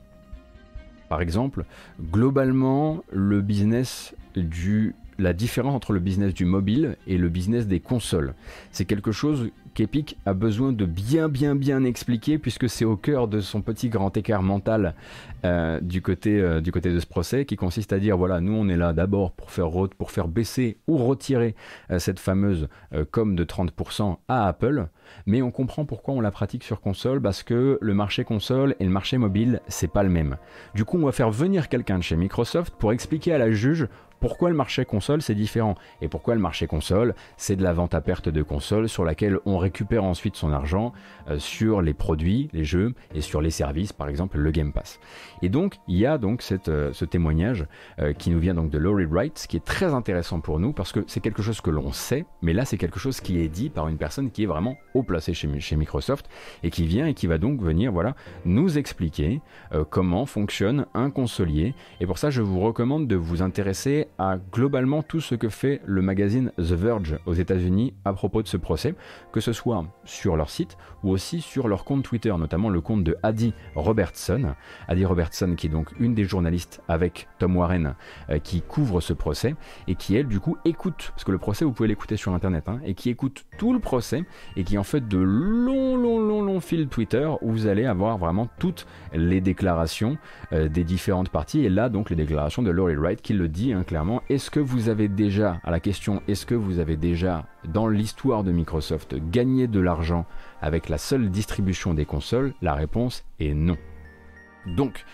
Par exemple, globalement, le business du la différence entre le business du mobile et le business des consoles. C'est quelque chose qu'Epic a besoin de bien bien bien expliquer puisque c'est au cœur de son petit grand écart mental euh, du, côté, euh, du côté de ce procès qui consiste à dire voilà nous on est là d'abord pour faire, pour faire baisser ou retirer euh, cette fameuse com de 30% à Apple mais on comprend pourquoi on la pratique sur console parce que le marché console et le marché mobile c'est pas le même. Du coup on va faire venir quelqu'un de chez Microsoft pour expliquer à la juge pourquoi le marché console c'est différent et pourquoi le marché console c'est de la vente à perte de console sur laquelle on récupère ensuite son argent euh, sur les produits, les jeux et sur les services, par exemple le Game Pass. Et donc il y a donc euh, ce témoignage euh, qui nous vient donc de Laurie Wright, qui est très intéressant pour nous parce que c'est quelque chose que l'on sait, mais là c'est quelque chose qui est dit par une personne qui est vraiment haut placée chez, chez Microsoft et qui vient et qui va donc venir voilà nous expliquer comment fonctionne un consolier. Et pour ça je vous recommande de vous intéresser à globalement tout ce que fait le magazine The Verge aux États-Unis à propos de ce procès, que ce soit sur leur site ou aussi sur leur compte Twitter, notamment le compte de Adi Robertson. Adi Robertson qui est donc une des journalistes avec Tom Warren euh, qui couvre ce procès et qui elle du coup écoute, parce que le procès vous pouvez l'écouter sur internet, hein, et qui écoute tout le procès et qui en fait de longs longs longs longs fils Twitter où vous allez avoir vraiment toutes les déclarations euh, des différentes parties et là donc les déclarations de Laurie Wright qui le dit hein, clairement est-ce que vous avez déjà, à la question, est-ce que vous avez déjà, dans l'histoire de Microsoft, gagné de l'argent avec la seule distribution des consoles? La réponse est non. Donc,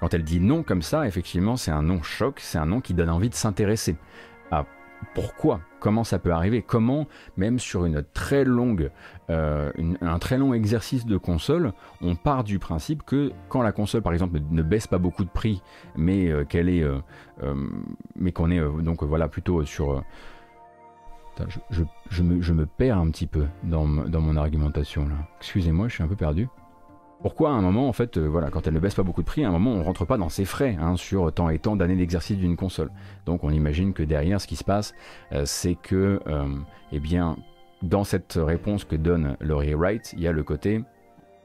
quand elle dit non comme ça, effectivement, c'est un non choc, c'est un non qui donne envie de s'intéresser à pourquoi Comment ça peut arriver Comment, même sur une très longue, euh, un très long exercice de console, on part du principe que quand la console, par exemple, ne baisse pas beaucoup de prix, mais euh, qu'elle est, euh, mais qu'on est donc voilà plutôt sur je, me, perds un petit peu dans, dans mon argumentation là. Excusez-moi, je suis un peu perdu. Pourquoi à un moment, en fait, euh, voilà, quand elle ne baisse pas beaucoup de prix, à un moment, on rentre pas dans ses frais hein, sur tant et tant d'années d'exercice d'une console. Donc, on imagine que derrière, ce qui se passe, euh, c'est que, euh, eh bien, dans cette réponse que donne Laurie Wright, il y a le côté,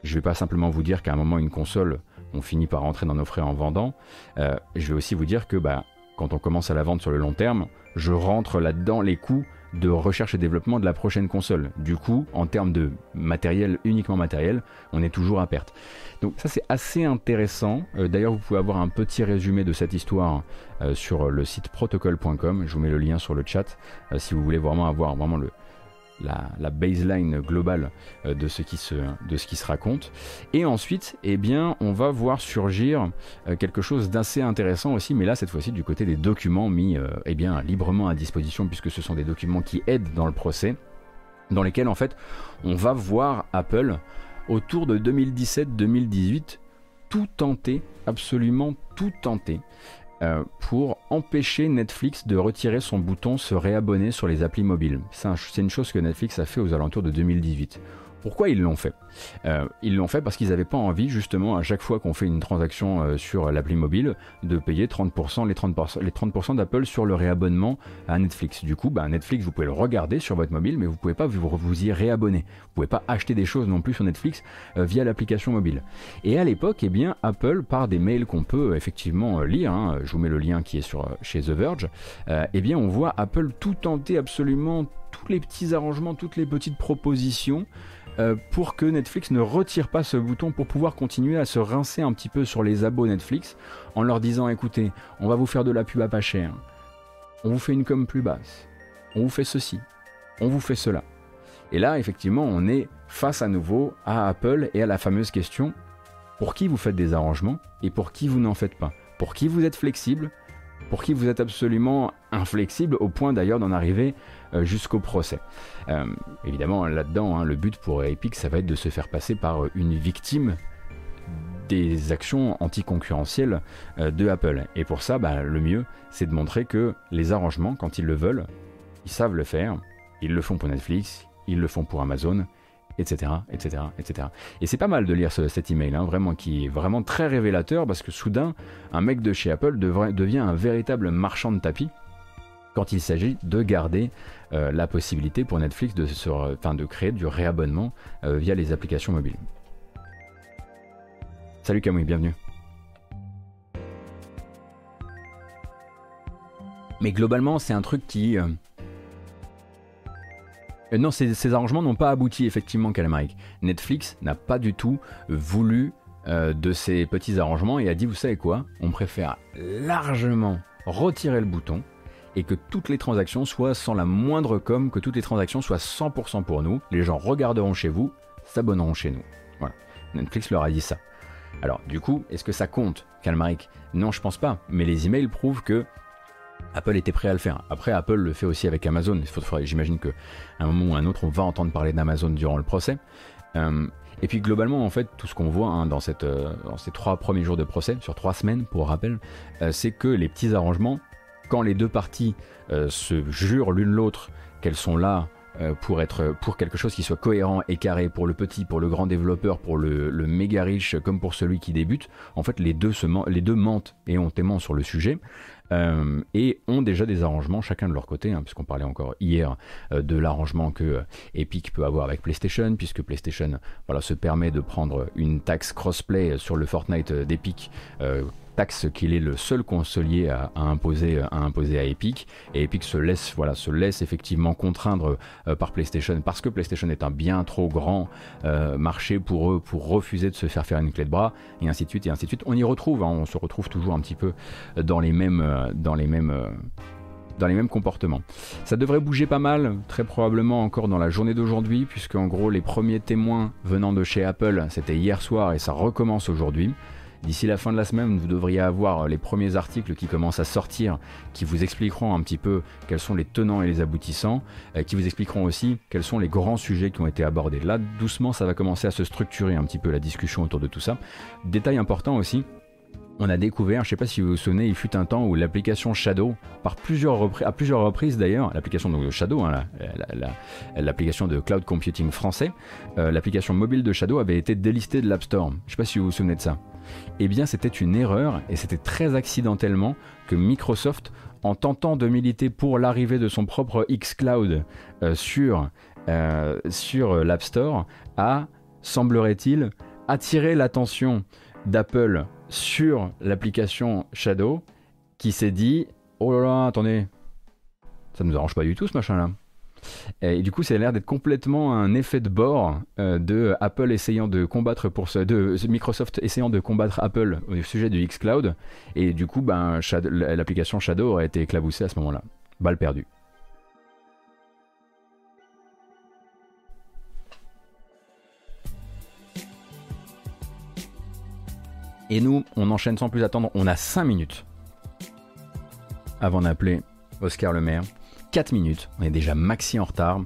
je vais pas simplement vous dire qu'à un moment, une console, on finit par rentrer dans nos frais en vendant. je vais aussi vous dire que, bah, quand on commence à la vendre sur le long terme, je rentre là-dedans les coûts de recherche et développement de la prochaine console. Du coup, en termes de matériel, uniquement matériel, on est toujours à perte. Donc ça c'est assez intéressant. Euh, d'ailleurs, vous pouvez avoir un petit résumé de cette histoire euh, sur le site protocol.com. Je vous mets le lien sur le chat euh, si vous voulez vraiment avoir vraiment le, la, baseline globale euh, de ce, qui se, de ce qui se raconte. Et ensuite, eh bien, on va voir surgir euh, quelque chose d'assez intéressant aussi, mais là, cette fois-ci, du côté des documents mis euh, eh bien, librement à disposition, puisque ce sont des documents qui aident dans le procès, dans lesquels, en fait, on va voir Apple autour de 2017-2018 tout tenter, absolument tout tenter, pour empêcher Netflix de retirer son bouton se réabonner sur les applis mobiles. C'est une chose que Netflix a fait aux alentours de 2018. Pourquoi ils l'ont fait euh, Ils l'ont fait parce qu'ils n'avaient pas envie, justement, à chaque fois qu'on fait une transaction euh, sur l'appli mobile, de payer 30%, les 30%, les 30 d'Apple sur le réabonnement à Netflix. Du coup, bah, Netflix, vous pouvez le regarder sur votre mobile, mais vous ne pouvez pas vous, y réabonner. Vous ne pouvez pas acheter des choses non plus sur Netflix euh, via l'application mobile. Et à l'époque, eh bien, Apple, par des mails qu'on peut effectivement lire, hein, je vous mets le lien qui est sur, chez The Verge, eh bien, on voit Apple tout tenter absolument tous les petits arrangements, toutes les petites propositions euh, pour que Netflix ne retire pas ce bouton pour pouvoir continuer à se rincer un petit peu sur les abos Netflix en leur disant écoutez, on va vous faire de la pub à pas cher, on vous fait une com plus basse, on vous fait ceci, on vous fait cela. Et là, effectivement, on est face à nouveau à Apple et à la fameuse question pour qui vous faites des arrangements et pour qui vous n'en faites pas? Pour qui vous êtes flexible? Pour qui vous êtes absolument inflexible au point d'ailleurs d'en arriver jusqu'au procès. Euh, évidemment, là-dedans, hein, le but pour Epic, ça va être de se faire passer par une victime des actions anticoncurrentielles euh, de Apple. Et pour ça, bah, le mieux, c'est de montrer que les arrangements, quand ils le veulent, ils savent le faire. Ils le font pour Netflix, ils le font pour Amazon, etc., etc., etc. Et c'est pas mal de lire cet email, hein, vraiment, qui est vraiment très révélateur parce que soudain, un mec de chez Apple devient un véritable marchand de tapis quand il s'agit de garder euh, la possibilité pour Netflix de, créer du réabonnement euh, via les applications mobiles. Salut Camouille, bienvenue. Mais globalement, c'est un truc qui... Euh, non, ces, arrangements n'ont pas abouti, effectivement, Calamaric. Netflix n'a pas du tout voulu de ces petits arrangements et a dit, vous savez quoi On préfère largement retirer le bouton et que toutes les transactions soient sans la moindre com, que toutes les transactions soient 100% pour nous. Les gens regarderont chez vous, s'abonneront chez nous. Voilà. Netflix leur a dit ça. Alors, du coup, est-ce que ça compte, Calmaric Non, je pense pas. Mais les emails prouvent que Apple était prêt à le faire. Après, Apple le fait aussi avec Amazon. J'imagine qu'à un moment ou un autre, on va entendre parler d'Amazon durant le procès. Euh, et puis globalement, en fait, tout ce qu'on voit hein, euh, dans, ces trois premiers jours de procès, sur trois semaines pour rappel, euh, c'est que les petits arrangements quand les deux parties euh, se jurent l'une l'autre qu'elles sont là euh, pour être pour quelque chose qui soit cohérent et carré pour le petit, pour le grand développeur, pour le, méga riche comme pour celui qui débute, en fait les deux, se mentent et ont aimant sur le sujet. Euh, et ont déjà des arrangements chacun de leur côté, hein, puisqu'on parlait encore hier de l'arrangement que Epic peut avoir avec PlayStation, puisque PlayStation se permet de prendre une taxe crossplay sur le Fortnite d'Epic taxe qu'il est le seul consolier à, imposer, à Epic. Et Epic se laisse, voilà, se laisse effectivement contraindre euh, par PlayStation parce que PlayStation est un bien trop grand euh, marché pour eux pour refuser de se faire faire une clé de bras et ainsi de suite et ainsi de suite. On y retrouve, hein, on se retrouve toujours un petit peu dans les mêmes, euh, dans les mêmes comportements. Ça devrait bouger pas mal, très probablement encore dans la journée d'aujourd'hui, puisque en gros les premiers témoins venant de chez Apple, c'était hier soir et ça recommence aujourd'hui. D'ici la fin de la semaine, vous devriez avoir les premiers articles qui commencent à sortir, qui vous expliqueront un petit peu quels sont les tenants et les aboutissants, euh, qui vous expliqueront aussi quels sont les grands sujets qui ont été abordés. Là, doucement, ça va commencer à se structurer un petit peu la discussion autour de tout ça. Détail important aussi, on a découvert, je ne sais pas si vous vous souvenez, il fut un temps où l'application Shadow, à plusieurs reprises d'ailleurs, l'application de Shadow, hein, l'application de cloud computing français, euh, l'application mobile de Shadow avait été délistée de l'App Store. Je ne sais pas si vous vous souvenez de ça eh bien c'était une erreur et c'était très accidentellement que Microsoft, en tentant de militer pour l'arrivée de son propre xCloud euh, sur, euh, sur l'App Store, a, semblerait-il, attiré l'attention d'Apple sur l'application Shadow qui s'est dit Oh là là, attendez, ça ne nous arrange pas du tout ce machin-là. Et, du coup, ça a l'air d'être complètement un effet de bord euh, de Apple essayant de combattre pour de Microsoft essayant de combattre Apple au sujet du xCloud. Et du coup, ben, l'application Shadow aurait été éclaboussée à ce moment-là. Balle perdue. Et nous, on enchaîne sans plus attendre. On a 5 minutes avant d'appeler Oscar Le Maire. 4 minutes. On est déjà maxi en retard.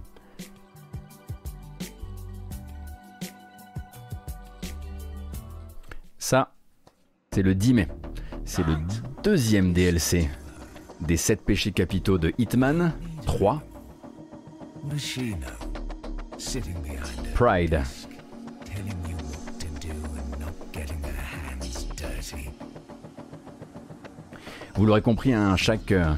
Ça, c'est le 10 mai. C'est le deuxième DLC des 7 péchés capitaux de Hitman 3. Pride. Vous l'aurez compris, hein, chaque euh,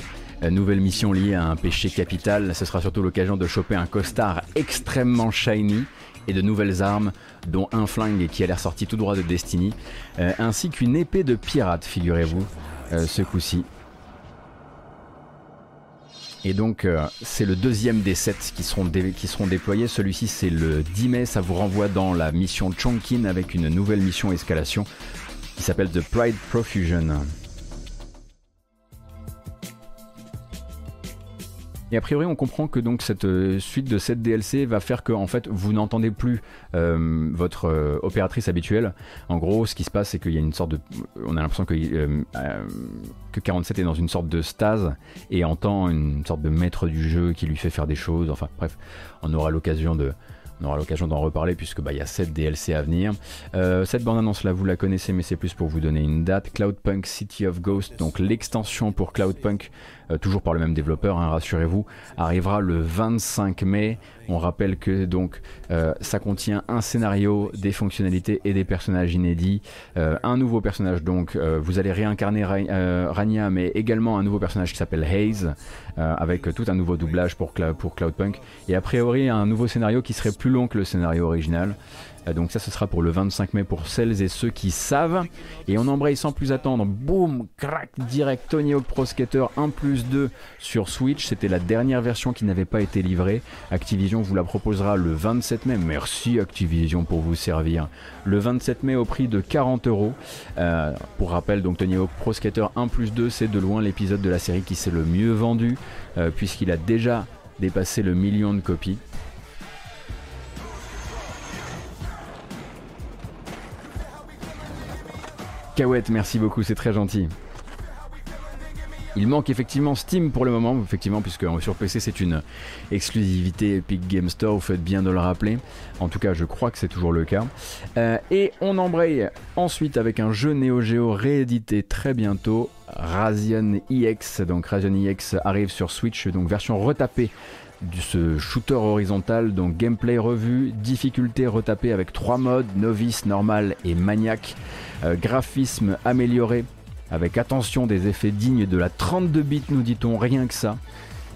nouvelle mission liée à un péché capital. Ce sera surtout l'occasion de choper un costard extrêmement shiny et de nouvelles armes, dont un flingue qui a l'air sorti tout droit de Destiny, euh, ainsi qu'une épée de pirate, figurez-vous, euh, ce coup-ci. Et donc euh, c'est le deuxième des sept qui seront, qui seront déployés. Celui-ci c'est le 10 mai, ça vous renvoie dans la mission Chonkin avec une nouvelle mission escalation qui s'appelle The Pride Profusion. Et a priori, on comprend que donc cette euh, suite de 7 DLC va faire que fait, vous n'entendez plus euh, votre euh, opératrice habituelle. En gros, ce qui se passe, c'est qu'il y a une sorte de, on a l'impression que que 47 est dans une sorte de stase et entend une sorte de maître du jeu qui lui fait faire des choses. Enfin, bref, on aura l'occasion de on aura l'occasion d'en reparler puisque bah, il y a 7 DLC à venir. cette bande annonce là vous la connaissez mais c'est plus pour vous donner une date. Cloudpunk City of Ghost, donc l'extension pour Cloudpunk toujours par le même développeur, hein, rassurez-vous, arrivera le 25 mai. On rappelle que donc ça contient un scénario, des fonctionnalités et des personnages inédits. un nouveau personnage donc, vous allez réincarner Rania, mais également un nouveau personnage qui s'appelle Haze, avec tout un nouveau doublage pour, pour Cloudpunk. Et a priori un nouveau scénario qui serait plus long que le scénario original. Euh, donc ça ce sera pour le 25 mai pour celles et ceux qui savent. Et on embraye sans plus attendre. Boum, crack, direct Tony Hawk Pro Skater 1 plus 2 sur Switch. C'était la dernière version qui n'avait pas été livrée. Activision vous la proposera le 27 mai. Merci Activision pour vous servir. Le 27 mai au prix de 40 euros. Euh, pour rappel, donc Tony Hawk Pro Skater 1 plus 2, c'est de loin l'épisode de la série qui s'est le mieux vendu, euh, puisqu'il a déjà dépassé le million de copies. Cahouette, merci beaucoup, c'est très gentil. Il manque effectivement Steam pour le moment, effectivement, puisque sur PC c'est une exclusivité Epic Game Store, vous faites bien de le rappeler. En tout cas, je crois que c'est toujours le cas. Euh, et on embraye ensuite avec un jeu Neo Geo réédité très bientôt, Razion EX. Donc Razion EX arrive sur Switch, donc version retapée de ce shooter horizontal, donc gameplay revu, difficulté retapée avec trois modes, novice, normal et maniaque, euh, graphisme amélioré avec attention des effets dignes de la 32 bits nous dit-on, rien que ça.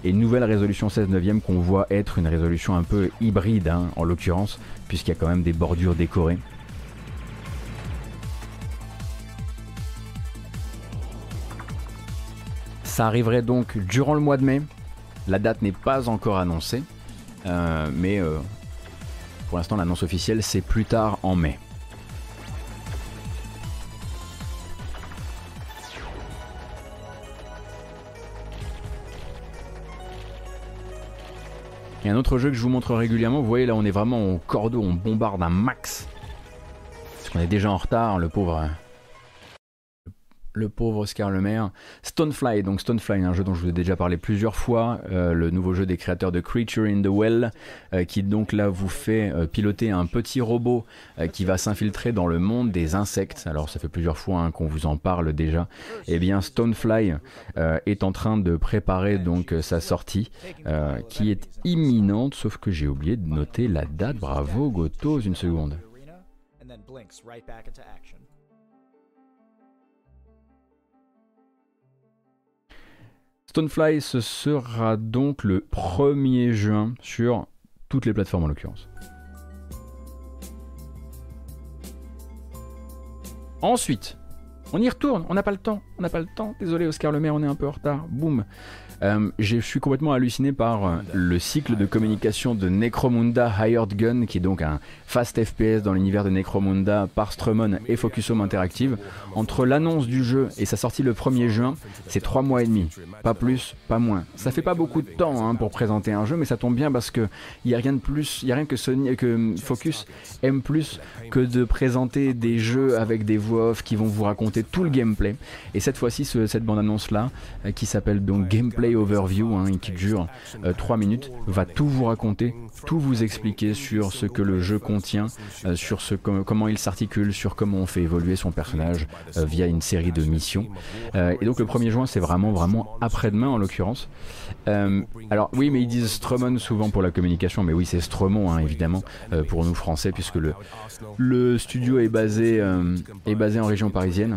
Et nouvelle résolution 16 neuvième qu'on voit être une résolution un peu hybride hein, en l'occurrence, puisqu'il y a quand même des bordures décorées. Ça arriverait donc durant le mois de mai, la date n'est pas encore annoncée, euh, mais euh, pour l'instant l'annonce officielle c'est plus tard en mai. Et un autre jeu que je vous montre régulièrement, vous voyez là on est vraiment au cordeau, on bombarde un max. Parce qu'on est déjà en retard, le pauvre le pauvre Oscar Lemaire. Stonefly, donc Stonefly, un jeu dont je vous ai déjà parlé plusieurs fois, euh, le nouveau jeu des créateurs de Creature in the Well, euh, qui donc là vous fait euh, piloter un petit robot qui va s'infiltrer dans le monde des insectes. Alors ça fait plusieurs fois hein, qu'on vous en parle déjà. Eh bien Stonefly est en train de préparer donc sa sortie, qui est imminente, sauf que j'ai oublié de noter la date. Bravo Gotos, une seconde. Stonefly, ce sera donc le 1er juin sur toutes les plateformes en l'occurrence. Ensuite, on y retourne, on n'a pas le temps, on n'a pas le temps. Désolé Oscar Le Maire, on est un peu en retard. Boum. Euh, je suis complètement halluciné par euh, le cycle de communication de Necromunda Hired Gun, qui est donc un fast FPS dans l'univers de Necromunda par Strumon et Focus Home Interactive. Entre l'annonce du jeu et sa sortie le 1er juin, c'est 3 mois et demi. Pas plus, pas moins. Ça fait pas beaucoup de temps hein, pour présenter un jeu, mais ça tombe bien parce que il y a rien de plus, il a rien que Sony, que Focus aime plus que de présenter des jeux avec des voix off qui vont vous raconter tout le gameplay. Et cette fois-ci, cette bande annonce là, euh, qui s'appelle donc Gameplay overview, hein, qui dure 3 euh, minutes, va tout vous raconter, tout vous expliquer sur ce que le jeu contient, euh, sur ce, comment il s'articule, sur comment on fait évoluer son personnage euh, via une série de missions. et donc le 1er juin, c'est vraiment, vraiment après-demain en l'occurrence. alors oui, mais ils disent Stromon souvent pour la communication, mais oui, c'est Stromon hein, évidemment pour nous français, puisque le, le studio est basé, est basé en région parisienne.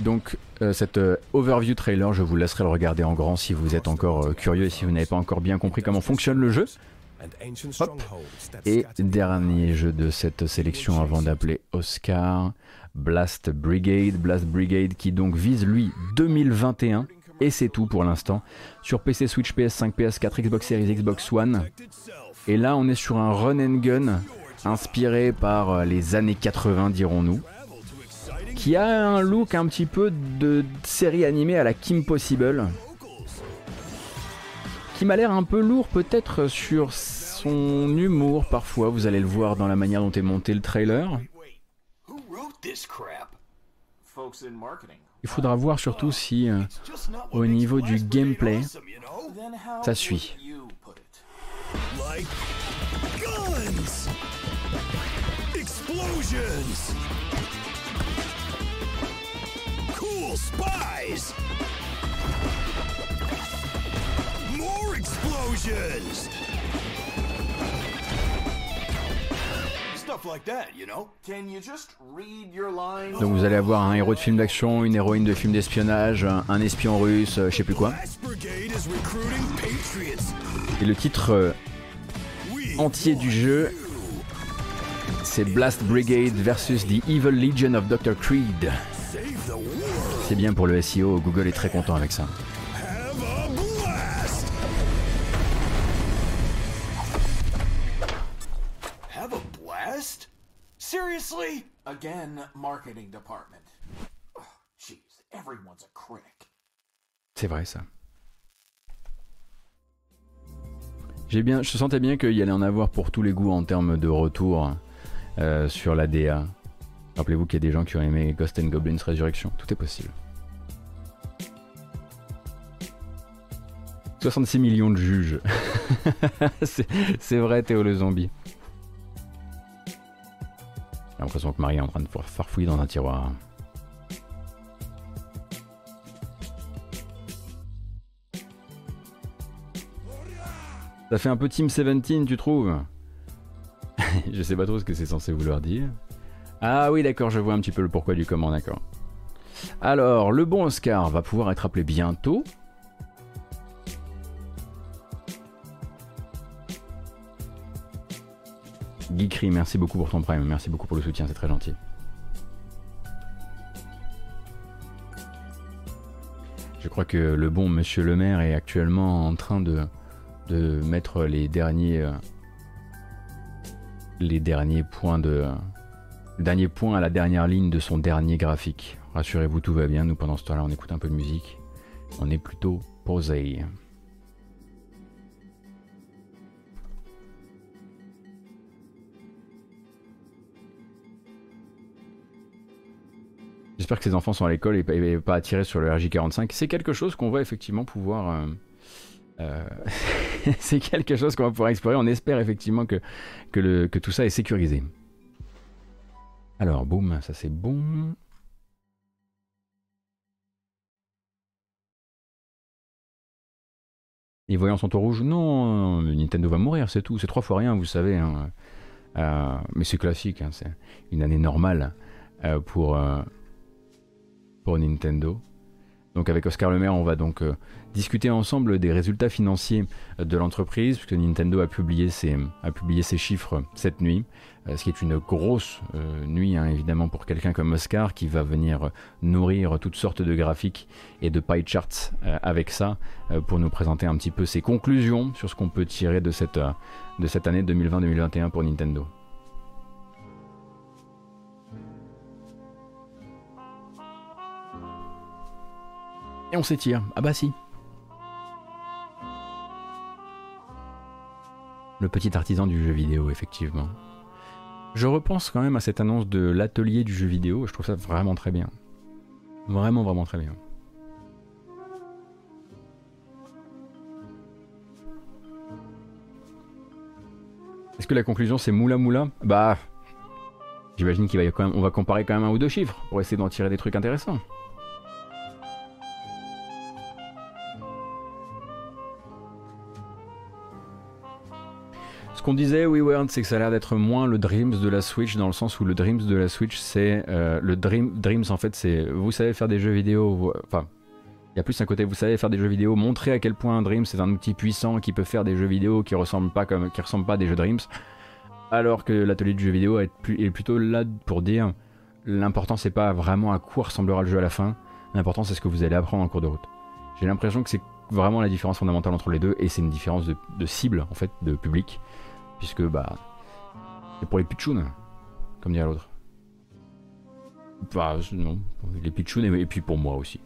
Donc euh, cette euh, overview trailer, je vous laisserai le regarder en grand si vous êtes encore euh, curieux et si vous n'avez pas encore bien compris comment fonctionne le jeu. Et dernier jeu de cette sélection avant d'appeler Oscar, Blast Brigade. Blast Brigade qui donc vise lui 2021 et c'est tout pour l'instant sur PC, Switch, PS5, PS4, Xbox Series, Xbox One. Et là on est sur un run and gun inspiré par les années 80 dirons-nous qui a un look un petit peu de série animée à la Kim Possible, qui m'a l'air un peu lourd peut-être sur son humour parfois, vous allez le voir dans la manière dont est monté le trailer. Il faudra voir surtout si euh, au niveau du gameplay, ça suit. Explosions! Spy! eyes! More explosions! Stuff like that, you know? Can you just read your lines? Donc vous allez avoir un héros de film d'action, une héroïne de film d'espionnage, un, espion russe, euh, je sais plus quoi. Blast Brigade is recruiting patriots. Et le titre euh, entier du jeu, c'est Blast Brigade versus The Evil Legion of Dr. Creed. C'est bien pour le SEO, Google est très content avec ça. Seriously? Again, marketing department. Oh, everyone's a critic. C'est vrai ça. J'ai bien, je sentais bien qu'il y allait en avoir pour tous les goûts en termes de retour euh, sur la DA. Rappelez-vous qu'il y a des gens qui ont aimé Ghost and Goblins Resurrection. Tout est possible. 66 millions de juges. c'est vrai, Théo le zombie. J'ai l'impression que Marie est en train de farfouiller dans un tiroir. Ça fait un peu Team 17, tu trouves? Je sais pas trop ce que c'est censé vouloir dire. Ah oui, d'accord, je vois un petit peu le pourquoi du comment, d'accord. Alors, le bon Oscar va pouvoir être appelé bientôt. Geekry, merci beaucoup pour ton prime, merci beaucoup pour le soutien, c'est très gentil. Je crois que le bon monsieur le maire est actuellement en train de, de mettre les derniers euh, les derniers points de dernier point à la dernière ligne de son dernier graphique. Rassurez-vous, tout va bien. Nous, pendant ce temps-là, on écoute un peu de musique. On est plutôt posé. J'espère que ces enfants sont à l'école et pas- attirés sur le RJ45. C'est quelque chose qu'on va effectivement pouvoir. euh, euh, c'est quelque chose qu'on va pouvoir explorer. On espère effectivement que tout ça est sécurisé. Alors, boum, ça c'est bon. Les voyants sont au rouge Non, Nintendo va mourir, c'est tout. C'est trois fois rien, vous savez. hein. Euh, mais c'est classique, hein, c'est une année normale euh, pour, euh, pour Nintendo. Donc avec Oscar Le Maire, on va donc discuter ensemble des résultats financiers de l'entreprise, puisque Nintendo a publié ses, chiffres cette nuit, ce qui est une grosse euh, nuit hein, évidemment pour quelqu'un comme Oscar qui va venir euh, nourrir toutes sortes de graphiques et de pie charts euh, avec ça euh, pour nous présenter un petit peu ses conclusions sur ce qu'on peut tirer de cette, euh, de cette année 2020-2021 pour Nintendo. Et on s'étire. Ah bah si. Le petit artisan du jeu vidéo, effectivement. Je repense quand même à cette annonce de l'atelier du jeu vidéo. Je trouve ça vraiment très bien. Vraiment, vraiment très bien. Est-ce que la conclusion c'est moula moula? Bah, j'imagine qu'il va va comparer quand même un ou deux chiffres pour essayer d'en tirer des trucs intéressants. Qu'on disait, oui, Word, c'est que ça a l'air d'être moins le Dreams de la Switch, dans le sens où le Dreams de la Switch, c'est euh, le Dream, Dreams, en fait, c'est vous savez faire des jeux vidéo, enfin, il y a plus un côté, vous savez faire des jeux vidéo, montrer à quel point Dreams c'est un outil puissant qui peut faire des jeux vidéo qui ressemblent pas comme, qui ressemblent pas à des jeux Dreams, alors que l'atelier du jeu vidéo est, plus- est plutôt là pour dire l'important c'est pas vraiment à quoi ressemblera le jeu à la fin, l'important c'est ce que vous allez apprendre en cours de route. J'ai l'impression que c'est vraiment la différence fondamentale entre les deux et c'est une différence de, de cible en fait, de public puisque bah c'est pour les pitchouns, comme dirait l'autre. Bah non, les pitchouns et, et puis pour moi aussi.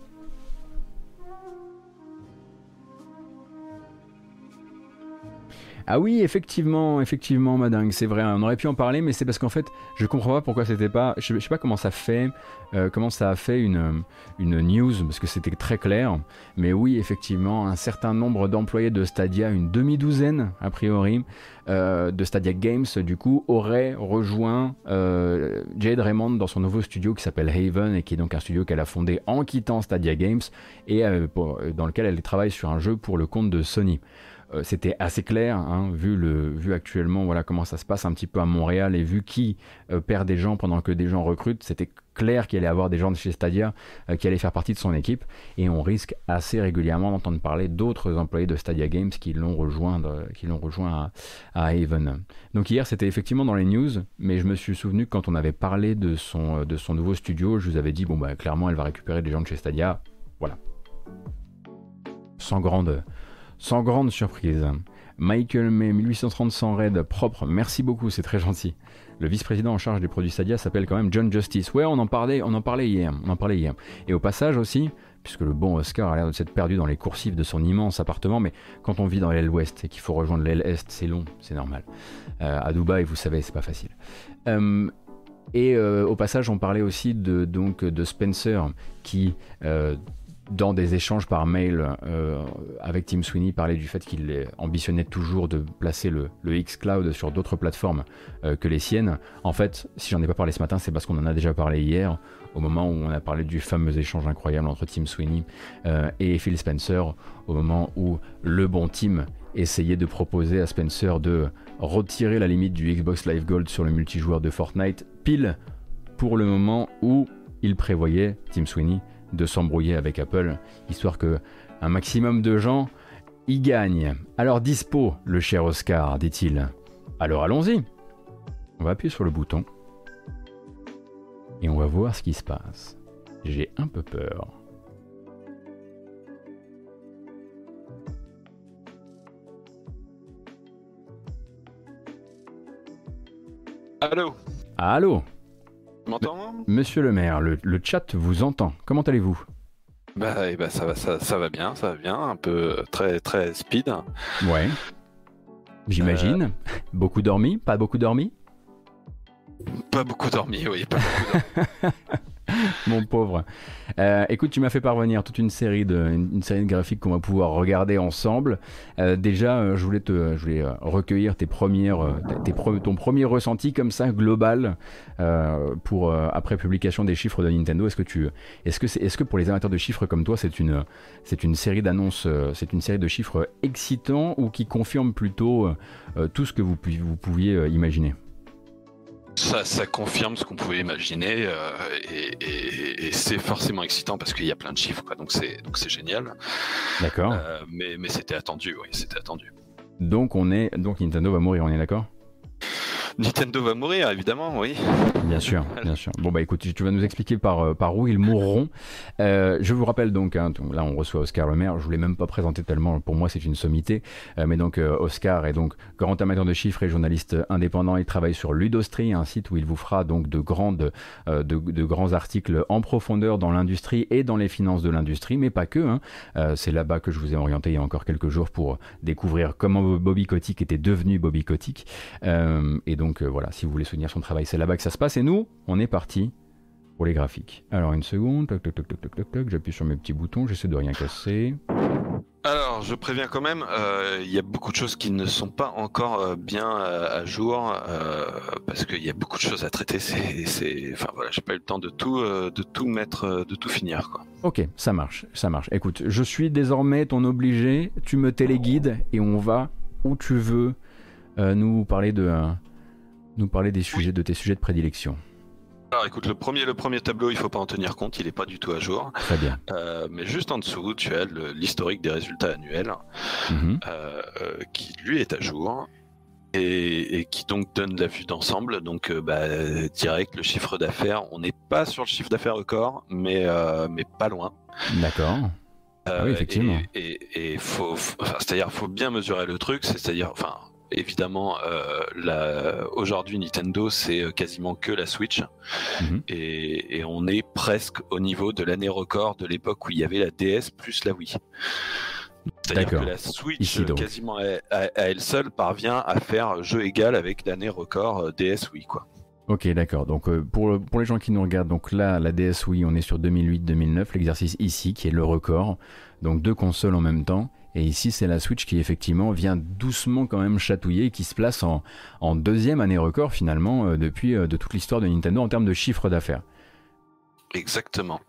Ah oui, effectivement, effectivement, madingue, c'est vrai. On aurait pu en parler, mais c'est parce qu'en fait, je comprends pas pourquoi c'était pas. Je, je sais pas comment ça fait, euh, comment ça a fait une, une news, parce que c'était très clair. Mais oui, effectivement, un certain nombre d'employés de Stadia, une demi-douzaine a priori, euh, de Stadia Games, du coup, auraient rejoint euh, Jade Raymond dans son nouveau studio qui s'appelle Haven et qui est donc un studio qu'elle a fondé en quittant Stadia Games et euh, dans lequel elle travaille sur un jeu pour le compte de Sony. Euh, C'était assez clair, hein, vu, le, vu actuellement voilà, comment ça se passe un petit peu à Montréal et vu qui euh, perd des gens pendant que des gens recrutent, c'était clair qu'il allait avoir des gens de chez Stadia euh, qui allaient faire partie de son équipe et on risque assez régulièrement d'entendre parler d'autres employés de Stadia Games qui l'ont rejoint, qui l'ont rejoint à, à Haven. Donc hier c'était effectivement dans les news, mais je me suis souvenu que quand on avait parlé de son, de son nouveau studio, je vous avais dit bon bah clairement elle va récupérer des gens de chez Stadia, voilà. Sans grande, sans grande surprise. Michael May 1830 sans raid propre, merci beaucoup, c'est très gentil. Le vice-président en charge des produits Stadia s'appelle quand même John Justice. Ouais, on en parlait, on en parlait hier, on en parlait hier. Et au passage aussi, puisque le bon Oscar a l'air de s'être perdu dans les coursives de son immense appartement, mais quand on vit dans l'aile ouest et qu'il faut rejoindre l'aile est, c'est long, c'est normal. Euh, à Dubaï, vous savez, c'est pas facile. Euh, et euh, au passage, on parlait aussi de, donc, de Spencer qui, dans des échanges par mail euh, avec Tim Sweeney, parlait du fait qu'il ambitionnait toujours de placer le, le xCloud sur d'autres plateformes euh, que les siennes. En fait, si j'en ai pas parlé ce matin, c'est parce qu'on en a déjà parlé hier, au moment où on a parlé du fameux échange incroyable entre Tim Sweeney euh, et Phil Spencer, au moment où le bon Tim essayait de proposer à Spencer de retirer la limite du Xbox Live Gold sur le multijoueur de Fortnite, pile pour le moment où il prévoyait, Tim Sweeney, de s'embrouiller avec Apple, histoire que un maximum de gens y gagnent. Alors dispo, le cher Oscar, dit-il. Alors allons-y. On va appuyer sur le bouton. Et on va voir ce qui se passe. J'ai un peu peur. Allô? Allô? M'entends Monsieur le maire, le, le chat vous entend. Comment allez-vous? Bah, eh ben, ça, va, ça, ça va bien, ça va bien, un peu euh, très très speed. Ouais. J'imagine. Beaucoup dormi? Pas beaucoup dormi? Pas beaucoup dormi, oui, pas beaucoup dormi. Mon pauvre. Euh, écoute, tu m'as fait parvenir toute une série de, une, série de graphiques qu'on va pouvoir regarder ensemble. Euh, déjà, euh, je voulais, te, je voulais recueillir tes premières, tes ton premier ressenti comme ça, global, pour, après publication des chiffres de Nintendo. Est-ce que, tu, est-ce, que c'est, est-ce que pour les amateurs de chiffres comme toi, c'est une, une série d'annonces, c'est une série de chiffres excitants ou qui confirment plutôt tout ce que vous, vous pouviez imaginer? Ça, ça confirme ce qu'on pouvait imaginer euh, et, et- et c'est forcément excitant parce qu'il y a plein de chiffres, quoi, donc c'est donc c'est génial. D'accord. Euh, mais mais c'était attendu, oui, c'était attendu. Donc, on est, donc Nintendo va mourir, on est d'accord? Nintendo va mourir, évidemment, oui. Bien sûr, bien sûr. Bon bah écoute, tu vas nous expliquer par, euh, par où ils mourront. Euh, je vous rappelle donc, hein, donc là on reçoit Oscar Le Maire, je voulais même pas présenter tellement, pour moi c'est une sommité, Euh, mais donc euh, Oscar est donc grand amateur de chiffres et journaliste indépendant, il travaille sur Ludostri, un site où il vous fera donc de, grandes, de, de grands articles en profondeur dans l'industrie et dans les finances de l'industrie, mais pas que. hein. C'est là-bas que je vous ai orienté il y a encore quelques jours pour découvrir comment Bobby Kotick était devenu Bobby Kotick. Euh, et donc euh, voilà, si vous voulez soutenir son travail, c'est là-bas que ça se passe. Et nous, on est parti pour les graphiques. Alors une seconde, toc toc toc toc toc toc toc, j'appuie sur mes petits boutons, j'essaie de rien casser. Alors, je préviens quand même, euh, il y a beaucoup de choses qui ne sont pas encore euh, bien euh, à jour parce qu'il y a beaucoup de choses à traiter. C'est, enfin voilà, j'ai pas eu le temps de tout, de tout mettre, de tout finir quoi. Ok, ça marche, ça marche. Écoute, je suis désormais ton obligé, tu me téléguides et on va où tu veux euh, nous parler de euh, nous parler des sujets de tes sujets de prédilection. Alors, écoute, le premier, le premier tableau, il faut pas en tenir compte, il est pas du tout à jour. Très bien. Euh, mais juste en dessous, tu as l'historique des résultats annuels euh, euh, qui lui est à jour. Et, et qui donc donne la vue d'ensemble, donc euh, bah, direct le chiffre d'affaires. On n'est pas sur le chiffre d'affaires record, mais mais pas loin. D'accord. Ah oui, effectivement. Et, et- et faut, faut- enfin, c'est-à-dire, faut bien mesurer le truc. C'est-à-dire, enfin, évidemment, euh, aujourd'hui Nintendo, c'est euh, quasiment que la Switch, Mhm. et, et on est presque au niveau de l'année record de l'époque où il y avait la DS plus la Wii. C'est-à-dire D'accord. que la Switch, Ici, quasiment à, à- à elle seule, parvient à faire jeu égal avec l'année record euh, DS Wii, quoi. Ok, d'accord. Donc euh, pour, pour les gens qui nous regardent, donc là, la DS Wii, on est sur 2008-2009, l'exercice ici qui est le record. Donc deux consoles en même temps. Et ici, c'est la Switch qui effectivement vient doucement quand même chatouiller et qui se place en, en deuxième année record finalement euh, depuis euh, de toute l'histoire de Nintendo en termes de chiffre d'affaires. Exactement.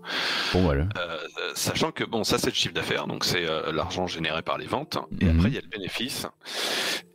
Bon voilà. Euh, sachant que bon, ça c'est le chiffre d'affaires, donc c'est euh, l'argent généré par les ventes. Et Mhm. après il y a le bénéfice.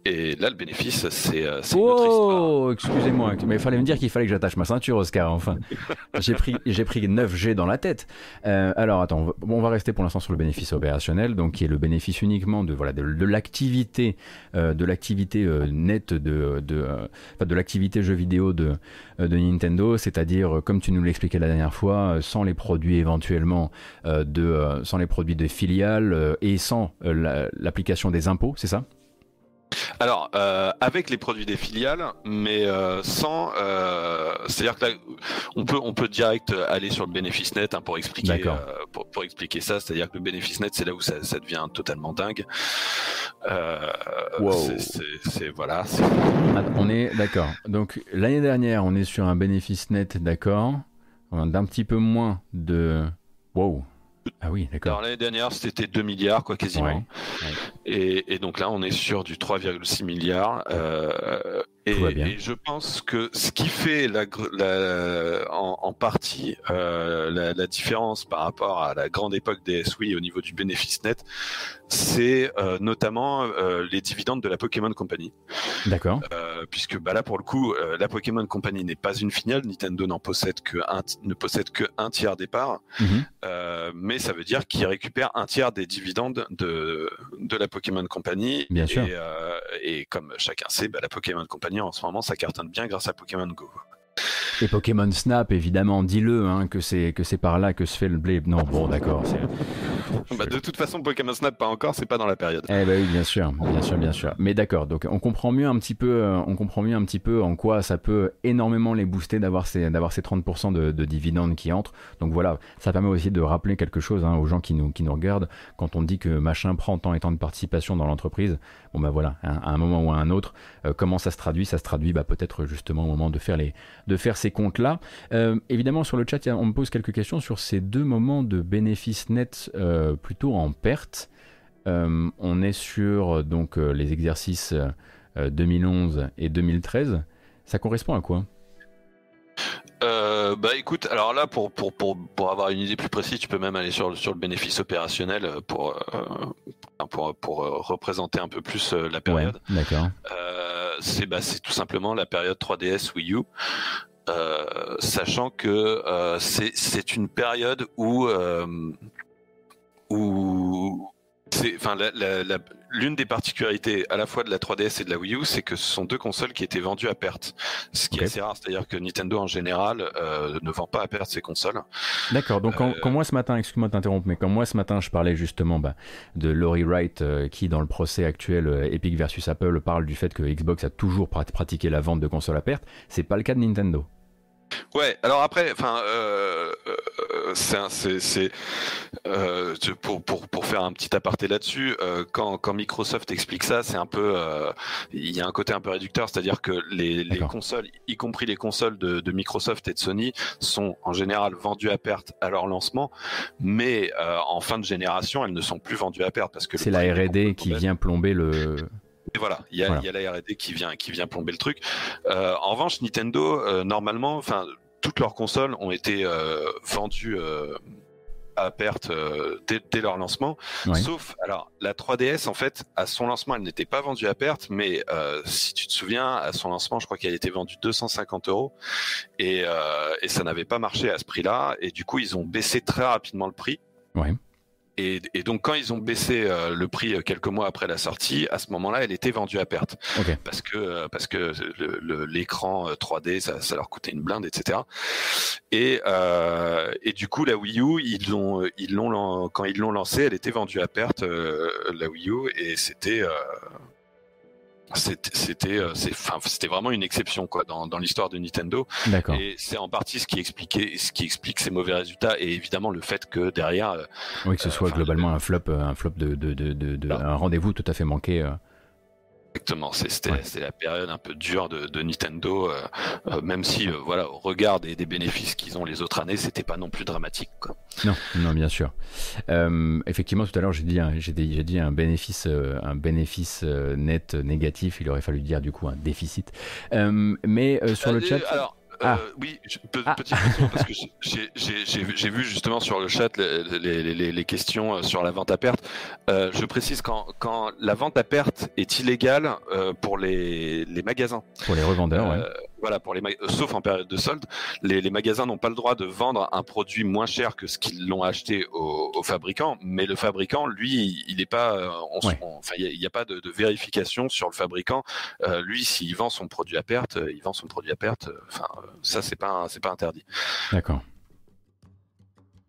Et là le bénéfice c'est euh. Oh, excusez-moi, mais il fallait me dire qu'il fallait que j'attache ma ceinture, Oscar, enfin. J'ai pris, j'ai pris 9G dans la tête. Euh, alors, attends, on va, rester pour l'instant sur le bénéfice opérationnel, donc qui est le bénéfice uniquement de, voilà, de, l'activité, euh, de l'activité euh, nette de, de, euh, de l'activité jeu vidéo de, de Nintendo, c'est-à-dire, comme tu nous l'expliquais la dernière fois, sans les produits éventuellement euh, de, euh, sans les produits de filiales euh, et sans la- l'application des impôts, c'est ça? Alors euh, avec les produits des filiales, mais euh, sans, euh, c'est-à-dire que là on peut on peut direct aller sur le bénéfice net hein, pour expliquer pour, pour expliquer ça, c'est-à-dire que le bénéfice net c'est là où ça, ça devient totalement dingue. Wow. c'est- voilà. On est d'accord. Donc l'année dernière, on est sur un bénéfice net, d'accord, d'un petit peu moins de. Wow. Ah oui, Alors d'accord. l'année dernière c'était 2 milliards quoi quasiment. Ouais, ouais. Et, et donc là, on est sur du 3,6 milliards. euh, et, je pense que ce qui fait la, la- en, en partie euh, la, la différence par rapport à la grande époque des SWI au niveau du bénéfice net, c'est euh, notamment euh, les dividendes de la Pokémon Company. D'accord. Puisque bah là, pour le coup, la Pokémon Company n'est pas une filiale. Nintendo n'en possède que un, ne possède que un tiers des parts. Mhm. Mais ça veut dire qu'il récupère un tiers des dividendes de, de la Pokémon Company. Bien sûr. Et, euh, et comme chacun sait, bah, la Pokémon Company en ce moment, ça cartonne bien grâce à Pokémon Go. Et Pokémon Snap, évidemment, dis-le, hein, c'est que c'est par là que se fait le blé. Non, bon, d'accord. Bah, de toute façon, Pokémon Snap, pas encore, c'est pas dans la période. Eh ben oui, bien sûr, bien sûr, bien sûr. Mais d'accord, donc on comprend mieux un petit peu, euh, on comprend mieux un petit peu en quoi ça peut énormément les booster d'avoir ces, d'avoir ces 30% de, de dividendes qui entrent. Donc voilà, ça permet aussi de rappeler quelque chose hein, aux gens qui nous, qui nous regardent. Quand on dit que machin prend tant et tant de participation dans l'entreprise, bon ben voilà, hein, à un moment ou à un autre, euh, comment ça se traduit? Ça se traduit bah, peut-être justement au moment de faire, les, de faire ces comptes-là. Euh, évidemment, sur le chat, on me pose quelques questions sur ces deux moments de bénéfices nets euh, plutôt en perte. Euh, on est sur euh, donc euh, les exercices euh, euh, 2011 et 2013. Ça correspond à quoi? Euh, bah écoute, alors là, pour, pour, pour, pour avoir une idée plus précise, tu peux même aller sur, le- sur le bénéfice opérationnel euh, pour, euh, pour, pour euh, représenter un peu plus euh, la période. Ouais, d'accord. Euh, c'est bah, tout simplement la période 3DS Wii U. Euh, sachant que euh, c'est c'est une période où euh, où c'est enfin l'une des particularités à la fois de la 3DS et de la Wii U, c'est que ce sont deux consoles qui étaient vendues à perte, ce qui est assez rare. C'est-à-dire que Nintendo en général euh, ne vend pas à perte ses consoles. D'accord, donc quand, Euh, quand moi ce matin, excuse-moi de t'interrompre, mais quand moi ce matin je parlais justement bah, de Laurie Wright euh, qui dans le procès actuel Epic versus Apple parle du fait que Xbox a toujours prat- pratiqué la vente de consoles à perte, c'est pas le cas de Nintendo. Ouais, alors après, enfin, euh, euh, c'est euh, pour, pour pour faire un petit aparté là-dessus, quand quand Microsoft explique ça, c'est un peu, il y a un côté un peu réducteur, c'est-à-dire que les, les consoles, y compris les consoles de, de Microsoft et de Sony, sont en général vendues à perte à leur lancement, mais en fin de génération, elles ne sont plus vendues à perte parce que C'est la R&D qui vient plomber le... et voilà, il y a, Voilà. il y a la R&D qui vient, qui vient plomber le truc. Euh, en revanche, Nintendo, euh, normalement, enfin, toutes leurs consoles ont été euh, vendues euh, à perte euh, dès, dès leur lancement. Sauf, alors, la 3DS, en fait, à son lancement, elle n'était pas vendue à perte, mais euh, si tu te souviens, à son lancement, je crois qu'elle était vendue 250 euros, et, et ça n'avait pas marché à ce prix-là, et du coup, ils ont baissé très rapidement le prix. Ouais. Et, et donc quand ils ont baissé euh, le prix euh, quelques mois après la sortie, à ce moment-là, elle était vendue à perte Ok. parce que euh, parce que le- le- l'écran euh, 3D ça, ça leur coûtait une blinde, etc. Et euh, et du coup la Wii U ils l'ont ils l'ont quand ils l'ont lancée, elle était vendue à perte euh, la Wii U et c'était euh, c'était c'était euh, c'était vraiment une exception quoi dans, dans l'histoire de Nintendo et c'est en partie ce qui expliquait ce qui explique ces mauvais résultats et évidemment le fait que derrière Oui, que ce euh, soit globalement un flop, euh, un flop de, de, un rendez-vous tout à fait manqué. Exactement, c'est- c'était Ouais. la période un peu dure de, de Nintendo, euh, euh, même si euh, voilà au regard des, des bénéfices qu'ils ont les autres années, c'était pas non plus dramatique. Quoi. Non, non, bien sûr. Effectivement, tout à l'heure, j'ai dit, un- j'ai dit, j'ai dit un bénéfice, un bénéfice net négatif. Il aurait fallu dire du coup un déficit. Mais sur le chat, Alors, Ah. euh, oui, je- pe- Ah. petite question parce que j'ai- vu- justement sur le chat les, les- les- les questions euh, sur la vente à perte. Euh, je précise quand, quand la vente à perte est illégale pour les, les magasins. pour les revendeurs, ouais. Voilà, pour les euh, sauf en période de solde, les, les magasins n'ont pas le droit de vendre un produit moins cher que ce qu'ils l'ont acheté au, au fabricant, mais le fabricant, lui, il n'est pas, euh, Ouais. il n'y a, pas de, de vérification sur le fabricant. Euh, lui, s'il vend son produit à perte, il vend son produit à perte. Enfin, ça, c'est pas, c'est pas interdit. D'accord.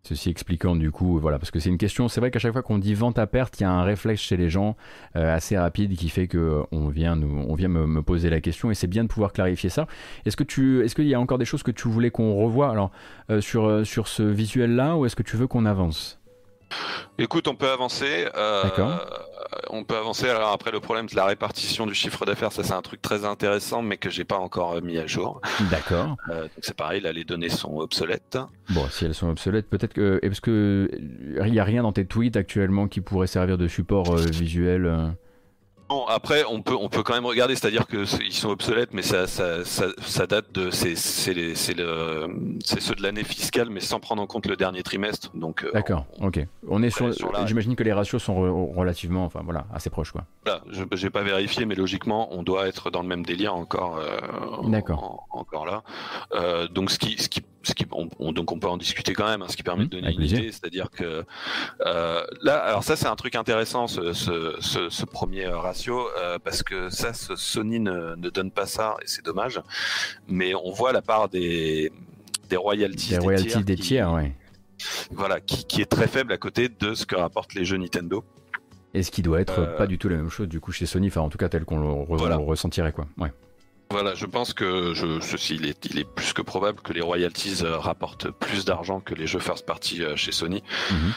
Ceci expliquant du coup, voilà, parce que c'est une question, c'est vrai qu'à chaque fois qu'on dit vente à perte, il y a un réflexe chez les gens euh, assez rapide qui fait que euh, on vient, on vient me, poser la question et c'est bien de pouvoir clarifier ça. Est-ce que est-ce qu'il y a encore des choses que tu voulais qu'on revoie? Alors euh, sur euh, sur ce visuel là ou est-ce que tu veux qu'on avance? Écoute, on peut avancer. euh, D'accord. On peut avancer. Alors après, le problème, c'est la répartition du chiffre d'affaires. Ça, c'est un truc très intéressant, mais que j'ai pas encore euh, mis à jour. D'accord. Euh, donc c'est pareil. Là, les données sont obsolètes. Bon, si elles sont obsolètes, peut-être que est-ce que il y a rien dans tes tweets actuellement qui pourrait servir de support euh, visuel Bon, après, on peut, on peut quand même regarder, c'est-à-dire que c'est- ils sont obsolètes, mais ça, ça, ça, ça date de, c'est, c'est, les- c'est le, c'est ceux de l'année fiscale, mais sans prendre en compte le dernier trimestre. Donc, euh, D'accord. Ok. On est sur. sur la- J'imagine que les ratios sont re- relativement, enfin voilà, assez proches quoi. Voilà, je j'ai pas vérifié, mais logiquement, on doit être dans le même délire encore. euh, D'accord. en- encore là. Euh, donc ce qui, ce qui, ce qui, on, on- donc on peut en discuter quand même, hein, ce qui permet de donner avec une idée, c'est-à-dire que euh, là, alors ça c'est un truc intéressant, ce, ce, ce, ce premier euh, ratio, euh, parce que ça, Sony ne, ne donne pas ça et c'est dommage. Mais on voit la part des des royalties, Des royalties des qui- tiers, ouais. voilà, qui, qui est très faible à côté de ce que rapportent les jeux Nintendo. Et ce qui doit être Euh, pas du tout la même chose du coup chez Sony, enfin en tout cas tel qu'on le re- Voilà. ressentirait quoi. Ouais. Voilà, je pense que je, ceci, il est, il est plus que probable que les royalties euh, rapportent plus d'argent que les jeux first party euh, chez Sony. Mhm.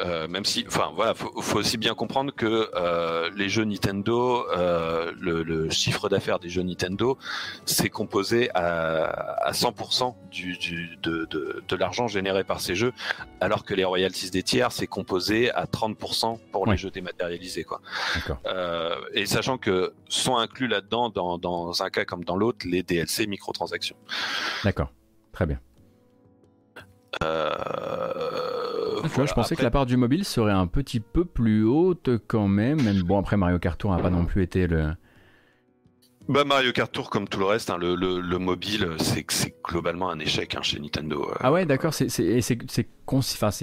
Euh, même si, enfin voilà, faut, faut aussi bien comprendre que euh, les jeux Nintendo, euh, le, le chiffre d'affaires des jeux Nintendo, c'est composé à, à 100% du, du, de, de, de l'argent généré par ces jeux, alors que les royalties des tiers, c'est composé à 30% pour Ouais. les jeux dématérialisés, quoi. Et sachant que sont inclus là-dedans, dans, dans un cas comme dans l'autre, les DLC microtransactions. D'accord. Très bien. Euh, vois, je pensais que la part du mobile serait un petit peu plus haute quand même. même bon après Mario Kart Tour n'a pas non plus été le. bah, Mario Kart Tour, comme tout le reste, hein, le, le, le mobile, c'est globalement un échec hein, chez Nintendo. euh. Ah ouais, d'accord. C'est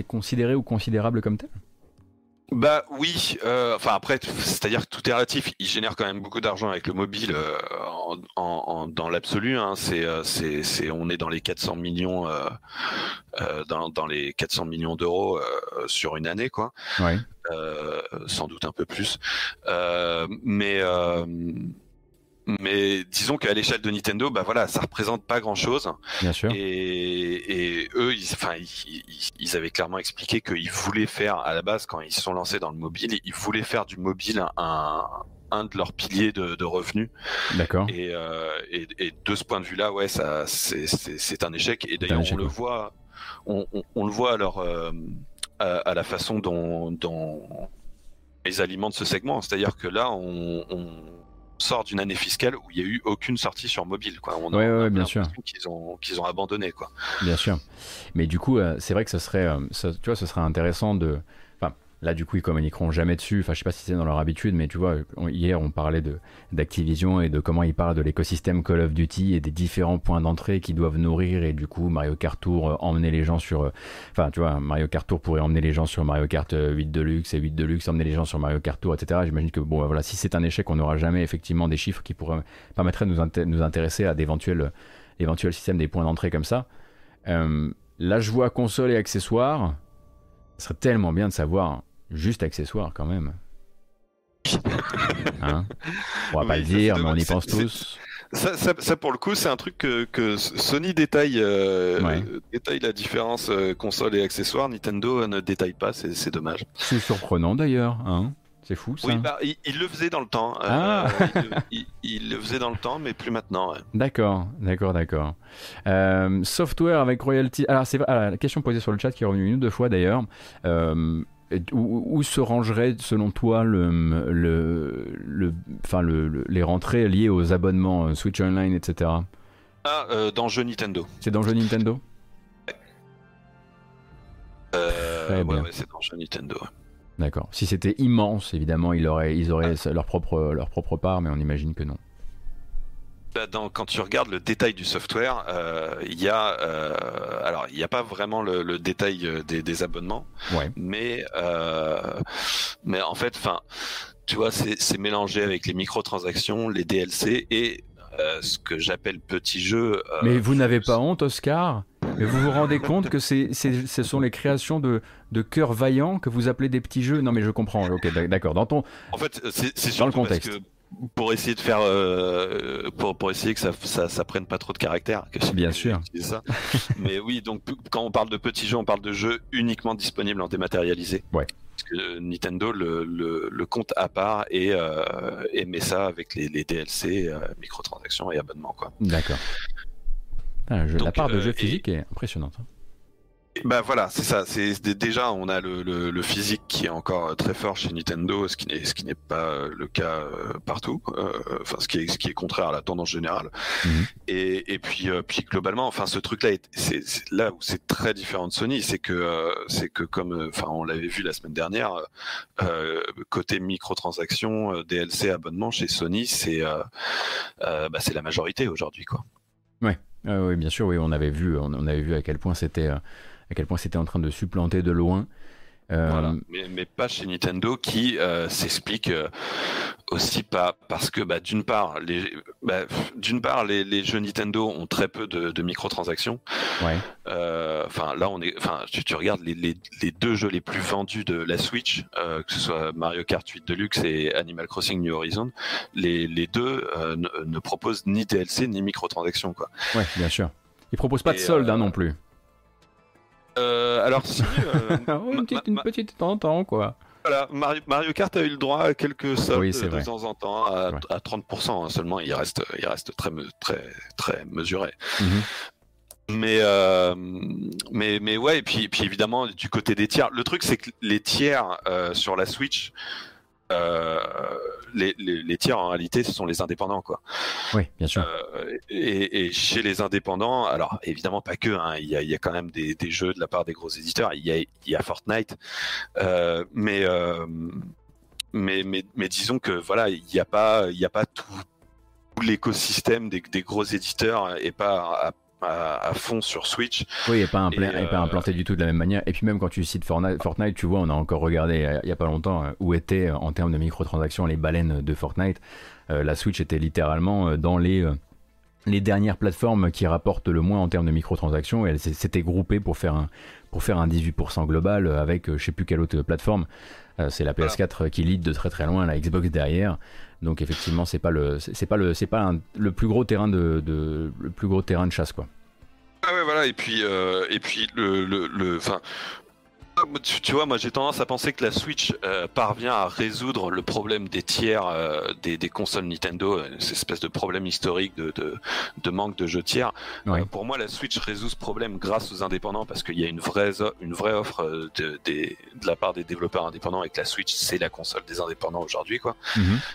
considéré ou considérable comme tel? Bah oui, euh, enfin après, c'est-à-dire que tout est relatif. Il génère quand même beaucoup d'argent avec le mobile euh, en, en- en- dans l'absolu. Hein, c'est, euh, c'est, c'est, on est dans les 400 millions, euh, euh, dans, dans les 400 millions d'euros euh, sur une année, quoi. Euh, sans doute un peu plus. Euh, mais euh, mais disons qu'à l'échelle de Nintendo, bah voilà, ça représente pas grand-chose. Bien sûr. Et, et eux, ils, enfin, ils, ils- avaient clairement expliqué qu'ils voulaient faire, à la base, quand ils se sont lancés dans le mobile, ils voulaient faire du mobile un, un de leurs piliers de, de revenus. D'accord. Et, euh, et, et de ce point de vue-là, ouais, ça, c'est- c'est c'est un échec. Et d'ailleurs, on le voit, on, on, on le voit leur, euh, à, à la façon dont, dont ils alimentent ce segment. C'est-à-dire que là, on, on sort d'une année fiscale où il n'y a eu aucune sortie sur mobile. Quoi. On a, Ouais, on a ouais, bien sûr. Qu'ils ont, qu'ils ont abandonné. Quoi. Bien sûr. Mais du coup, euh, c'est vrai que ce serait, euh, ça- tu vois, ce serait intéressant de. Là, du coup, ils communiqueront jamais dessus. Enfin, je sais pas si c'est dans leur habitude, mais tu vois, hier, on parlait d'Activision et de comment ils parlent de l'écosystème Call of Duty et des différents points d'entrée qui doivent nourrir. Et du coup, Mario Kart Tour euh, emmener les gens sur. euh, Mario Kart Tour pourrait emmener les gens sur Mario Kart euh, 8 Deluxe et 8 Deluxe emmener les gens sur Mario Kart Tour, etc. J'imagine que bon, voilà, si c'est un échec, on n'aura jamais effectivement des chiffres qui pourraient permettraient de nous, inté- nous intéresser à d'éventuels éventuels systèmes des points d'entrée comme ça. Euh, là, je vois console et accessoires. Ce serait tellement bien de savoir juste accessoires quand même. Hein? On va Oui, pas le dire, mais on y pense tous. Ça, ça, ça, pour le coup, c'est un truc que, que Sony détaille, euh, Ouais. euh, détaille la différence euh, console et accessoires. Nintendo euh, ne détaille pas, c'est dommage. C'est surprenant d'ailleurs, hein C'est fou ça. Oui, bah, il, il le faisait dans le temps. euh, Ah. il, le- il- il le faisait dans le temps, mais plus maintenant. ouais. D'accord, d'accord, d'accord. Euh, software avec royalty. Alors, c'est ah, la question posée sur le chat qui est revenue une ou deux fois d'ailleurs. Euh, où, où se rangerait selon toi le, le, le, enfin, le, le- les rentrées liées aux abonnements euh, Switch Online, etc. Ah, euh, dans jeu Nintendo. C'est dans jeu Nintendo? Euh, ouais, c'est dans jeu Nintendo. D'accord. Si c'était immense, évidemment, ils auraient, ils auraient leur, propre, leur propre part, mais on imagine que non. Bah, dans- quand tu regardes le détail du software, euh, il y a, euh, alors il n'y a pas vraiment le, le détail euh, des, des abonnements, Ouais. mais euh, mais en fait, enfin, tu vois, c'est mélangé avec les microtransactions, les DLC et ce que j'appelle petits jeux. euh, Mais vous n'avez pas honte, Oscar? Mais vous vous rendez compte que c'est, c'est- ce sont les créations de, de cœurs vaillants que vous appelez des petits jeux? Non, mais je comprends. Ok, d'ac- d'accord. Dans ton, En fait, c'est Dans le parce contexte. que pour essayer de faire, euh, pour, pour essayer que ça, ça, ça prenne pas trop de caractère. Que Bien sûr. ça. Mais oui, donc quand on parle de petits jeux, on parle de jeux uniquement disponibles en dématérialisé. Ouais. Parce que Nintendo le, le, le compte à part et, euh, et met ça avec les, les DLC, euh, microtransactions et abonnements. Quoi. D'accord. Ah, la part de euh, jeu et- physique est impressionnante. Bah voilà, c'est ça. C'est déjà on a le, le, le physique qui est encore euh, très fort chez Nintendo, ce qui n'est ce qui n'est pas euh, le cas euh, partout. Enfin, ce qui est ce qui est contraire à la tendance générale. Mhm. Et, et puis puis globalement, enfin ce truc-là, est- c'est là où c'est très différent de Sony, c'est que c'est que comme enfin on l'avait vu la semaine dernière, euh, côté microtransactions, DLC, abonnement chez Sony, c'est euh, euh, bah, c'est la majorité aujourd'hui quoi. Ah oui, bien sûr, oui, on avait vu, on, on avait vu à quel point c'était, à quel point c'était en train de supplanter de loin. Euh, Voilà. Mais, mais pas chez Nintendo qui euh, s'explique euh, aussi pas parce que bah, d'une part les bah, d'une part les, les jeux Nintendo ont très peu de, de microtransactions. Ouais. Enfin là on est enfin tu, tu regardes les, les, les deux jeux les plus vendus de la Switch que ce soit Mario Kart 8 Deluxe et Animal Crossing New Horizon les, deux ne, ne proposent ni DLC ni microtransactions quoi. Ouais, bien sûr. Ils proposent pas de Et, solde hein, non plus. Euh, alors si euh, Ah une, petite, une petite de temps en temps, quoi. Voilà, Mario, Mario Kart a eu le droit à quelques Oui, c'est de temps en temps, à, Ouais. à 30% hein, seulement. Il reste, il reste très, très, très mesuré. Mhm. Mais, euh, mais, mais ouais, et puis, puis évidemment, du côté des tiers, le truc, c'est que les tiers euh, sur la Switch, euh, les, les, les tiers en réalité, ce sont les indépendants, quoi. Oui, bien sûr. Euh, et, et chez les indépendants, alors évidemment pas que, hein, il, y a, il y a quand même des, des jeux de la part des gros éditeurs. Il y a, il y a Fortnite, euh, mais, mais mais mais disons que voilà, il n'y a pas il y a pas tout, tout l'écosystème des, des gros éditeurs et pas à, à, à fond sur Switch. Oui, il n'est pas, euh, implanté du tout de la même manière. Et puis même quand tu cites Fortnite, Fortnite, tu vois, on a encore regardé euh, il n'y a pas longtemps euh, où étaient en termes de microtransactions les baleines de Fortnite. Euh, la Switch était littéralement dans les, les dernières plateformes qui rapportent le moins en termes de microtransactions. Et elle s'est- s'était groupée pour faire un, pour faire un 18% global avec je sais plus quelle autre plateforme. Euh, c'est la PS4 qui lead de très très loin, la Xbox derrière. Donc effectivement, c'est pas le, c'est pas le, c'est pas un- le plus gros terrain de, de- le plus gros terrain de chasse quoi. Ah ouais, voilà, et puis, euh, et puis le, le, le, tu, tu vois, moi j'ai tendance à penser que la Switch euh, parvient à résoudre le problème des tiers euh, des, des consoles Nintendo, euh, cette espèce de problème historique de, de, de manque de jeux tiers. Ouais. Euh, pour moi, la Switch résout ce problème grâce aux indépendants parce qu'il y a une vraie, une vraie offre euh, de, des- de la part des développeurs indépendants et que la Switch c'est la console des indépendants aujourd'hui, quoi.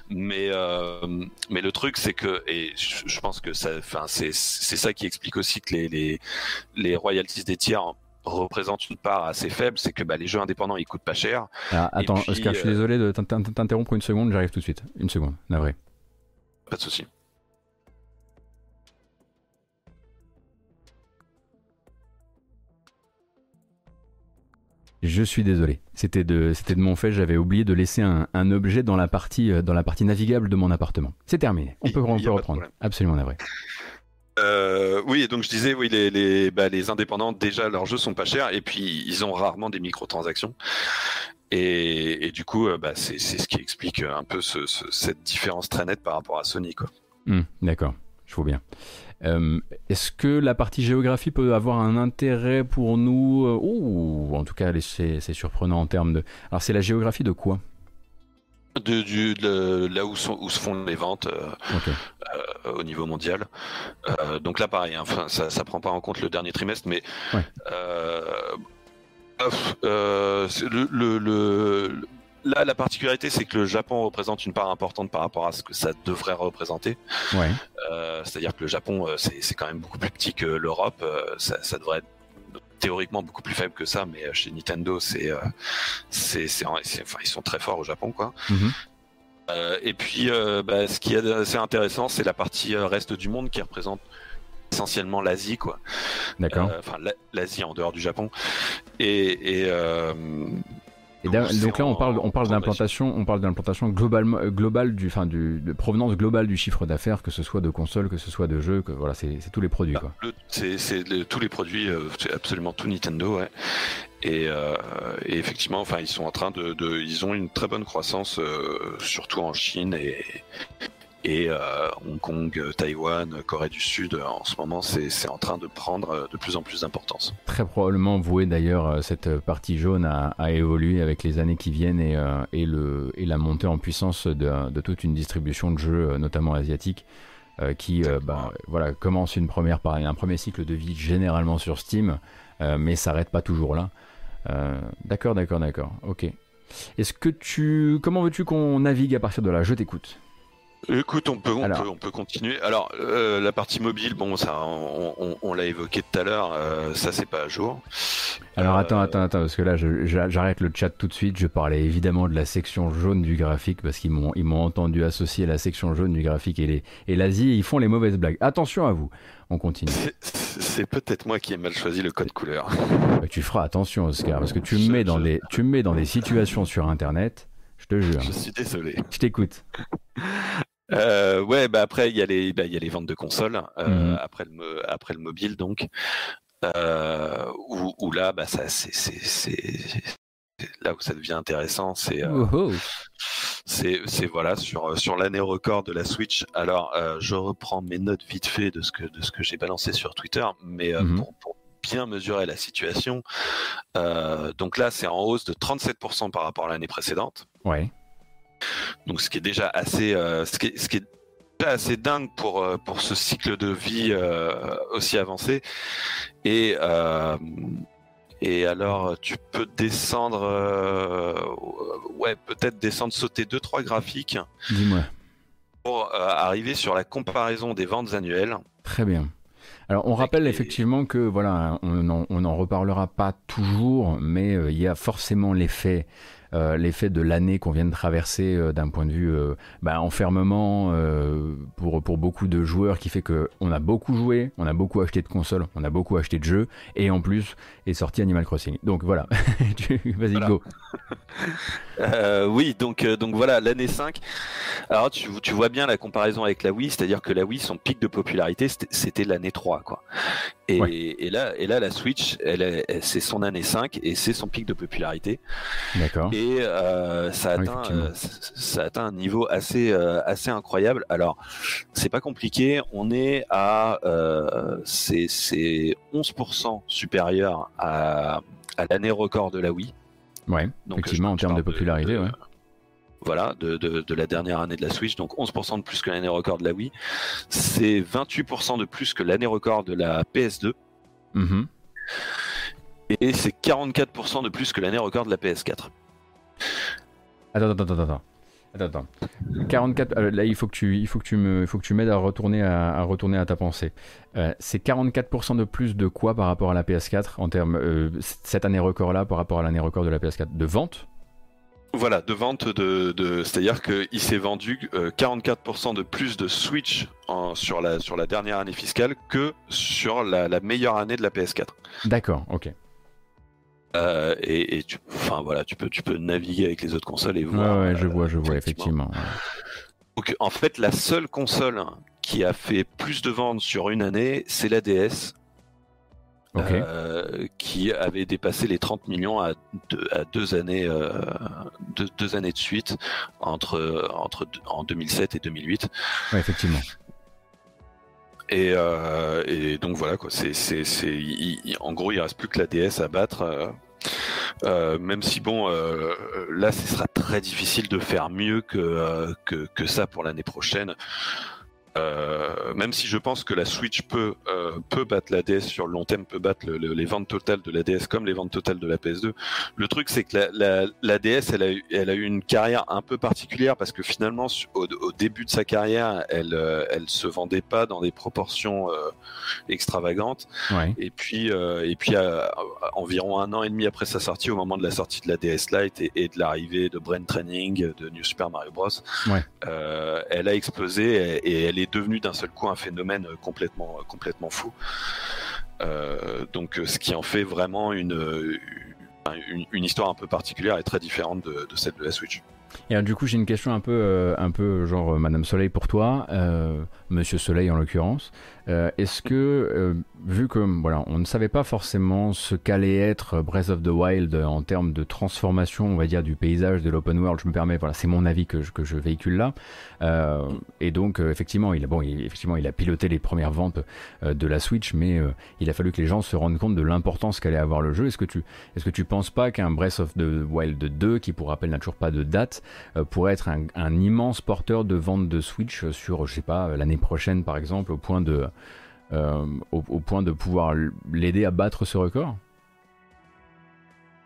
Mais euh, mais le truc c'est que et je, pense que ça, enfin c'est c'est ça qui explique aussi que les les les royalties des tiers représentent une part assez faible, c'est que bah, les jeux indépendants ils coûtent pas cher. Ah, attends, puis, Oscar, je suis euh, désolé de t'in- t'in- t'interrompre une seconde, j'arrive tout de suite. Une seconde, navré. Pas de souci. Je suis désolé. C'était de, c'était de mon fait, j'avais oublié de laisser un, un objet dans la, partie, euh, dans la partie navigable de mon appartement. C'est terminé. On peut, on peut reprendre. Absolument navré. Euh, oui, donc je disais, oui, bah, les indépendants, déjà, leurs jeux sont pas chers, et puis ils ont rarement des microtransactions. Et, et du coup, euh, bah, c'est ce qui explique un peu ce- ce- cette différence très nette par rapport à Sony. Hmm, D'accord, je vois bien. Euh, Est-ce que la partie géographie peut avoir un intérêt pour nous? Euh, Ou en tout cas, c'est surprenant en termes de. Alors, c'est la géographie de quoi? De, du, de- là où, sont, où se font les ventes euh, euh, au niveau mondial. Euh, donc là, pareil, hein, ça ne prend pas en compte le dernier trimestre, mais Ouais. ouf, c'est le, le- le- là, la particularité, c'est que le Japon représente une part importante par rapport à ce que ça devrait représenter. Ouais. C'est-à-dire que le Japon, c'est quand même beaucoup plus petit que l'Europe. ça, ça devrait être théoriquement beaucoup plus faible que ça, mais euh, chez Nintendo, c'est, euh, c'est, enfin, ils sont très forts au Japon, quoi. Mhm. Euh, et puis, euh, bah, ce qui est assez intéressant, c'est la partie reste du monde qui représente essentiellement l'Asie, quoi. D'accord. Enfin, la- l'Asie en dehors du Japon. Et, et, Et donc là, on parle, on parle d'implantation, on parle d'implantation globalement, globale du, enfin, du, de provenance globale du chiffre d'affaires, que ce soit de consoles, que ce soit de jeux, que voilà, c'est tous les produits, quoi. le- c'est c'est le- tous les produits, euh, c'est absolument tout Nintendo, ouais. Et, euh, et effectivement, enfin, ils sont en train de, de- ils ont une très bonne croissance, euh, surtout en Chine et et euh, Hong Kong, euh, Taïwan, euh, Corée du Sud. En ce moment, c'est en train de prendre de plus en plus d'importance. Très probablement voué d'ailleurs cette partie jaune à, à évoluer avec les années qui viennent et, euh, et, le, et la montée en puissance de, de toute une distribution de jeux, notamment asiatiques, euh, qui bah, voilà, commence une première, un premier cycle de vie généralement sur Steam, mais s'arrête pas toujours là. D'accord, d'accord, d'accord. Ok. Est-ce que tu, comment veux-tu qu'on navigue à partir de là? Je t'écoute. Écoute, on peut, on Alors. peut, on peut continuer. Alors, euh, la partie mobile, bon, ça, on, on- on l'a évoqué tout à l'heure. euh, ça, c'est pas à jour. Alors Euh, attends, attends, attends, parce que là, j'arrête le chat tout de suite. Je parlais évidemment de la section jaune du graphique, parce qu'ils m'ont ils m'ont entendu associer la section jaune du graphique et les et l'Asie, et ils font les mauvaises blagues. Attention à vous. On continue. C'est- peut-être moi qui ai mal choisi le code couleur. Tu feras attention, Oscar, parce que tu me mets dans je- des tu me mets dans des situations sur Internet. Je te jure. Je suis désolé. Je t'écoute. Euh, ouais, bah après il y a les, bah, il y a les ventes de consoles euh, Mhm. après le, après le mobile donc, euh, où, où là, bah ça, c'est, c'est, c'est- là où ça devient intéressant, c'est, euh, c'est, c'est voilà sur sur l'année record de la Switch. Alors, je reprends mes notes vite fait de ce que de ce que j'ai balancé sur Twitter, mais Mhm. pour, pour bien mesurer la situation, euh, donc là c'est en hausse de 37% par rapport à l'année précédente. Ouais. Donc ce qui est déjà assez, euh, ce, qui est, ce qui est déjà assez dingue pour euh, pour ce cycle de vie euh, aussi avancé. Et euh, et alors tu peux descendre, euh, ouais peut-être descendre, sauter deux trois graphiques Dis-moi. pour arriver sur la comparaison des ventes annuelles. Très bien. Alors, on rappelle effectivement que, voilà, on n'en on en reparlera pas toujours, mais il y a forcément l'effet euh, l'effet de l'année qu'on vient de traverser euh, d'un point de vue euh, bah, enfermement pour, pour beaucoup de joueurs qui fait que on a beaucoup joué, on a beaucoup acheté de consoles, on a beaucoup acheté de jeux, et en plus est sorti Animal Crossing. Donc voilà, vas-y, Voilà. go. Oui, donc, donc voilà, l'année 5. Alors tu, tu vois bien la comparaison avec la Wii, c'est-à-dire que la Wii, son pic de popularité, c'était- l'année 3. Quoi. Et, Ouais. et, là, et là, la Switch, elle, est- elle- c'est son année 5 et c'est son pic de popularité. D'accord. Et euh, ça, Oui, atteint, effectivement. euh, c- ça atteint un niveau assez, euh, assez incroyable. Alors, c'est pas compliqué, on est à euh, c'est c'est 11% supérieur à, à l'année record de la Wii. Ouais, Donc, effectivement, en termes de popularité, ouais. Voilà, de, de, de la dernière année de la Switch, donc 11% de plus que l'année record de la Wii. C'est 28% de plus que l'année record de la PS2. Mhm. Et c'est 44% de plus que l'année record de la PS4. Attends, attends, attends, attends. Attends, attends. 44. euh, là, il faut que tu, il faut que tu me, il faut que tu m'aides à retourner à, à retourner à ta pensée. Euh, c'est 44% de plus de quoi par rapport à la PS4 en termes euh, cette année record là par rapport à l'année record de la PS4 de vente? Voilà, de vente de, de c'est-à-dire qu'il s'est vendu euh, 44% de plus de Switch en- sur la sur la dernière année fiscale que sur la, la meilleure année de la PS4. D'accord, ok. Euh, et, et tu, enfin voilà, tu peux tu peux naviguer avec les autres consoles et voir. ouais, je euh, vois, je vois effectivement. Donc en fait, la seule console qui a fait plus de ventes sur une année, c'est la DS. Ok. euh, qui avait dépassé les 30 millions à deux, à deux années, euh, deux, deux années de suite entre, entre en 2007 et 2008. Ouais, effectivement. Et, euh, et donc voilà quoi. En gros, il reste plus que la DS à battre. euh, euh, même si bon, euh, là, ce sera très difficile de faire mieux que euh, que, que ça pour l'année prochaine. Euh, même si je pense que la Switch peut euh, peut battre la DS sur le long terme, peut battre le- le- les ventes totales de la DS comme les ventes totales de la PS2. Le truc c'est que la, la, la DS elle a eu elle a eu une carrière un peu particulière parce que finalement au, au début de sa carrière elle euh, elle se vendait pas dans des proportions euh, extravagantes Ouais. et puis et puis à- à- environ un an et demi après sa sortie au moment de la sortie de la DS Lite et, et de l'arrivée de Brain Training de New Super Mario Bros Ouais. elle a explosé et, et elle est devenue d'un seul coup un phénomène complètement complètement fou. Euh, donc euh, ce qui en fait vraiment une, euh, une histoire un peu particulière et très différente de, celle de la Switch. Et du coup, j'ai une question un peu, euh, un peu genre euh, Madame Soleil pour toi, euh, Monsieur Soleil en l'occurrence. Euh, Est-ce que, euh, vu que voilà, on ne savait pas forcément ce qu'allait être Breath of the Wild en termes de transformation, on va dire, du paysage de l'open world, je me permets, voilà, c'est mon avis que je, véhicule là. Euh, et donc, euh, effectivement, il a, bon, piloté les premières ventes euh, de la Switch, mais euh, il a fallu que les gens se rendent compte de l'importance qu'allait avoir le jeu. Est-ce que tu, est-ce que tu penses pas qu'un Breath of the Wild 2, qui pour rappel n'a toujours pas de date, euh, pourrait être un, immense porteur de vente de Switch sur, je sais pas, euh, l'année prochaine par exemple, au point de, euh, au, au point de pouvoir l'aider à battre ce record?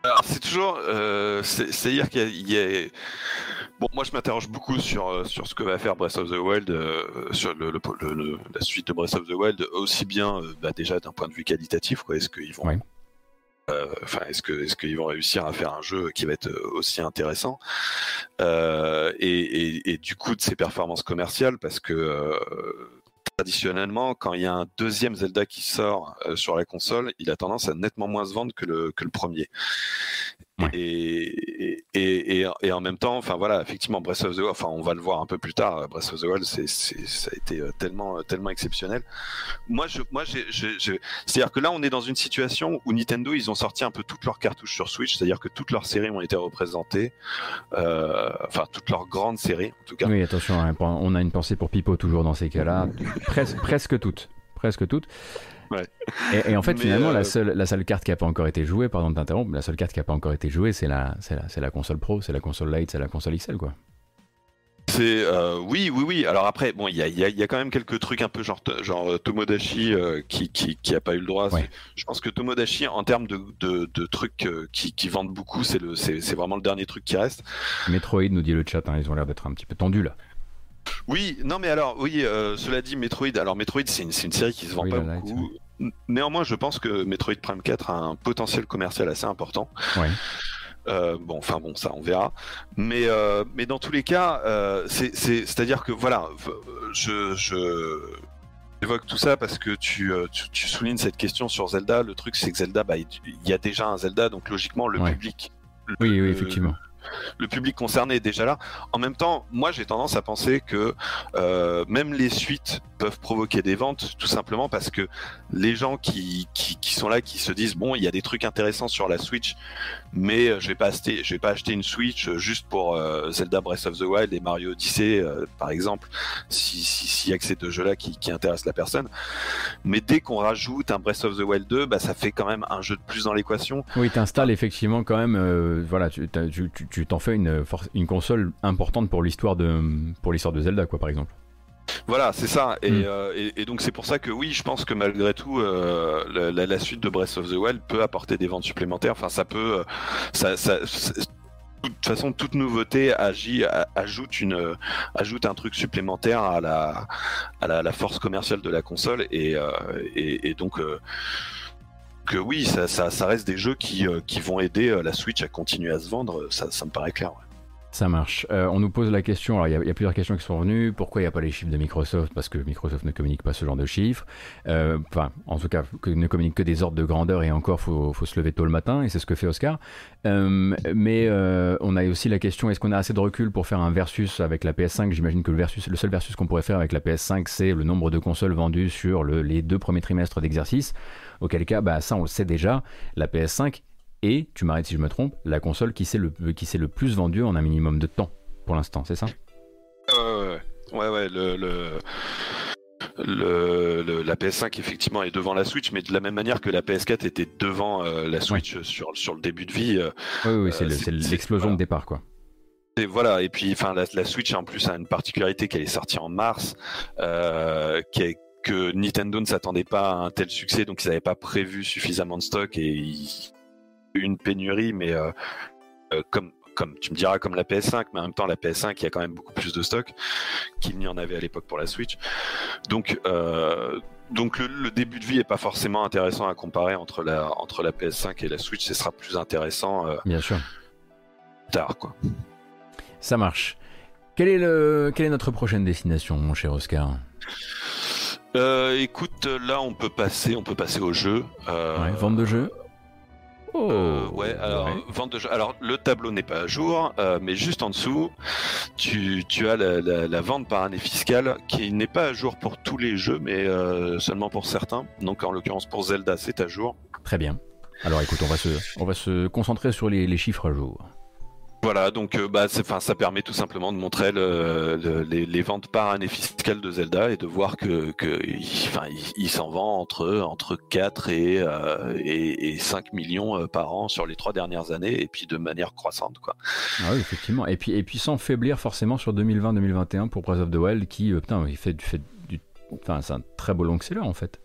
Alors c'est toujours, euh, c'est- c'est-à-dire qu'il y a, il y a- bon, moi je m'interroge beaucoup sur euh, sur ce que va faire Breath of the Wild, euh, sur le, le- le- le- la suite de Breath of the Wild, aussi bien bah, déjà d'un point de vue qualitatif, quoi. Est-ce qu'ils vont, Ouais. euh, enfin, est-ce que est-ce qu'ils vont réussir à faire un jeu qui va être aussi intéressant? Euh, et, et, et du coup de ses performances commerciales, parce que euh, traditionnellement, quand il y a un deuxième Zelda qui sort euh, sur la console, il a tendance à nettement moins se vendre que le, que le premier. Ouais. Et, et, et, et en même temps, enfin voilà, effectivement, Breath of the Wild, enfin on va le voir un peu plus tard, euh, Breath of the Wild, c'est, ça a été euh, tellement, euh, tellement exceptionnel. Moi, je, moi, c'est-à-dire que là, on est dans une situation où Nintendo, ils ont sorti un peu toutes leurs cartouches sur Switch, c'est-à-dire que toutes leurs séries ont été représentées, euh, enfin toutes leurs grandes séries, en tout cas. Oui, attention, hein, on a une pensée pour Pipo toujours dans ces cas-là. Presque, presque toutes. Presque toutes. Ouais. Et, et en fait, Mais, finalement, la, euh, seule, la seule carte qui n'a pas encore été jouée, pardon de t'interrompre, la seule carte qui n'a pas encore été jouée, c'est la, c'est la, c'est la console Pro, c'est la console Lite, c'est la console XL, quoi. C'est euh, oui, oui, oui. Alors après, bon, il y a, y, a, il y a quand même quelques trucs un peu genre, genre euh, Tomodachi euh, qui, qui, qui a pas eu le droit. Ouais. Je pense que Tomodachi, en termes de, de, de trucs euh, qui, qui vendent beaucoup, c'est le, c'est, c'est vraiment le dernier truc qui reste. Metroid nous dit le chat, hein, ils ont l'air d'être un petit peu tendus là. Oui, non, mais alors, oui, cela dit, Metroid. Alors Metroid, c'est une, série qui se vend Oui, pas la Lite, beaucoup. Néanmoins, je pense que Metroid Prime 4 a un potentiel commercial assez important. Ouais. Euh, bon, enfin bon, ça on verra. Mais euh, mais dans tous les cas, euh, c'est c'est c'est à dire que voilà, je je j'évoque tout ça parce que tu, tu tu soulignes cette question sur Zelda. Le truc c'est que Zelda, bah il y a déjà un Zelda, donc logiquement le Ouais. public. le- Oui, oui, effectivement. Le public concerné est déjà là. En même temps, moi j'ai tendance à penser que euh, même les suites peuvent provoquer des ventes, tout simplement parce que les gens qui, qui, sont là, qui se disent bon, il y a des trucs intéressants sur la Switch, mais euh, je vais pas acheter, vais pas acheter une Switch euh, juste pour Zelda Breath of the Wild et Mario Odyssey, par exemple, si si- s'il y a que ces deux jeux-là qui, qui intéressent la personne. Mais dès qu'on rajoute un Breath of the Wild 2, bah ça fait quand même un jeu de plus dans l'équation. Oui, t'installes effectivement quand même, voilà, tu- tu t'en fais une, console importante pour l'histoire de, pour l'histoire de Zelda, quoi, par exemple. Voilà, c'est ça. Et, Mm. euh, et, et donc c'est pour ça que oui, je pense que malgré tout, euh, la, suite de Breath of the Wild peut apporter des ventes supplémentaires. Enfin, ça peut, euh, ça, ça, c'est- de toute façon, toute nouveauté agit, ajoute une, ajoute un truc supplémentaire à la, à la, la force commerciale de la console. Et, euh, et, et donc. euh, que oui, ça, reste des jeux qui, euh, vont aider euh, la Switch à continuer à se vendre, ça, ça me paraît clair. Ça marche. Euh, on nous pose la question, alors il y, a- il plusieurs questions qui sont venues. Pourquoi il n'y a pas les chiffres de Microsoft? Parce que Microsoft ne communique pas ce genre de chiffres. Euh, Enfin, en tout cas, ne communique que des ordres de grandeur et encore, faut, faut se lever tôt le matin et c'est ce que fait Oscar. Euh, mais euh, on a aussi la question est-ce qu'on a assez de recul pour faire un versus avec la PS5 J'imagine que le, seul versus qu'on pourrait faire avec la PS5, c'est le nombre de consoles vendues sur le- les deux premiers trimestres d'exercice. Auquel cas, bah, ça on le sait déjà, la PS5 et, tu m'arrêtes si je me trompe, la console qui s'est le, qui s'est le plus vendue en un minimum de temps pour l'instant, c'est ça? Euh, ouais, ouais, le, le, le- le- la PS5 effectivement est devant la Switch, mais de la même manière que la PS4 était devant euh, la Switch sur, sur le début de vie. euh, Oui, oui, c'est Euh, le- c'est- c'est c'est- l'explosion voilà. de départ, quoi. Et voilà, et puis enfin la, la Switch en plus a une particularité qu'elle est sortie en mars, euh, qui est que Nintendo ne s'attendait pas à un tel succès, donc ils n'avaient pas prévu suffisamment de stock et ils- une pénurie, mais euh, euh, comme comme tu me diras comme la PS5, mais en même temps la PS5 il y a quand même beaucoup plus de stock qu'il n'y en avait à l'époque pour la Switch. Donc euh, donc le, le début de vie est pas forcément intéressant à comparer entre la entre la PS5 et la Switch, ce sera plus intéressant Bien sûr. tard quoi. Ça marche. Quel est le, quelle est notre prochaine destination, mon cher Oscar? Euh, écoute, là on peut passer, on peut passer au jeu. Euh, Ouais, Vente de jeu Oh euh, ouais, alors ouais. vente de jeu. Alors le tableau n'est pas à jour, mais juste en dessous, tu, tu as la, la- la vente par année fiscale qui n'est pas à jour pour tous les jeux, mais seulement pour certains. Donc en l'occurrence pour Zelda, c'est à jour. Très bien. Alors écoute, on va se, on va se concentrer sur les, les chiffres à jour. Voilà, donc euh, bah, ça permet tout simplement de montrer le- le- les, ventes par année fiscale de Zelda et de voir que, que s'en vend entre, entre 4 et, euh, et, et 5 millions euh, par an sur les trois dernières années et puis de manière croissante. Quoi. Ah oui, effectivement. Et puis, et puis sans faiblir forcément sur 2020-2021 pour Breath of the Wild qui, euh, putain, il fait, fait du... Enfin, c'est un très beau long seller en fait.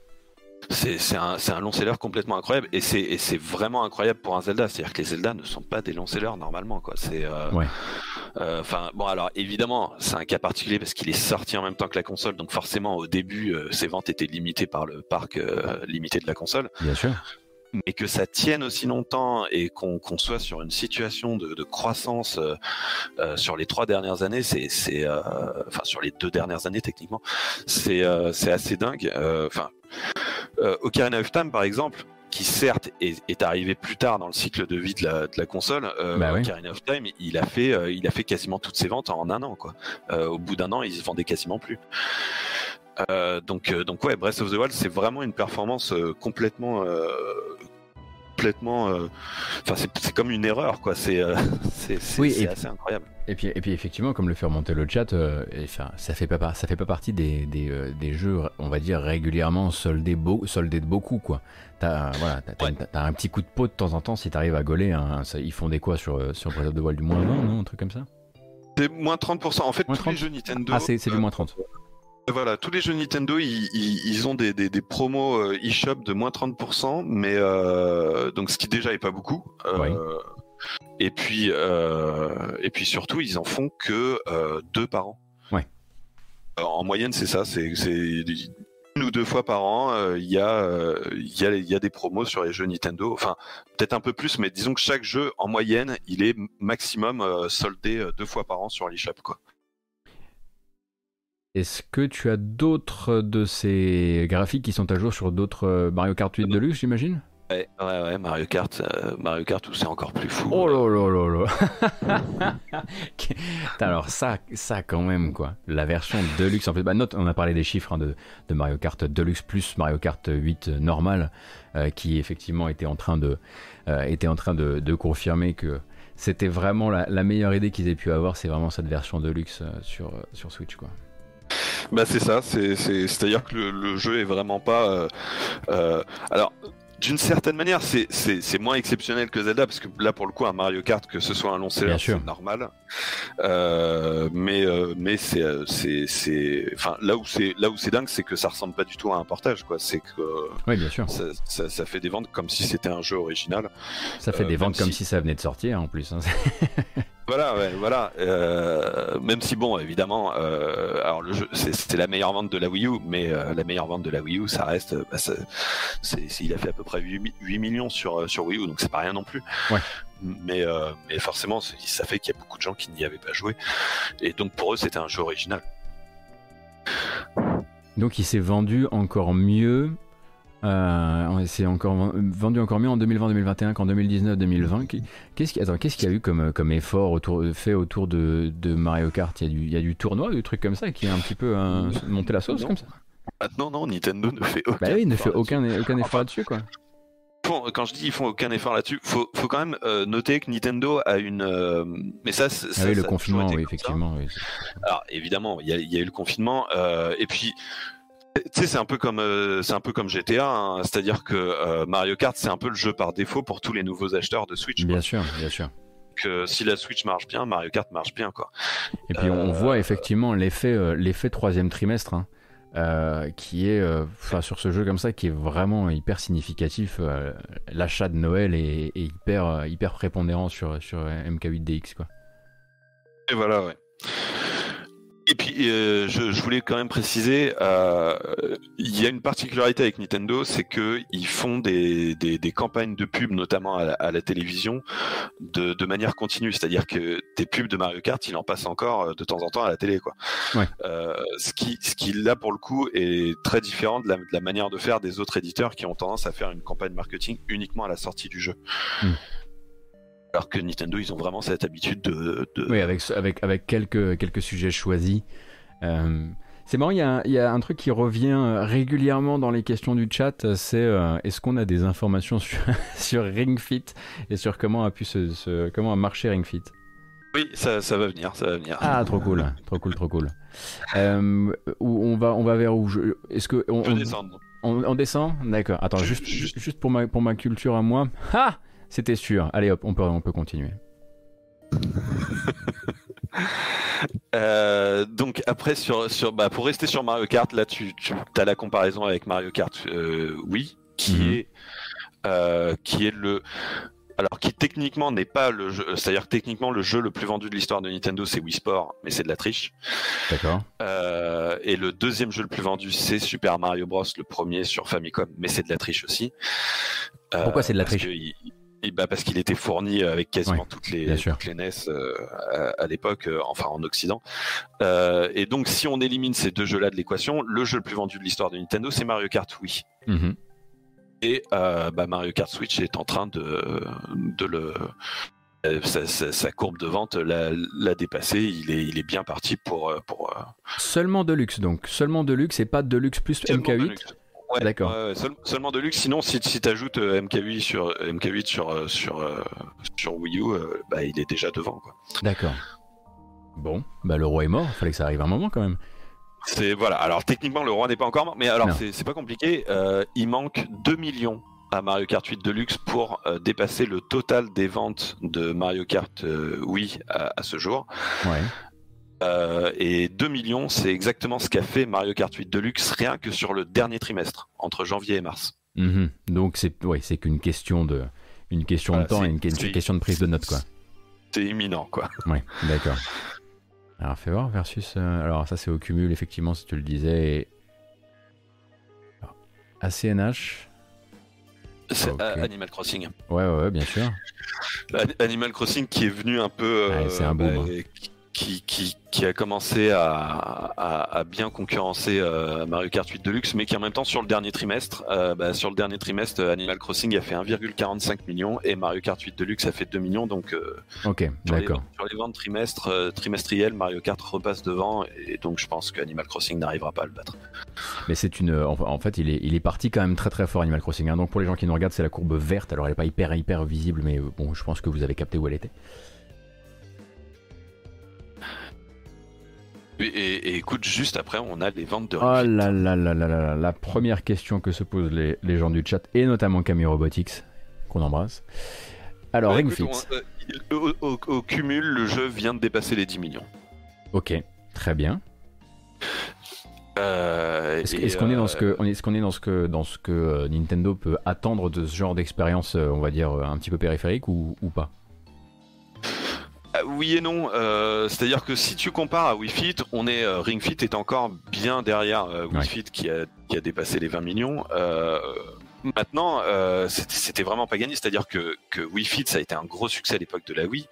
C'est un, long seller complètement incroyable et c'est vraiment incroyable pour un Zelda. C'est-à-dire que les Zelda ne sont pas des longs sellers normalement. quoi. C'est euh, Ouais. euh, bon alors évidemment c'est un cas particulier parce qu'il est sorti en même temps que la console donc forcément au début euh, ses ventes étaient limitées par le parc euh, limité de la console Bien sûr. mais que ça tienne aussi longtemps et qu'on soit sur une situation de, de croissance sur les trois dernières années, c'est, enfin sur les deux dernières années techniquement, c'est, assez dingue. Enfin, euh, Ocarina of Time par exemple, qui certes est, est arrivé plus tard dans le cycle de vie de la, de la console, euh, Bah oui. Ocarina of Time, il a fait, euh, il a fait quasiment toutes ses ventes en un an quoi. Au bout d'un an, il se vendait quasiment plus. Donc, donc ouais, Breath of the Wild, c'est vraiment une performance complètement, complètement. euh, Enfin, c'est, comme une erreur, quoi. C'est, euh, Oui, assez incroyable. Et puis, et puis effectivement, comme le fait remonter le chat, euh, et, enfin, ça fait pas ça fait pas partie des, des, euh, des jeux, on va dire régulièrement soldés, beau, soldés de beaucoup quoi. T'as voilà, Ouais. t'as un petit coup de peau de temps en temps si t'arrives à gauler. ça- ils font des quoi sur euh, sur Breath of the Wild du moins 20, non, un truc comme ça? C'est moins 30%. En fait, Moins tous 30? les jeux Nintendo. Ah, c'est, c'est du euh, moins 30. Voilà, tous les jeux Nintendo, ils, ils, ils ont des, des, des promos euh, eShop de moins 30%, mais euh, donc ce qui déjà est pas beaucoup. Euh. Et puis, euh, et puis surtout, ils en font que deux par an. Ouais. En moyenne, c'est ça, c'est une ou deux fois par an, il y a y a il y a des promos sur les jeux Nintendo. Enfin, peut-être un peu plus, mais disons que chaque jeu, en moyenne, il est maximum soldé deux fois par an sur l'eShop, quoi. Est-ce que tu as d'autres de ces graphiques qui sont à jour sur d'autres euh, Mario Kart 8 Deluxe, j'imagine? Ouais, ouais, ouais, Mario Kart, euh, Mario Kart où c'est encore plus fou. Oh là là là là Putain, Alors ça, ça quand même quoi. La version Deluxe, en fait, bah, note, on a parlé des chiffres hein, de, de Mario Kart Deluxe plus Mario Kart 8 normal, euh, qui effectivement était en train de, euh, était en train de, de confirmer que c'était vraiment la, la meilleure idée qu'ils aient pu avoir, c'est vraiment cette version Deluxe euh, sur, euh, sur Switch quoi. Bah c'est ça, c'est c'est c'est à dire que le, le jeu est vraiment pas. euh, euh, alors d'une certaine manière, c'est moins exceptionnel que Zelda parce que là pour le coup un Mario Kart que ce soit un long seller c'est normal. Euh, mais mais c'est enfin là où c'est là où c'est dingue c'est que ça ressemble pas du tout à un portage quoi. C'est que Oui, bien sûr. ça, ça, ça fait des ventes comme si c'était un jeu original. Ça fait des ventes comme si- si ça venait de sortir en plus. hein. Voilà, ouais, voilà. Euh, même si bon, évidemment, euh, alors le jeu, c'est- c'était la meilleure vente de la Wii U, mais euh, la meilleure vente de la Wii U, ça reste, bah, il a fait à peu près 8, mi- 8 millions sur euh, sur Wii U, donc c'est pas rien non plus. Ouais. mais, mais forcément, ça fait qu'il y a beaucoup de gens qui n'y avaient pas joué. Et donc pour eux, c'était un jeu original. Donc il s'est vendu encore mieux. Euh, c'est encore ven- vendu encore mieux en 2020-2021 qu'en 2019-2020. Qui- Qu'est-ce qu'il y a eu comme, comme effort autour, fait autour de, de Mario Kart? Il y, a du, il y a du tournoi, du truc comme ça qui a un petit peu euh, monté la sauce Non. comme ça? Maintenant, non, Nintendo ne fait aucun. Bah oui, il ne fait effort aucun, aucun effort Enfin, là-dessus quoi. quand je dis ils font aucun effort là-dessus, faut, faut quand même euh, noter que Nintendo a une. euh, mais ça, c'est- Ah oui, le confinement, oui, effectivement. oui. Alors évidemment, il y, y a eu le confinement, euh, et puis. Tu sais, c'est un peu comme euh, c'est un peu comme GTA, hein, c'est-à-dire que euh, Mario Kart c'est un peu le jeu par défaut pour tous les nouveaux acheteurs de Switch. quoi. Bien sûr, bien sûr. Que si la Switch marche bien, Mario Kart marche bien quoi. Et puis on Euh, voit effectivement l'effet, euh, l'effet troisième trimestre, hein, euh, qui est, euh, sur ce jeu comme ça, qui est vraiment hyper significatif. euh, L'achat de Noël est, est hyper, euh, hyper prépondérant sur sur MK8DX quoi. Et voilà, ouais. Et puis, euh, je, je voulais quand même préciser, euh, il y a une particularité avec Nintendo, c'est que ils font des, des, des campagnes de pub, notamment à la, à la télévision, de, de manière continue. C'est-à-dire que des pubs de Mario Kart, il en passe encore euh, de temps en temps à la télé, quoi. Ouais. Euh, ce qui, ce qui là pour le coup est très différent de la, de la manière de faire des autres éditeurs qui ont tendance à faire une campagne marketing uniquement à la sortie du jeu. Hmm. Alors que Nintendo, ils ont vraiment cette habitude de, de- Oui, avec, avec, avec quelques, quelques sujets choisis. Euh, c'est marrant, il y, a, un- il y a un truc qui revient euh, régulièrement dans les questions du chat, euh, c'est euh, est-ce qu'on a des informations sur, sur Ring Fit et sur comment a pu se, se- comment a marché Ring Fit Oui, ça, ça va venir, ça va venir. Ah, trop cool, trop cool, trop cool. Euh, où on va, on va vers où? Je- Est-ce que on, On on- descend? D'accord. Attends, juste- juste pour ma, pour ma culture à moi. Ah, c'était sûr. Allez hop, on peut, on peut continuer. Euh, donc après sur sur bah pour rester sur Mario Kart là tu, tu as la comparaison avec Mario Kart euh, oui qui Mhm. est euh, qui est le alors qui techniquement n'est pas le jeu c'est-à-dire que techniquement le jeu le plus vendu de l'histoire de Nintendo c'est Wii Sport mais c'est de la triche D'accord. Euh, et le deuxième jeu le plus vendu c'est Super Mario Bros le premier sur Famicom mais c'est de la triche aussi Pourquoi c'est de la triche et bah parce qu'il était fourni avec quasiment Ouais, toutes les, toutes NES euh, à, à l'époque, euh, enfin en Occident. Euh, et donc si on élimine ces deux jeux-là de l'équation, le jeu le plus vendu de l'histoire de Nintendo, c'est Mario Kart Wii. Mhm. Et euh, bah, Mario Kart Switch est en train de, de le euh, sa, sa- sa courbe de vente l'a, dépassé. Il est, il est bien parti pour euh, pour euh, Seulement Deluxe, donc seulement Deluxe et pas Deluxe plus seulement MK8. Ouais, D'accord. seul- seulement Deluxe. Sinon, si, si tu ajoutes MK8 sur MK8 sur euh, sur euh, sur Wii U, euh, bah, il est déjà devant. Quoi. D'accord. Bon, bah le roi est mort, fallait que ça arrive un moment quand même. C'est voilà. Alors techniquement, le roi n'est pas encore mort, mais alors c'est c'est pas compliqué. Euh, il manque 2 millions à Mario Kart 8 Deluxe pour euh, dépasser le total des ventes de Mario Kart euh, Wii à, à ce jour. Ouais. Euh, et 2 millions, c'est exactement ce qu'a fait Mario Kart 8 Deluxe rien que sur le dernier trimestre, entre janvier et mars. Mhm. Donc c'est ouais, c'est qu'une question de une question Voilà, de temps et une, question de prise de notes quoi. C'est imminent, quoi. Ouais, d'accord. Alors fais voir versus euh, alors ça c'est au cumul effectivement si tu le disais. Alors, ACNH. C'est Ok. euh, Animal Crossing. Ouais ouais, ouais, bien sûr. An- Animal Crossing qui est venu un peu. euh, Ouais, c'est un boom, hein. qui, qui, qui a commencé à, à, à bien concurrencer euh, Mario Kart 8 Deluxe, mais qui en même temps sur le dernier trimestre, euh, bah, sur le dernier trimestre, euh, Animal Crossing a fait 1,45 million et Mario Kart 8 Deluxe a fait 2 millions. Donc euh, Ok, sur, les, d'accord. ventes- sur les ventes trimestres, trimestrielles, Mario Kart repasse devant et donc je pense que Animal Crossing n'arrivera pas à le battre. Mais c'est une. En fait, il est, il est parti quand même très très fort Animal Crossing. hein. Donc pour les gens qui nous regardent, c'est la courbe verte. Alors elle est pas hyper hyper visible, mais bon, je pense que vous avez capté où elle était. Et, et- écoute, juste après, on a les ventes de Oh là là là là là là, la première question que se posent les, les gens du chat, et notamment Camille Robotics, qu'on embrasse. Alors, Bah, Ring Fit. euh, au, au- au cumul, le jeu vient de dépasser les 10 millions. Ok, très bien. Euh, Est-ce est-ce qu'on est dans euh, ce que, est- est-ce qu'on est dans ce que, dans ce que euh, Nintendo peut attendre de ce genre d'expérience, euh, on va dire, euh, un petit peu périphérique ou, ou pas? Oui et non. euh, C'est-à-dire que si tu compares à Wii Fit, on est euh, Ring Fit est encore bien derrière euh, Wii Ouais. Fit qui a, qui a dépassé les 20 millions. Maintenant, euh, c'était vraiment pas gagné. C'est-à-dire que, que Wii Fit, ça a été un gros succès à l'époque de la Wii.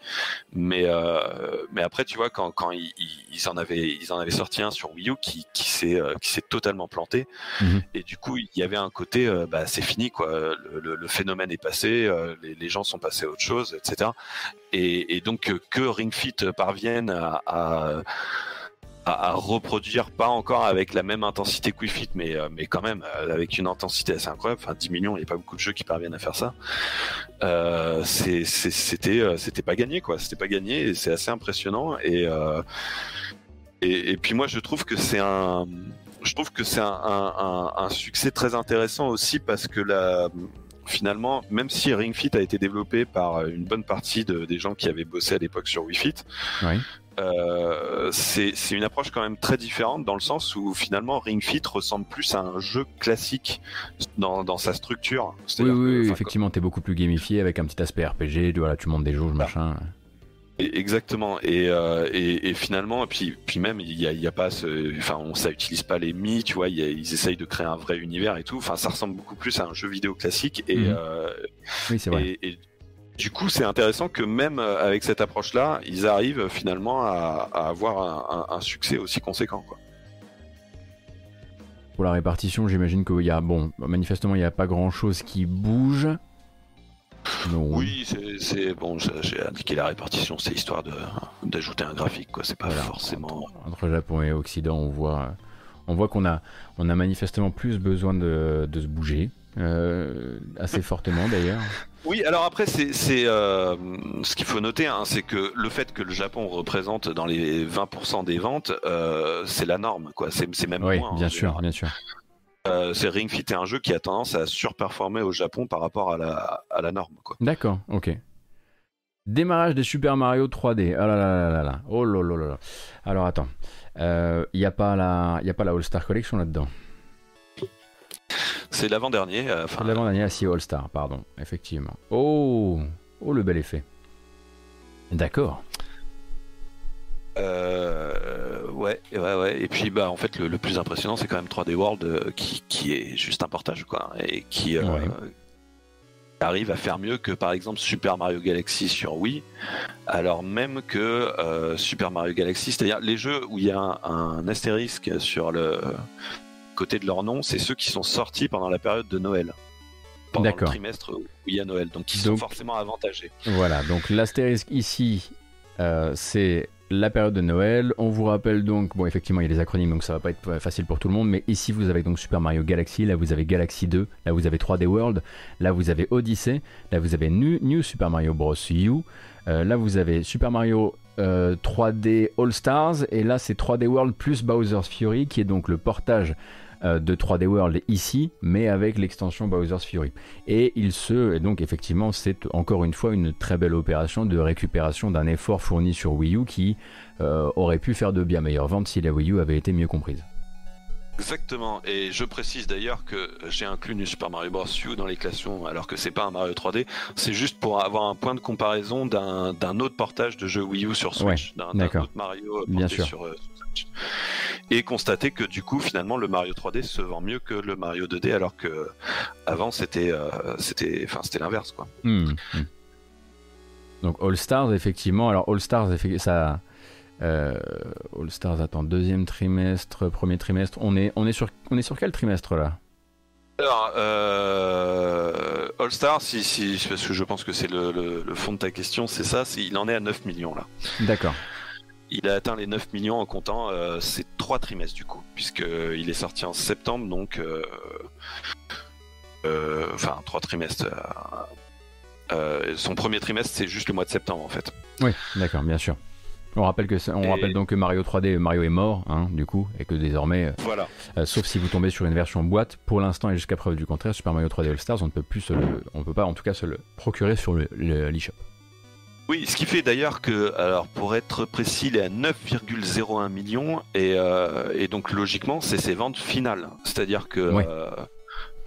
Mais, euh, mais après, tu vois, quand, quand ils, ils- en avaient, ils en avaient sorti un sur Wii U qui, qui s'est euh, qui s'est totalement planté. Mhm. Et du coup, il y avait un côté, euh, bah, c'est fini, quoi. Le, le- le phénomène est passé, euh, les, les gens sont passés à autre chose, etc. Et, et donc, que Ring Fit parvienne à. à à, reproduire, pas encore avec la même intensité que Wii Fit, mais, euh, mais quand même euh, avec une intensité assez incroyable. Enfin, 10 millions, il n'y a pas beaucoup de jeux qui parviennent à faire ça. Euh, c'était c'était pas gagné, quoi. C'était pas gagné et c'est assez impressionnant. Et, et, puis moi, je trouve que c'est un. Je trouve que c'est un, succès très intéressant aussi parce que finalement, même si Ring Fit a été développé par une bonne partie de- des gens qui avaient bossé à l'époque sur Wii Fit. Euh, c'est une approche quand même très différente dans le sens où finalement Ring Fit ressemble plus à un jeu classique dans, dans sa structure. Oui, oui, que, effectivement, t'es beaucoup plus gamifié avec un petit aspect RPG. tu- Voilà, tu montes des jauges, machin. Et- Exactement. Et, euh, et, et finalement, et puis, puis même, il y a, il y a pas ce, enfin, on, ça utilise pas les mi, tu vois, il y a- ils essayent de créer un vrai univers et tout. Enfin, ça ressemble beaucoup plus à un jeu vidéo classique. Et, Mhm. euh, Oui, c'est vrai. et du coup, c'est intéressant que même euh, avec cette approche-là, ils arrivent finalement à, à avoir un, un- un succès aussi conséquent. Quoi. Pour la répartition, j'imagine qu'il y a, bon, manifestement, il n'y a pas grand chose qui bouge. Non. Oui, c'est- bon. j'ai- indiqué la répartition, c'est histoire d'ajouter un graphique, quoi. C'est pas Voilà. forcément. Entre Japon et Occident, on voit, on voit qu'on a, on a manifestement plus besoin de, de se bouger. euh, assez fortement d'ailleurs. Oui, alors après, c'est c'est, euh, ce qu'il faut noter, hein, c'est que le fait que le Japon représente dans les 20% des ventes, euh, c'est la norme, quoi. C'est c'est même Oui, moins. bien en sûr, bien sûr. Euh, c'est Ring Fit est un jeu qui a tendance à surperformer au Japon par rapport à la, à la norme, quoi. D'accord, ok. Démarrage des Super Mario 3D. Ah là là là là là. Oh là là là là. Alors attends. Il n'y a pas la, y a pas la All Star Collection là-dedans. C'est l'avant-dernier. euh, Enfin, L'avant-dernier, ah si, All Star, pardon. Effectivement. Oh, oh le bel effet. D'accord. Euh, ouais, ouais, ouais. Et puis, bah, en fait, le, le plus impressionnant, c'est quand même 3D World euh, qui, qui est juste un portage, quoi, et qui euh, Ouais. arrive à faire mieux que, par exemple, Super Mario Galaxy sur Wii, alors même que Super Mario Galaxy, c'est-à-dire les jeux où il y a un, un astérisque sur le côté de leur nom, c'est ceux qui sont sortis pendant la période de Noël. Pendant le trimestre où il y a Noël, donc ils sont forcément avantagés. Voilà, donc l'astérisque ici, euh, c'est la période de Noël. On vous rappelle donc, bon, effectivement, il y a des acronymes, donc ça va pas être euh, facile pour tout le monde, mais ici, vous avez donc Super Mario Galaxy, là, vous avez Galaxy 2, là, vous avez 3D World, là, vous avez Odyssey, là, vous avez New, New Super Mario Bros. U, euh, là, vous avez Super Mario euh, 3D All Stars, et là, c'est 3D World plus Bowser's Fury, qui est donc le portage de 3D World ici, mais avec l'extension Bowser's Fury. Et il se, et donc effectivement, c'est encore une fois une très belle opération de récupération d'un effort fourni sur Wii U qui euh, aurait pu faire de bien meilleures ventes si la Wii U avait été mieux comprise. Exactement, et je précise d'ailleurs que j'ai inclus New Super Mario Bros. U dans les classements alors que c'est pas un Mario 3D, c'est juste pour avoir un point de comparaison d'un autre portage de jeu Wii U sur Switch, d'un autre Mario euh, Bien porté sûr. sur, euh, sur Switch. Et constater que du coup finalement le Mario 3D se vend mieux que le Mario 2D alors que avant c'était euh, c'était enfin c'était l'inverse quoi. Hmm, hmm. Donc All Stars, effectivement. Alors All Stars, ça. euh, All Stars, attends, deuxième trimestre, premier trimestre. On est, on est, sur, on est sur quel trimestre là? Alors, euh, All Star, si, si, parce que je pense que c'est le, le- le fond de ta question, c'est ça, il en est à 9 millions là. D'accord. Il a atteint les 9 millions en comptant euh, ces trois trimestres du coup, puisqu'il est sorti en septembre, donc euh, euh, enfin trois trimestres. euh, euh, son premier trimestre, c'est juste le mois de septembre en fait. Oui, d'accord, bien sûr. On rappelle, que, c'est- on Et- rappelle donc que Mario 3D, Mario est mort, hein, du coup, et que désormais, euh, Voilà. Euh, sauf si vous tombez sur une version boîte. Pour l'instant et jusqu'à preuve du contraire, Super Mario 3D All Stars, on ne peut plus se le, on peut pas en tout cas se le procurer sur le le- l'eShop. Oui, ce qui fait d'ailleurs que, alors pour être précis, il est à 9,01 millions et, euh, et donc logiquement c'est ses ventes finales. C'est-à-dire que Ouais. euh,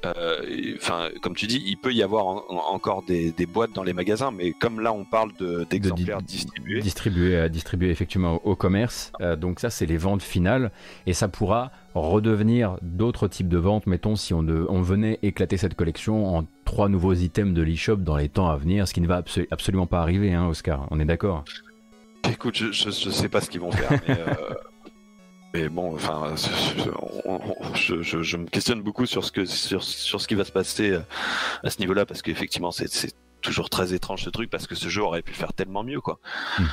euh, comme tu dis, il peut y avoir en- en- encore des, des boîtes dans les magasins, mais comme là on parle de- d'exemplaires di- distribués, distribué, euh, distribué effectivement au, au commerce. Euh, donc ça, c'est les ventes finales. Et ça pourra redevenir d'autres types de ventes. Mettons, si on, de- on venait éclater cette collection en trois nouveaux items de l'eShop dans les temps à venir, ce qui ne va abso- absolument pas arriver, hein, Oscar. On est d'accord? Écoute, je, je, je sais pas ce qu'ils vont faire, mais, euh, mais bon, enfin, je, je- me questionne beaucoup sur ce que sur, sur ce qui va se passer euh, à ce niveau-là, parce qu'effectivement, c'est c'est toujours très étrange ce truc, parce que ce jeu aurait pu faire tellement mieux, quoi. Mm.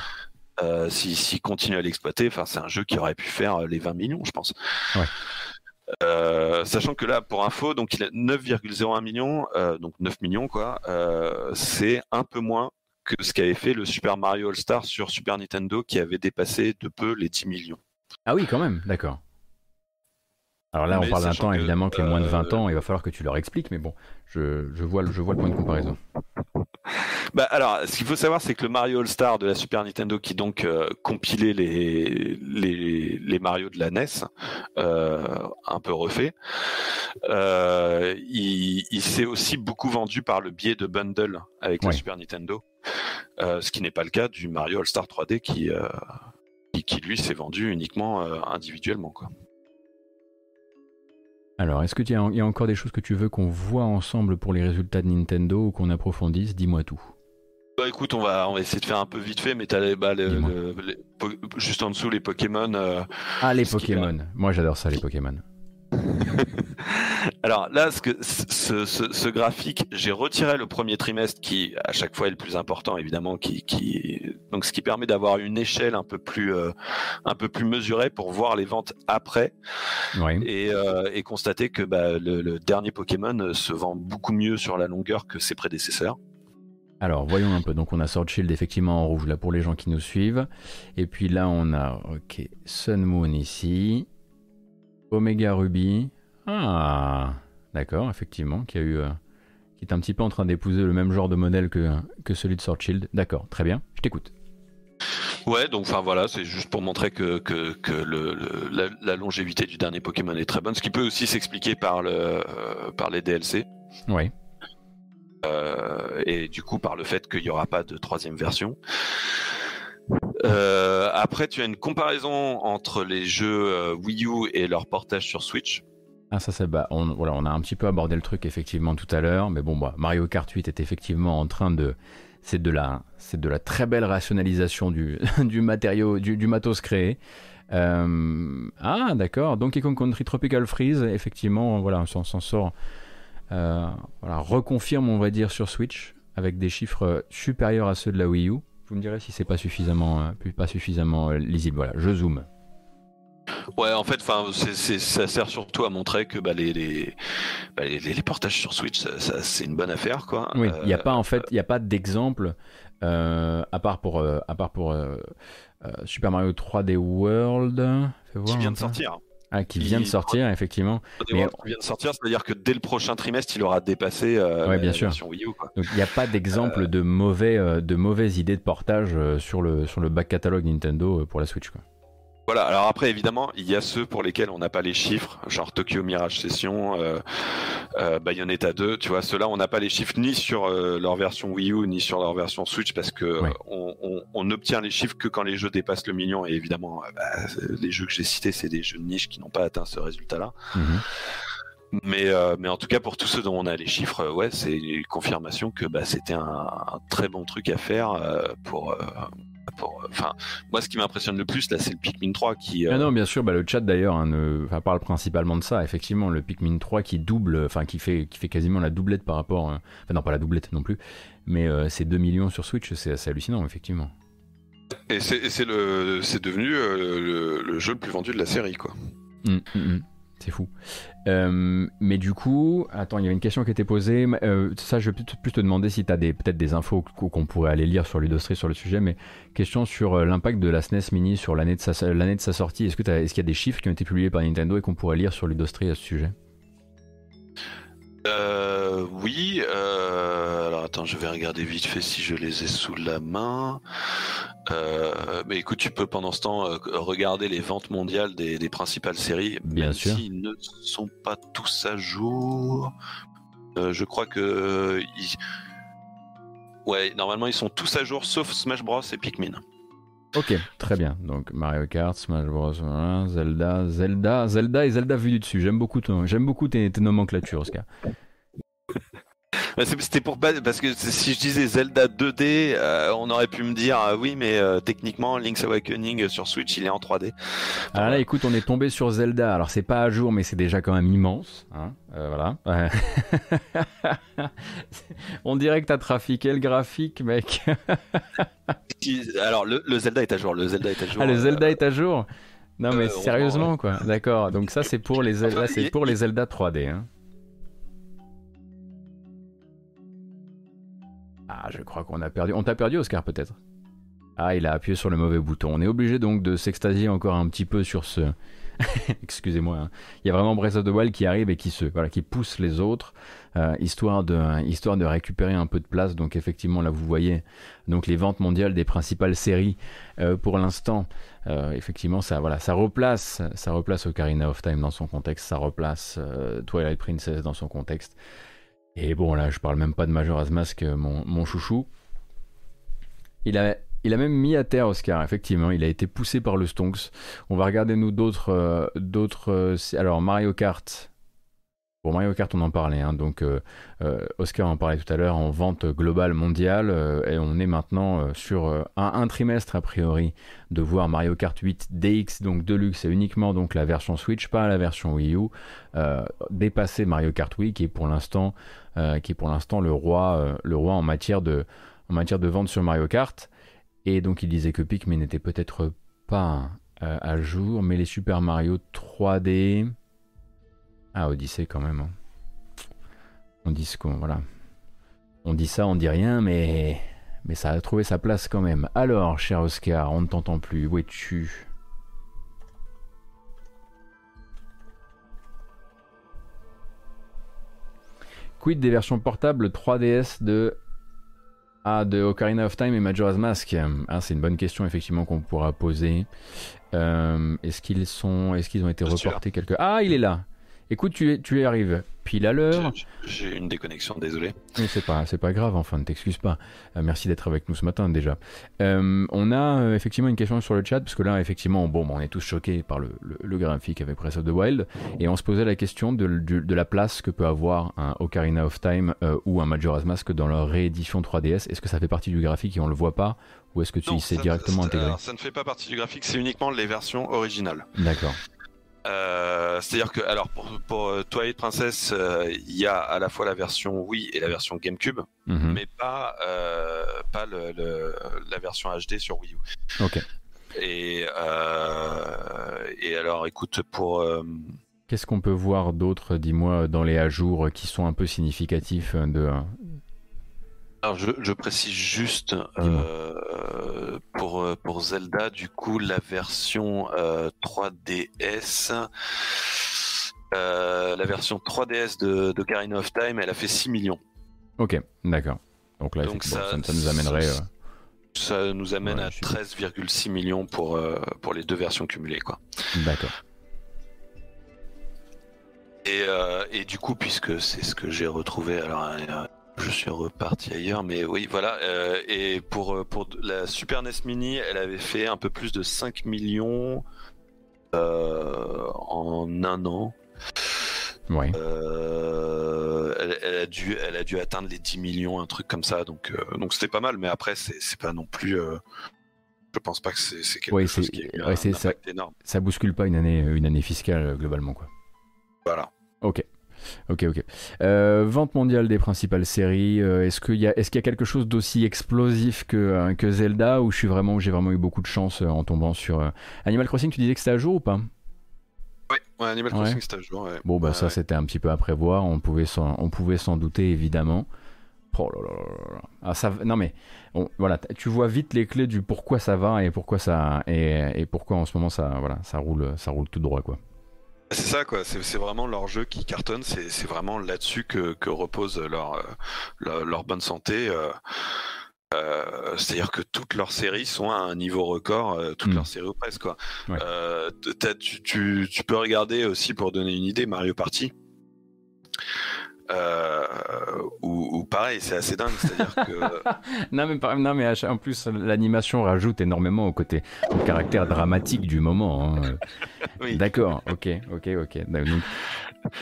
Euh, si- S'il continue à l'exploiter, enfin, c'est un jeu qui aurait pu faire euh, les 20 millions, je pense. Ouais. Euh, sachant que là, pour info, donc il a 9,01 millions, euh, donc 9 millions quoi. euh, c'est un peu moins que ce qu'avait fait le Super Mario All Star sur Super Nintendo, qui avait dépassé de peu les 10 millions. Ah oui, quand même, d'accord. Alors là, on parle d'un temps, que, évidemment, que les moins de 20 euh, ans, il va falloir que tu leur expliques, mais bon, je, je vois, le- je vois le point de comparaison. Bah alors, ce qu'il faut savoir, c'est que le Mario All Star de la Super Nintendo, qui donc euh, compilait les, les les Mario de la NES, euh, un peu refait, euh, il, il s'est aussi beaucoup vendu par le biais de bundle avec la. Super Nintendo, ce qui n'est pas le cas du Mario All Star 3D qui qui, qui, lui s'est vendu uniquement individuellement quoi. Alors, est-ce qu'il y, y a encore des choses que tu veux qu'on voit ensemble pour les résultats de Nintendo ou qu'on approfondisse? Dis-moi tout. Bah écoute, on va on va essayer de faire un peu vite fait, mais t'as les, bah, les- juste en dessous les Pokémon. euh, Ah, les Pokémon. Moi, j'adore ça, les Pokémon. Alors là, ce, que, ce, ce- ce graphique, j'ai retiré le premier trimestre qui, à chaque fois, est le plus important, évidemment, qui, qui donc ce qui permet d'avoir une échelle un peu plus, euh, un peu plus mesurée pour voir les ventes après Oui. et, euh, et constater que bah, le, le dernier Pokémon euh, se vend beaucoup mieux sur la longueur que ses prédécesseurs. Alors, voyons un peu. Donc, on a Sword Shield effectivement en rouge là pour les gens qui nous suivent. Et puis là, on a ok Sun Moon ici, Omega Ruby. Ah, d'accord, effectivement, qui a eu, euh, qui est un petit peu en train d'épouser le même genre de modèle que que celui de Sword Shield. D'accord, très bien. Je t'écoute. Ouais, donc enfin voilà, c'est juste pour montrer que, que, que le, le- la, la longévité du dernier Pokémon est très bonne, ce qui peut aussi s'expliquer par, le, euh, par les DLC. Oui. Euh, et du coup par le fait qu'il n'y aura pas de troisième version. Euh, après, tu as une comparaison entre les jeux euh, Wii U et leur portage sur Switch. Ah ça c'est bah on voilà on a un petit peu abordé le truc effectivement tout à l'heure. Mais bon bah Mario Kart 8 est effectivement en train de c'est de la c'est de la très belle rationalisation du du matériau du, matos créé. Euh, ah d'accord. Donkey Kong Country Tropical Freeze effectivement voilà on s'en sort voilà reconfirme on va dire sur Switch avec des chiffres supérieurs à ceux de la Wii U vous me direz si c'est pas suffisamment euh, pas suffisamment euh, lisible voilà je zoome Ouais, en fait, enfin, ça sert surtout à montrer que bah, les, les, bah, les, les portages sur Switch, c'est une bonne affaire, quoi. Oui, il n'y a Euh, pas en fait, il y a pas d'exemple euh, à part pour euh, à part pour Super Mario 3D World voir qui vient de sortir. Ah, qui vient de sortir effectivement. Mais... Qui vient de sortir, c'est-à-dire que dès le prochain trimestre, il aura dépassé euh, Ouais, la bien sûr. version Wii U, quoi. Donc il n'y a pas d'exemple de mauvais euh, de mauvaises idées de portage euh, sur le sur le back catalogue Nintendo euh, pour la Switch quoi. Voilà, alors après, évidemment, il y a ceux pour lesquels on n'a pas les chiffres, genre Tokyo Mirage Session, euh, euh, Bayonetta 2, tu vois, ceux-là, on n'a pas les chiffres ni sur euh, leur version Wii U, ni sur leur version Switch, parce que Ouais. on, on- on obtient les chiffres que quand les jeux dépassent le million, et évidemment, bah, les jeux que j'ai cités, c'est des jeux de niche qui n'ont pas atteint ce résultat-là. Mhm. Mais, euh, mais en tout cas, pour tous ceux dont on a les chiffres, euh, ouais, c'est une confirmation que bah, c'était un, un très bon truc à faire euh, pour... euh, pour, Enfin, moi, ce qui m'impressionne le plus, là, c'est le Pikmin 3 qui... euh, Ah non, bien sûr, bah, le chat d'ailleurs hein, ne- enfin, parle principalement de ça. Effectivement, le Pikmin 3 qui double, enfin qui fait, qui fait quasiment la doublette par rapport, euh, enfin non pas la doublette non plus, mais euh, c'est 2 millions sur Switch, c'est assez hallucinant effectivement. Et c'est devenu euh, le, le jeu le plus vendu de la série quoi. Mm, mm, mm. C'est fou. Euh, mais du coup, attends, il y avait une question qui était posée. Euh, ça, je vais plus, te demander si tu as peut-être des infos qu- qu'on pourrait aller lire sur Ludostri sur le sujet, mais question sur euh, l'impact de la SNES Mini sur l'année de, sa, sortie. Est-ce que est-ce qu'il y a des chiffres qui ont été publiés par Nintendo et qu'on pourrait lire sur Ludostri à ce sujet? Euh, oui. Euh, alors attends, je vais regarder vite fait si je les ai sous la main. Euh, mais écoute, tu peux pendant ce temps euh, regarder les ventes mondiales des, des principales séries. Bien même sûr. S'ils ne sont pas tous à jour. Je crois que. ils- Ouais, normalement ils sont tous à jour sauf Smash Bros et Pikmin. Ok, très bien. Donc Mario Kart, Smash Bros, voilà, Zelda, Zelda, Zelda et Zelda vu du dessus. J'aime beaucoup, ton- j'aime beaucoup tes, tes nomenclatures, Oscar. Bah, C'était pour pas parce que si je disais Zelda 2D, euh, on aurait pu me dire ah oui, mais euh, techniquement Link's Awakening euh, sur Switch il est en 3D. Alors là, écoute, on est tombé sur Zelda. Alors c'est pas à jour, mais c'est déjà quand même immense. hein. Euh, voilà. Ouais. on dirait que t'as trafiqué le graphique, mec. Alors le, le Zelda est à jour, le Zelda est à jour. Ah, le euh, Zelda est à jour? Non mais Euh, sérieusement quoi. D'accord. Donc ça c'est pour les Zelda, Enfin, c'est il- pour les Zelda 3D. hein. Ah, je crois qu'on a perdu. On t'a perdu, Oscar, peut-être Ah, il a appuyé sur le mauvais bouton. On est obligé donc de s'extasier encore un petit peu sur ce. Excusez-moi. hein. Il y a vraiment Breath of the Wild qui arrive et qui se, voilà, qui pousse les autres, euh, histoire de, histoire de récupérer un peu de place. Donc effectivement, là, vous voyez, donc les ventes mondiales des principales séries euh, pour l'instant. Euh, effectivement, ça, voilà, ça replace, ça replace Ocarina of Time dans son contexte, ça replace Twilight Princess dans son contexte. Et bon, là, je parle même pas de Majora's Mask, euh, mon, mon chouchou. Il a, il a même mis à terre Oscar, effectivement, il a été poussé par le Stonks. On va regarder nous d'autres, euh, euh, alors Mario Kart. Pour Mario Kart, on en parlait, hein, donc euh, euh, Oscar en parlait tout à l'heure en vente globale mondiale, euh, et on est maintenant sur un, trimestre a priori de voir Mario Kart 8 DX, donc Deluxe, et uniquement donc la version Switch, pas la version Wii U, dépasser Mario Kart Wii, qui est pour l'instant, qui est pour l'instant le roi, le roi en matière de, en matière de vente sur Mario Kart. Et donc il disait que Pikmin n'était peut-être pas à jour, mais les Super Mario 3D, ah Odyssey quand même. hein. On dit ce qu'on, voilà, on dit ça, on dit rien, mais mais ça a trouvé sa place quand même. Alors, cher Oscar, on ne t'entend plus. Où es-tu? Quid des versions portables 3DS de ah, de Ocarina of Time et Majora's Mask? Ah, c'est une bonne question effectivement qu'on pourra poser. Euh, est-ce qu'ils sont, est-ce qu'ils ont été reportés quelque Ah, il est là. Écoute, tu, es- tu y arrives pile à l'heure. J'ai- une déconnexion, désolé. Mais c'est pas, c'est pas grave, enfin, ne t'excuse pas. Euh, merci d'être avec nous ce matin déjà. Euh, on a euh, effectivement une question sur le chat, parce que là, effectivement, bon, on est tous choqués par le, le- le graphique avec Breath of the Wild, et on se posait la question de, la place que peut avoir un Ocarina of Time ou un Majora's Mask dans leur réédition 3DS. Est-ce que ça fait partie du graphique et on le voit pas, ou est-ce que tu Non, y sais directement intégré ça ne fait pas partie du graphique, c'est uniquement les versions originales. D'accord. Euh, C'est-à-dire que, alors, pour, pour euh, Twilight Princess, euh, il y a à la fois la version Wii et la version GameCube, Mhm. mais pas, euh, pas le, le- la version HD sur Wii U. Ok. Et, et alors, écoute, pour. Qu'est-ce qu'on peut voir d'autre, dis-moi, dans les ajours qui sont un peu significatifs de. Alors, je, je précise juste euh, pour, euh, pour Zelda, du coup, la version euh, 3DS. euh, la version 3DS de d'Ocarina of Time, elle a fait 6 millions. Ok, d'accord. Donc là, Donc ça, ça- ça nous amènerait. ça- Ça nous amène Ouais, à je suis- 13,6 millions pour, pour les deux versions cumulées. Quoi. D'accord. Et, et du coup, puisque c'est ce que j'ai retrouvé, alors je suis reparti ailleurs, mais oui, voilà. euh, et pour, euh, pour la Super NES Mini, elle avait fait un peu plus de 5 millions euh, en un an. Ouais. Euh, elle, elle a dû, elle a dû atteindre les 10 millions, un truc comme ça. Donc, donc c'était pas mal, mais après, c'est pas non plus. je pense pas que c'est quelque Ouais, chose qui ouais, c'est ça. énorme. Ça bouscule pas une année, une année fiscale globalement, quoi. Voilà. Ok. Ok, ok. Euh, vente mondiale des principales séries. euh, est-ce qu'il y a, est-ce qu'il y a quelque chose d'aussi explosif que, euh, que Zelda ou suis vraiment, j'ai vraiment eu beaucoup de chance en tombant sur euh, Animal Crossing Tu disais que c'était à jour ou pas? Ouais, ouais, Animal Ouais. Crossing, c'est à jour. ouais. Bon, bah Ouais, ça ouais. c'était un petit peu à prévoir. On pouvait s'en, douter évidemment. Oh là là. Ah, ça, non mais on- voilà, tu vois vite les clés du pourquoi ça va et pourquoi ça et, et pourquoi en ce moment ça, voilà, ça roule, ça roule tout droit quoi. C'est ça, quoi. C'est vraiment leur jeu qui cartonne. C'est vraiment là-dessus que, que repose leur, euh, leur, leur bonne santé. euh, euh, C'est-à-dire que toutes leurs séries sont à un niveau record, euh, toutes Mm. leurs séries ou presque, quoi. Ouais. Euh, t'as- tu, tu, tu peux regarder aussi, pour donner une idée, Mario Party. Euh, ou, ou pareil, c'est assez dingue. C'est-à-dire que. Non mais, non, mais en plus, l'animation rajoute énormément au côté, au caractère dramatique du moment. hein. Oui. D'accord, ok, ok, ok.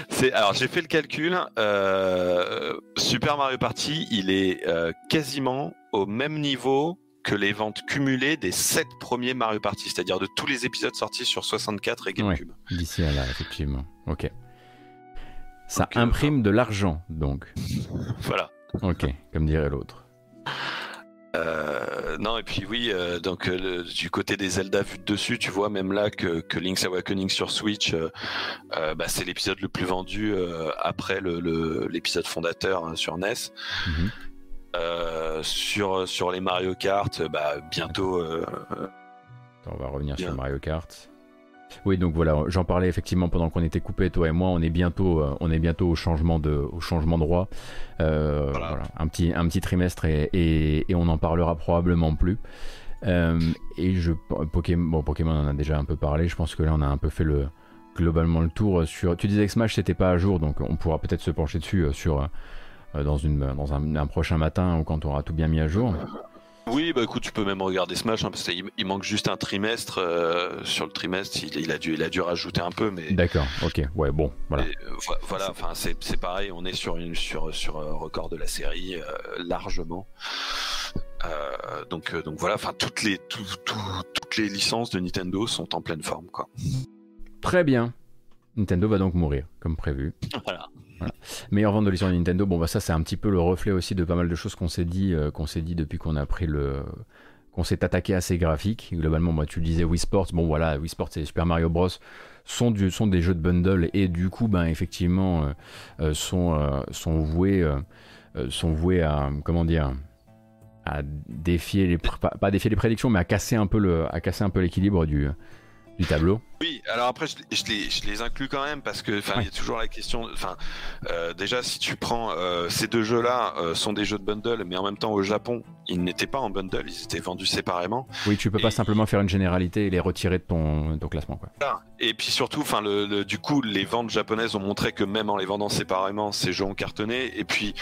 C'est alors j'ai fait le calcul. euh, Super Mario Party, il est euh, quasiment au même niveau que les ventes cumulées des sept premiers Mario Party, c'est-à-dire de tous les épisodes sortis sur 64 et GameCube. D'ici à là, effectivement. Ok. Ça Donc, euh, imprime de l'argent, donc. Voilà. Ok, comme dirait l'autre. Euh, non et puis oui, euh, donc euh, le- du côté des Zelda vu de dessus, tu vois même là que, que Link's Awakening sur Switch, euh, bah, c'est l'épisode le plus vendu après le- le- l'épisode fondateur hein, sur NES. Mhm. Sur sur les Mario Kart, bah, bientôt. on va revenir Bien. sur Mario Kart. Oui, donc voilà, j'en parlais effectivement pendant qu'on était coupé, toi et moi. On est bientôt, euh, on est bientôt au changement de, au changement de roi. Euh, Voilà. voilà, un petit, un petit trimestre et, et, et on en parlera probablement plus. Euh, et je, Pokémon, bon, Pokémon, on en a déjà un peu parlé. Je pense que là, on a un peu fait le, globalement le tour sur. Tu disais que Smash c'était pas à jour, donc on pourra peut-être se pencher dessus sur dans une, dans un, un prochain matin ou quand on aura tout bien mis à jour. Oui, bah écoute, tu peux même regarder Smash, hein, parce qu'il il manque juste un trimestre. euh, sur le trimestre, il, il a dû, il a dû rajouter un peu, mais D'accord, ok, ouais, bon, voilà. euh, vo- voilà. Enfin, c'est c'est pareil, on est sur une sur sur un record de la série euh, largement. Euh, donc euh, donc voilà. Enfin, toutes les tout- tout- toutes les licences de Nintendo sont en pleine forme, quoi. Très bien. Nintendo va donc mourir, comme prévu. Voilà. Meilleure vente de licence de Nintendo, bon bah ça c'est un petit peu le reflet aussi de pas mal de choses qu'on s'est dit, euh, qu'on s'est dit depuis qu'on a pris le, qu'on s'est attaqué à ces graphiques. Globalement, tu le disais Wii Sports, bon voilà, Wii Sports et Super Mario Bros. sont des jeux de bundle et du coup ben effectivement euh, euh, sont voués sont voués à comment dire à défier les pas défier les prédictions mais à casser un peu le à casser un peu l'équilibre du du tableau. Oui, alors après, je, je les, je les inclus quand même parce que, il y a toujours la question. Enfin, euh, déjà, si tu prends euh, ces deux jeux-là, euh, sont des jeux de bundle, mais en même temps, au Japon, ils n'étaient pas en bundle, ils étaient vendus séparément. Oui, tu peux pas Et- simplement faire une généralité et les retirer de ton, de ton classement quoi. Et puis surtout, enfin, le, le- du coup, les ventes japonaises ont montré que même en les vendant séparément, ces jeux ont cartonné. Et puis,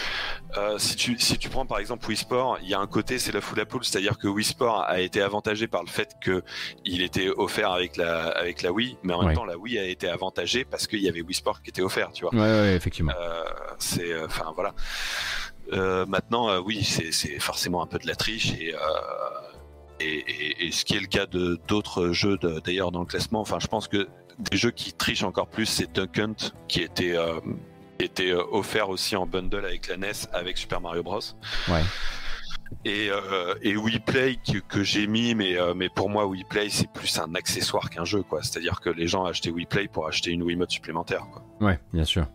euh, si tu si tu prends par exemple Wii Sport, il y a un côté, c'est la foule à poule, c'est-à-dire que Wii Sport a été avantagé par le fait que il était offert avec la avec la Wii, mais en même Ouais. temps, la Wii a été avantagée parce qu'il y avait Wii Sport qui était offert, tu vois. Ouais, ouais, effectivement. Euh, c'est, euh, enfin voilà. Euh, maintenant, oui, c'est c'est forcément un peu de la triche et. et, et- et ce qui est le cas de d'autres jeux d'ailleurs dans le classement, enfin je pense que des jeux qui trichent encore plus, c'est Duck Hunt qui était euh, était offert aussi en bundle avec la NES avec Super Mario Bros. Ouais. Et, euh, et Wii Play que, que j'ai mis, mais, euh, mais pour moi Wii Play c'est plus un accessoire qu'un jeu quoi. C'est-à-dire que les gens achetaient Wii Play pour acheter une Wiimote supplémentaire quoi. Ouais, bien sûr.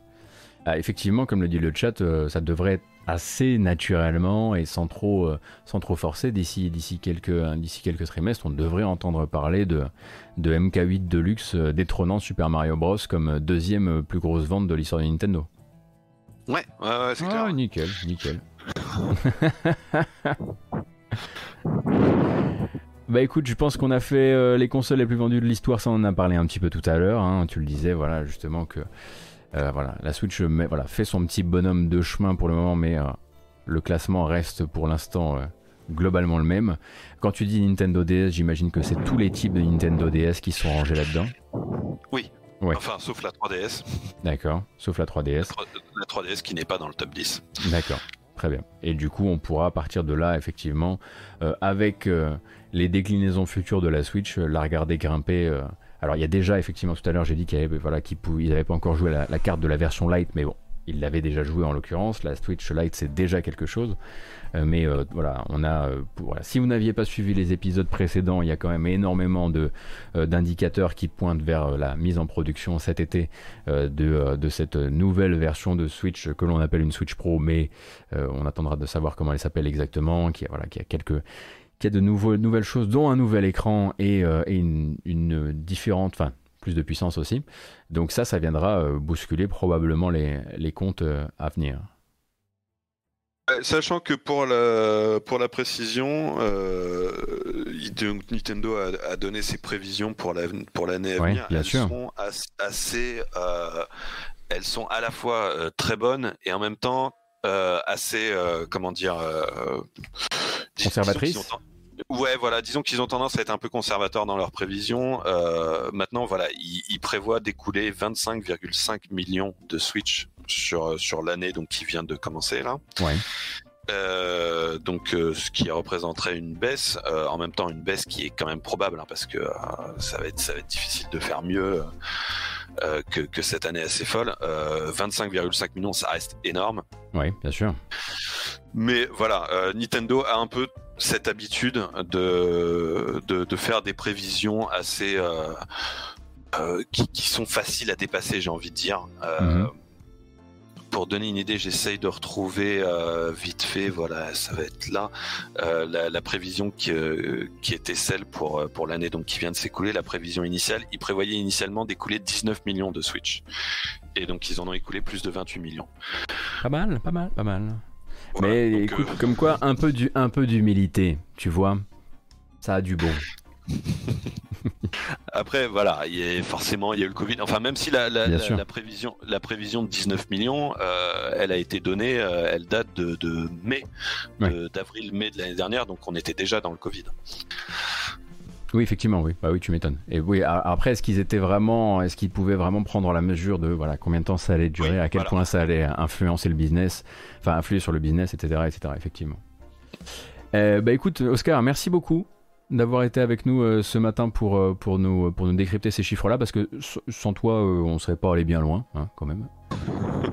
Ah, effectivement, comme le dit le chat, euh, ça devrait être assez naturellement et sans trop, euh, sans trop forcer d'ici, d'ici quelques, euh, d'ici quelques trimestres, on devrait entendre parler de, de MK8 Deluxe euh, détrônant Super Mario Bros comme deuxième plus grosse vente de l'histoire de Nintendo. Ouais, ouais, ouais c'est Ah, clair. nickel, nickel. Bah écoute, je pense qu'on a fait euh, les consoles les plus vendues de l'histoire, ça on en a parlé un petit peu tout à l'heure, hein. tu le disais, voilà, justement que euh, voilà, la Switch voilà, fait son petit bonhomme de chemin pour le moment, mais euh, le classement reste pour l'instant globalement le même. Quand tu dis Nintendo DS, j'imagine que c'est tous les types de Nintendo DS qui sont rangés là-dedans. Ouais. Enfin, sauf la 3DS. D'accord, sauf la 3DS. La 3DS qui n'est pas dans le top 10. D'accord, très bien. Et du coup, on pourra partir de là, effectivement, euh, avec euh, les déclinaisons futures de la Switch, euh, la regarder grimper. Alors, il y a déjà, effectivement, tout à l'heure, j'ai dit qu'ils voilà, n'avaient pas encore joué la, carte de la version Lite, mais bon, ils l'avaient déjà joué en l'occurrence. La Switch Lite, c'est déjà quelque chose. Euh, mais euh, voilà, on a. euh. Si vous n'aviez pas suivi les épisodes précédents, il y a quand même énormément de, d'indicateurs qui pointent vers la mise en production cet été de, de cette nouvelle version de Switch que l'on appelle une Switch Pro, mais on attendra de savoir comment elle s'appelle exactement, qui voilà, a quelques a de nouvelles choses, dont un nouvel écran et, une, différente, enfin plus de puissance aussi. Donc ça, ça viendra bousculer probablement les, les comptes à venir. Euh, Sachant que pour la, pour la précision, euh, Nintendo a, a donné ses prévisions pour la- pour l'année à venir. bien elles sûr. sont as- assez, euh, elles sont à la fois euh, très bonnes et en même temps assez, comment dire, Conservatrices Ouais, voilà, disons qu'ils ont tendance à être un peu conservateurs dans leurs prévisions. Euh, maintenant, voilà, ils, ils prévoient d'écouler 25,5 millions de Switch sur, sur l'année donc qui vient de commencer là. Ouais. Euh, donc, euh, ce qui représenterait une baisse, euh, en même temps une baisse qui est quand même probable, hein, parce que ça va être ça va être difficile de faire mieux que, que cette année assez folle. Euh, 25,5 millions, ça reste énorme. Oui, bien sûr. Mais voilà, Nintendo a un peu cette habitude de, de, de faire des prévisions assez qui, qui sont faciles à dépasser, j'ai envie de dire. Mhm. Pour donner une idée, j'essaye de retrouver euh, vite fait, voilà, ça va être là, euh, la, la prévision qui, euh, qui était celle pour, pour l'année donc qui vient de s'écouler, la prévision initiale. Ils prévoyaient initialement d'écouler 19 millions de Switch. Et donc ils en ont écoulé plus de 28 millions. Pas mal, pas mal, pas mal. Voilà, Mais écoute, euh, comme quoi, un peu du, un peu d'humilité, tu vois, ça a du bon. Après, voilà, il y a forcément, il y a eu le Covid. Enfin, même si la, la, Bien la- sûr. la prévision, la prévision de 19 millions, euh, elle a été donnée, euh, elle date de, de mai, d'avril-mai de l'année dernière, donc on était déjà dans le Covid. Oui, effectivement, oui. Bah oui, tu m'étonnes. Et oui, après, est-ce qu'ils étaient vraiment, est-ce qu'ils pouvaient vraiment prendre la mesure de voilà combien de temps ça allait durer, Oui, à quel voilà. point ça allait influencer le business, enfin influer sur le business, etc., etc. Effectivement. Euh, bah écoute, Oscar, merci beaucoup d'avoir été avec nous euh, ce matin pour euh, pour nous pour nous décrypter ces chiffres-là, parce que sans toi, euh, on serait pas allé bien loin, hein, quand même,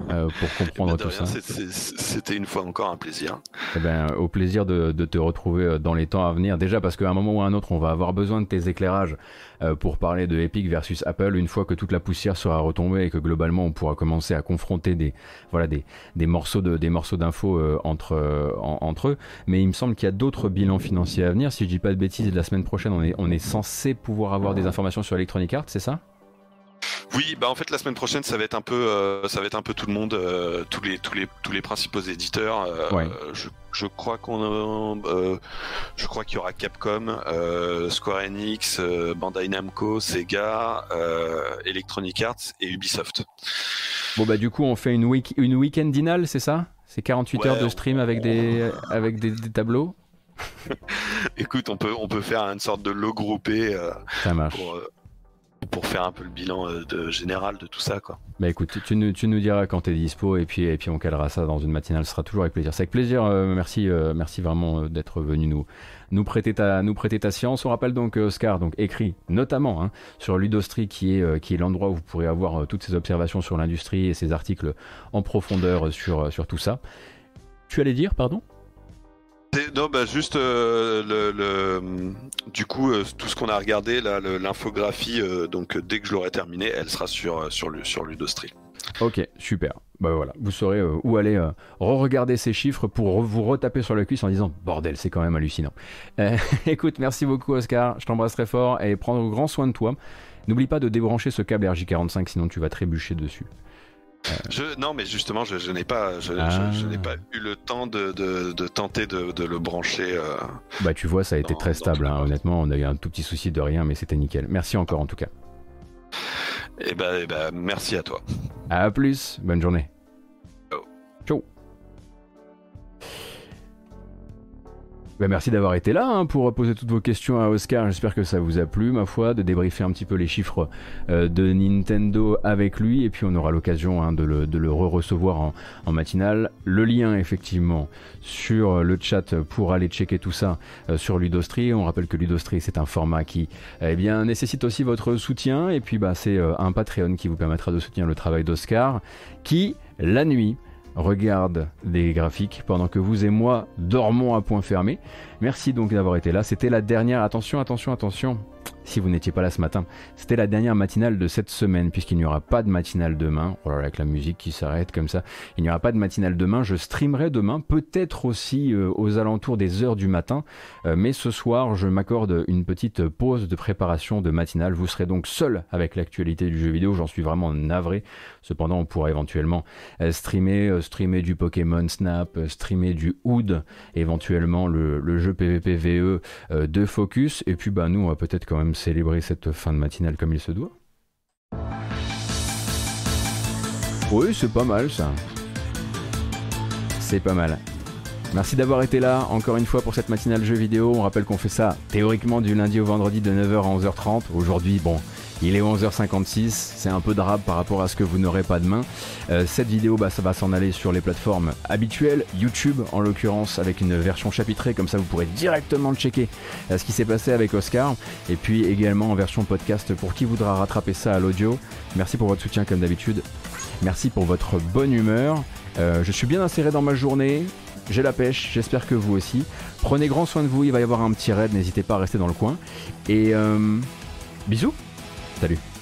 euh, pour comprendre de tout rien, ça. C'était une fois encore un plaisir. Eh ben, au plaisir de, de te retrouver euh, dans les temps à venir. Déjà parce qu'à un moment ou à un autre, on va avoir besoin de tes éclairages euh, pour parler de Epic versus Apple. Une fois que toute la poussière sera retombée et que globalement on pourra commencer à confronter des voilà des, des morceaux de des morceaux d'infos euh, entre euh, en- entre eux. Mais il me semble qu'il y a d'autres bilans financiers à venir. Si je dis pas de bêtises, la semaine prochaine, on est on est censé pouvoir avoir des informations sur Electronic Arts, c'est ça? Oui, bah en fait la semaine prochaine ça va être un peu, euh, ça va être un peu tout le monde, euh, tous les tous les tous les principaux éditeurs. euh, Ouais. je, je crois qu'on, a- euh, je crois qu'il y aura Capcom, euh, Square Enix, euh, Bandai Namco, Sega, euh, Electronic Arts et Ubisoft. Bon bah du coup, on fait une week une weekendinale, c'est ça? C'est 48 Ouais, heures de on- stream avec des avec des, des tableaux? Écoute, on peut on peut faire une sorte de lot groupé euh, Ça marche. pour euh, pour faire un peu le bilan euh, de, général de tout ça quoi. Bah écoute, tu, tu nous, tu diras quand t'es dispo et puis, et puis on calera ça dans une matinale, ce sera toujours avec plaisir. C'est avec plaisir, euh, merci, euh, merci vraiment d'être venu nous, nous, prêter ta, nous prêter ta science. On rappelle donc Oscar, donc écrit notamment hein, sur Ludostri qui est, est l'endroit où vous pourrez avoir toutes ces observations sur l'industrie et ces articles en profondeur sur, sur tout ça. Tu allais dire, pardon? Non, bah juste euh, le, le- du coup euh, tout ce qu'on a regardé là, l'infographie. euh, donc euh, dès que je l'aurai terminé, elle sera sur euh, sur le sur. Ok, super. Bah voilà, vous saurez euh, où aller euh, re-regarder ces chiffres pour vous retaper sur la cuisse en disant bordel, c'est quand même hallucinant. Euh, écoute, merci beaucoup Oscar, je t'embrasse très fort et prends grand soin de toi. N'oublie pas de débrancher ce câble RJ45 sinon tu vas trébucher dessus. Je, non, mais justement, je, je n'ai pas, je, Ah. je- je n'ai pas eu le temps de, de, de tenter de, de le brancher. euh, Bah tu vois, ça a été Dans- très stable, hein, honnêtement, on a eu un tout petit souci de rien, mais c'était nickel. Merci encore en tout cas. et ben, et ben, merci à toi. À plus, bonne journée. Ben, merci d'avoir été là hein, pour poser toutes vos questions à Oscar. J'espère que ça vous a plu, ma foi, de débriefer un petit peu les chiffres euh, de Nintendo avec lui. Et puis on aura l'occasion hein, de le, re-recevoir en, en matinale. Le lien, effectivement, sur le chat pour aller checker tout ça euh, sur Ludostri. On rappelle que Ludostri, c'est un format qui eh bien, nécessite aussi votre soutien. Et puis bah, c'est euh, un Patreon qui vous permettra de soutenir le travail d'Oscar, qui, la nuit, regarde des graphiques pendant que vous et moi dormons à point fermé. Merci donc d'avoir été là. C'était la dernière. Attention, attention, attention. si vous n'étiez pas là ce matin. C'était la dernière matinale de cette semaine, puisqu'il n'y aura pas de matinale demain. Oh là là, avec la musique qui s'arrête comme ça. Il n'y aura pas de matinale demain. Je streamerai demain, peut-être aussi euh, aux alentours des heures du matin. Euh, mais ce soir, je m'accorde une petite pause de préparation de matinale. Vous serez donc seul avec l'actualité du jeu vidéo. J'en suis vraiment navré. Cependant, on pourra éventuellement euh, streamer, streamer du Pokémon Snap, streamer du Hood, éventuellement le, le jeu PvPVE de Focus. Et puis, bah, nous, on va peut-être quand même célébrer cette fin de matinale comme il se doit. Oui, c'est pas mal ça. C'est pas mal. Merci d'avoir été là encore une fois pour cette matinale jeu vidéo. On rappelle qu'on fait ça théoriquement du lundi au vendredi de 9h à 11h30. Aujourd'hui, bon, il est 11h56, c'est un peu de par rapport à ce que vous n'aurez pas demain. Euh, cette vidéo, bah, ça va s'en aller sur les plateformes habituelles, YouTube en l'occurrence, avec une version chapitrée, comme ça vous pourrez directement le checker euh, ce qui s'est passé avec Oscar, et puis également en version podcast pour qui voudra rattraper ça à l'audio. Merci pour votre soutien comme d'habitude. Merci pour votre bonne humeur. Euh, je suis bien inséré dans ma journée. J'ai la pêche, j'espère que vous aussi. Prenez grand soin de vous, il va y avoir un petit raid, n'hésitez pas à rester dans le coin. Et bisous Salut.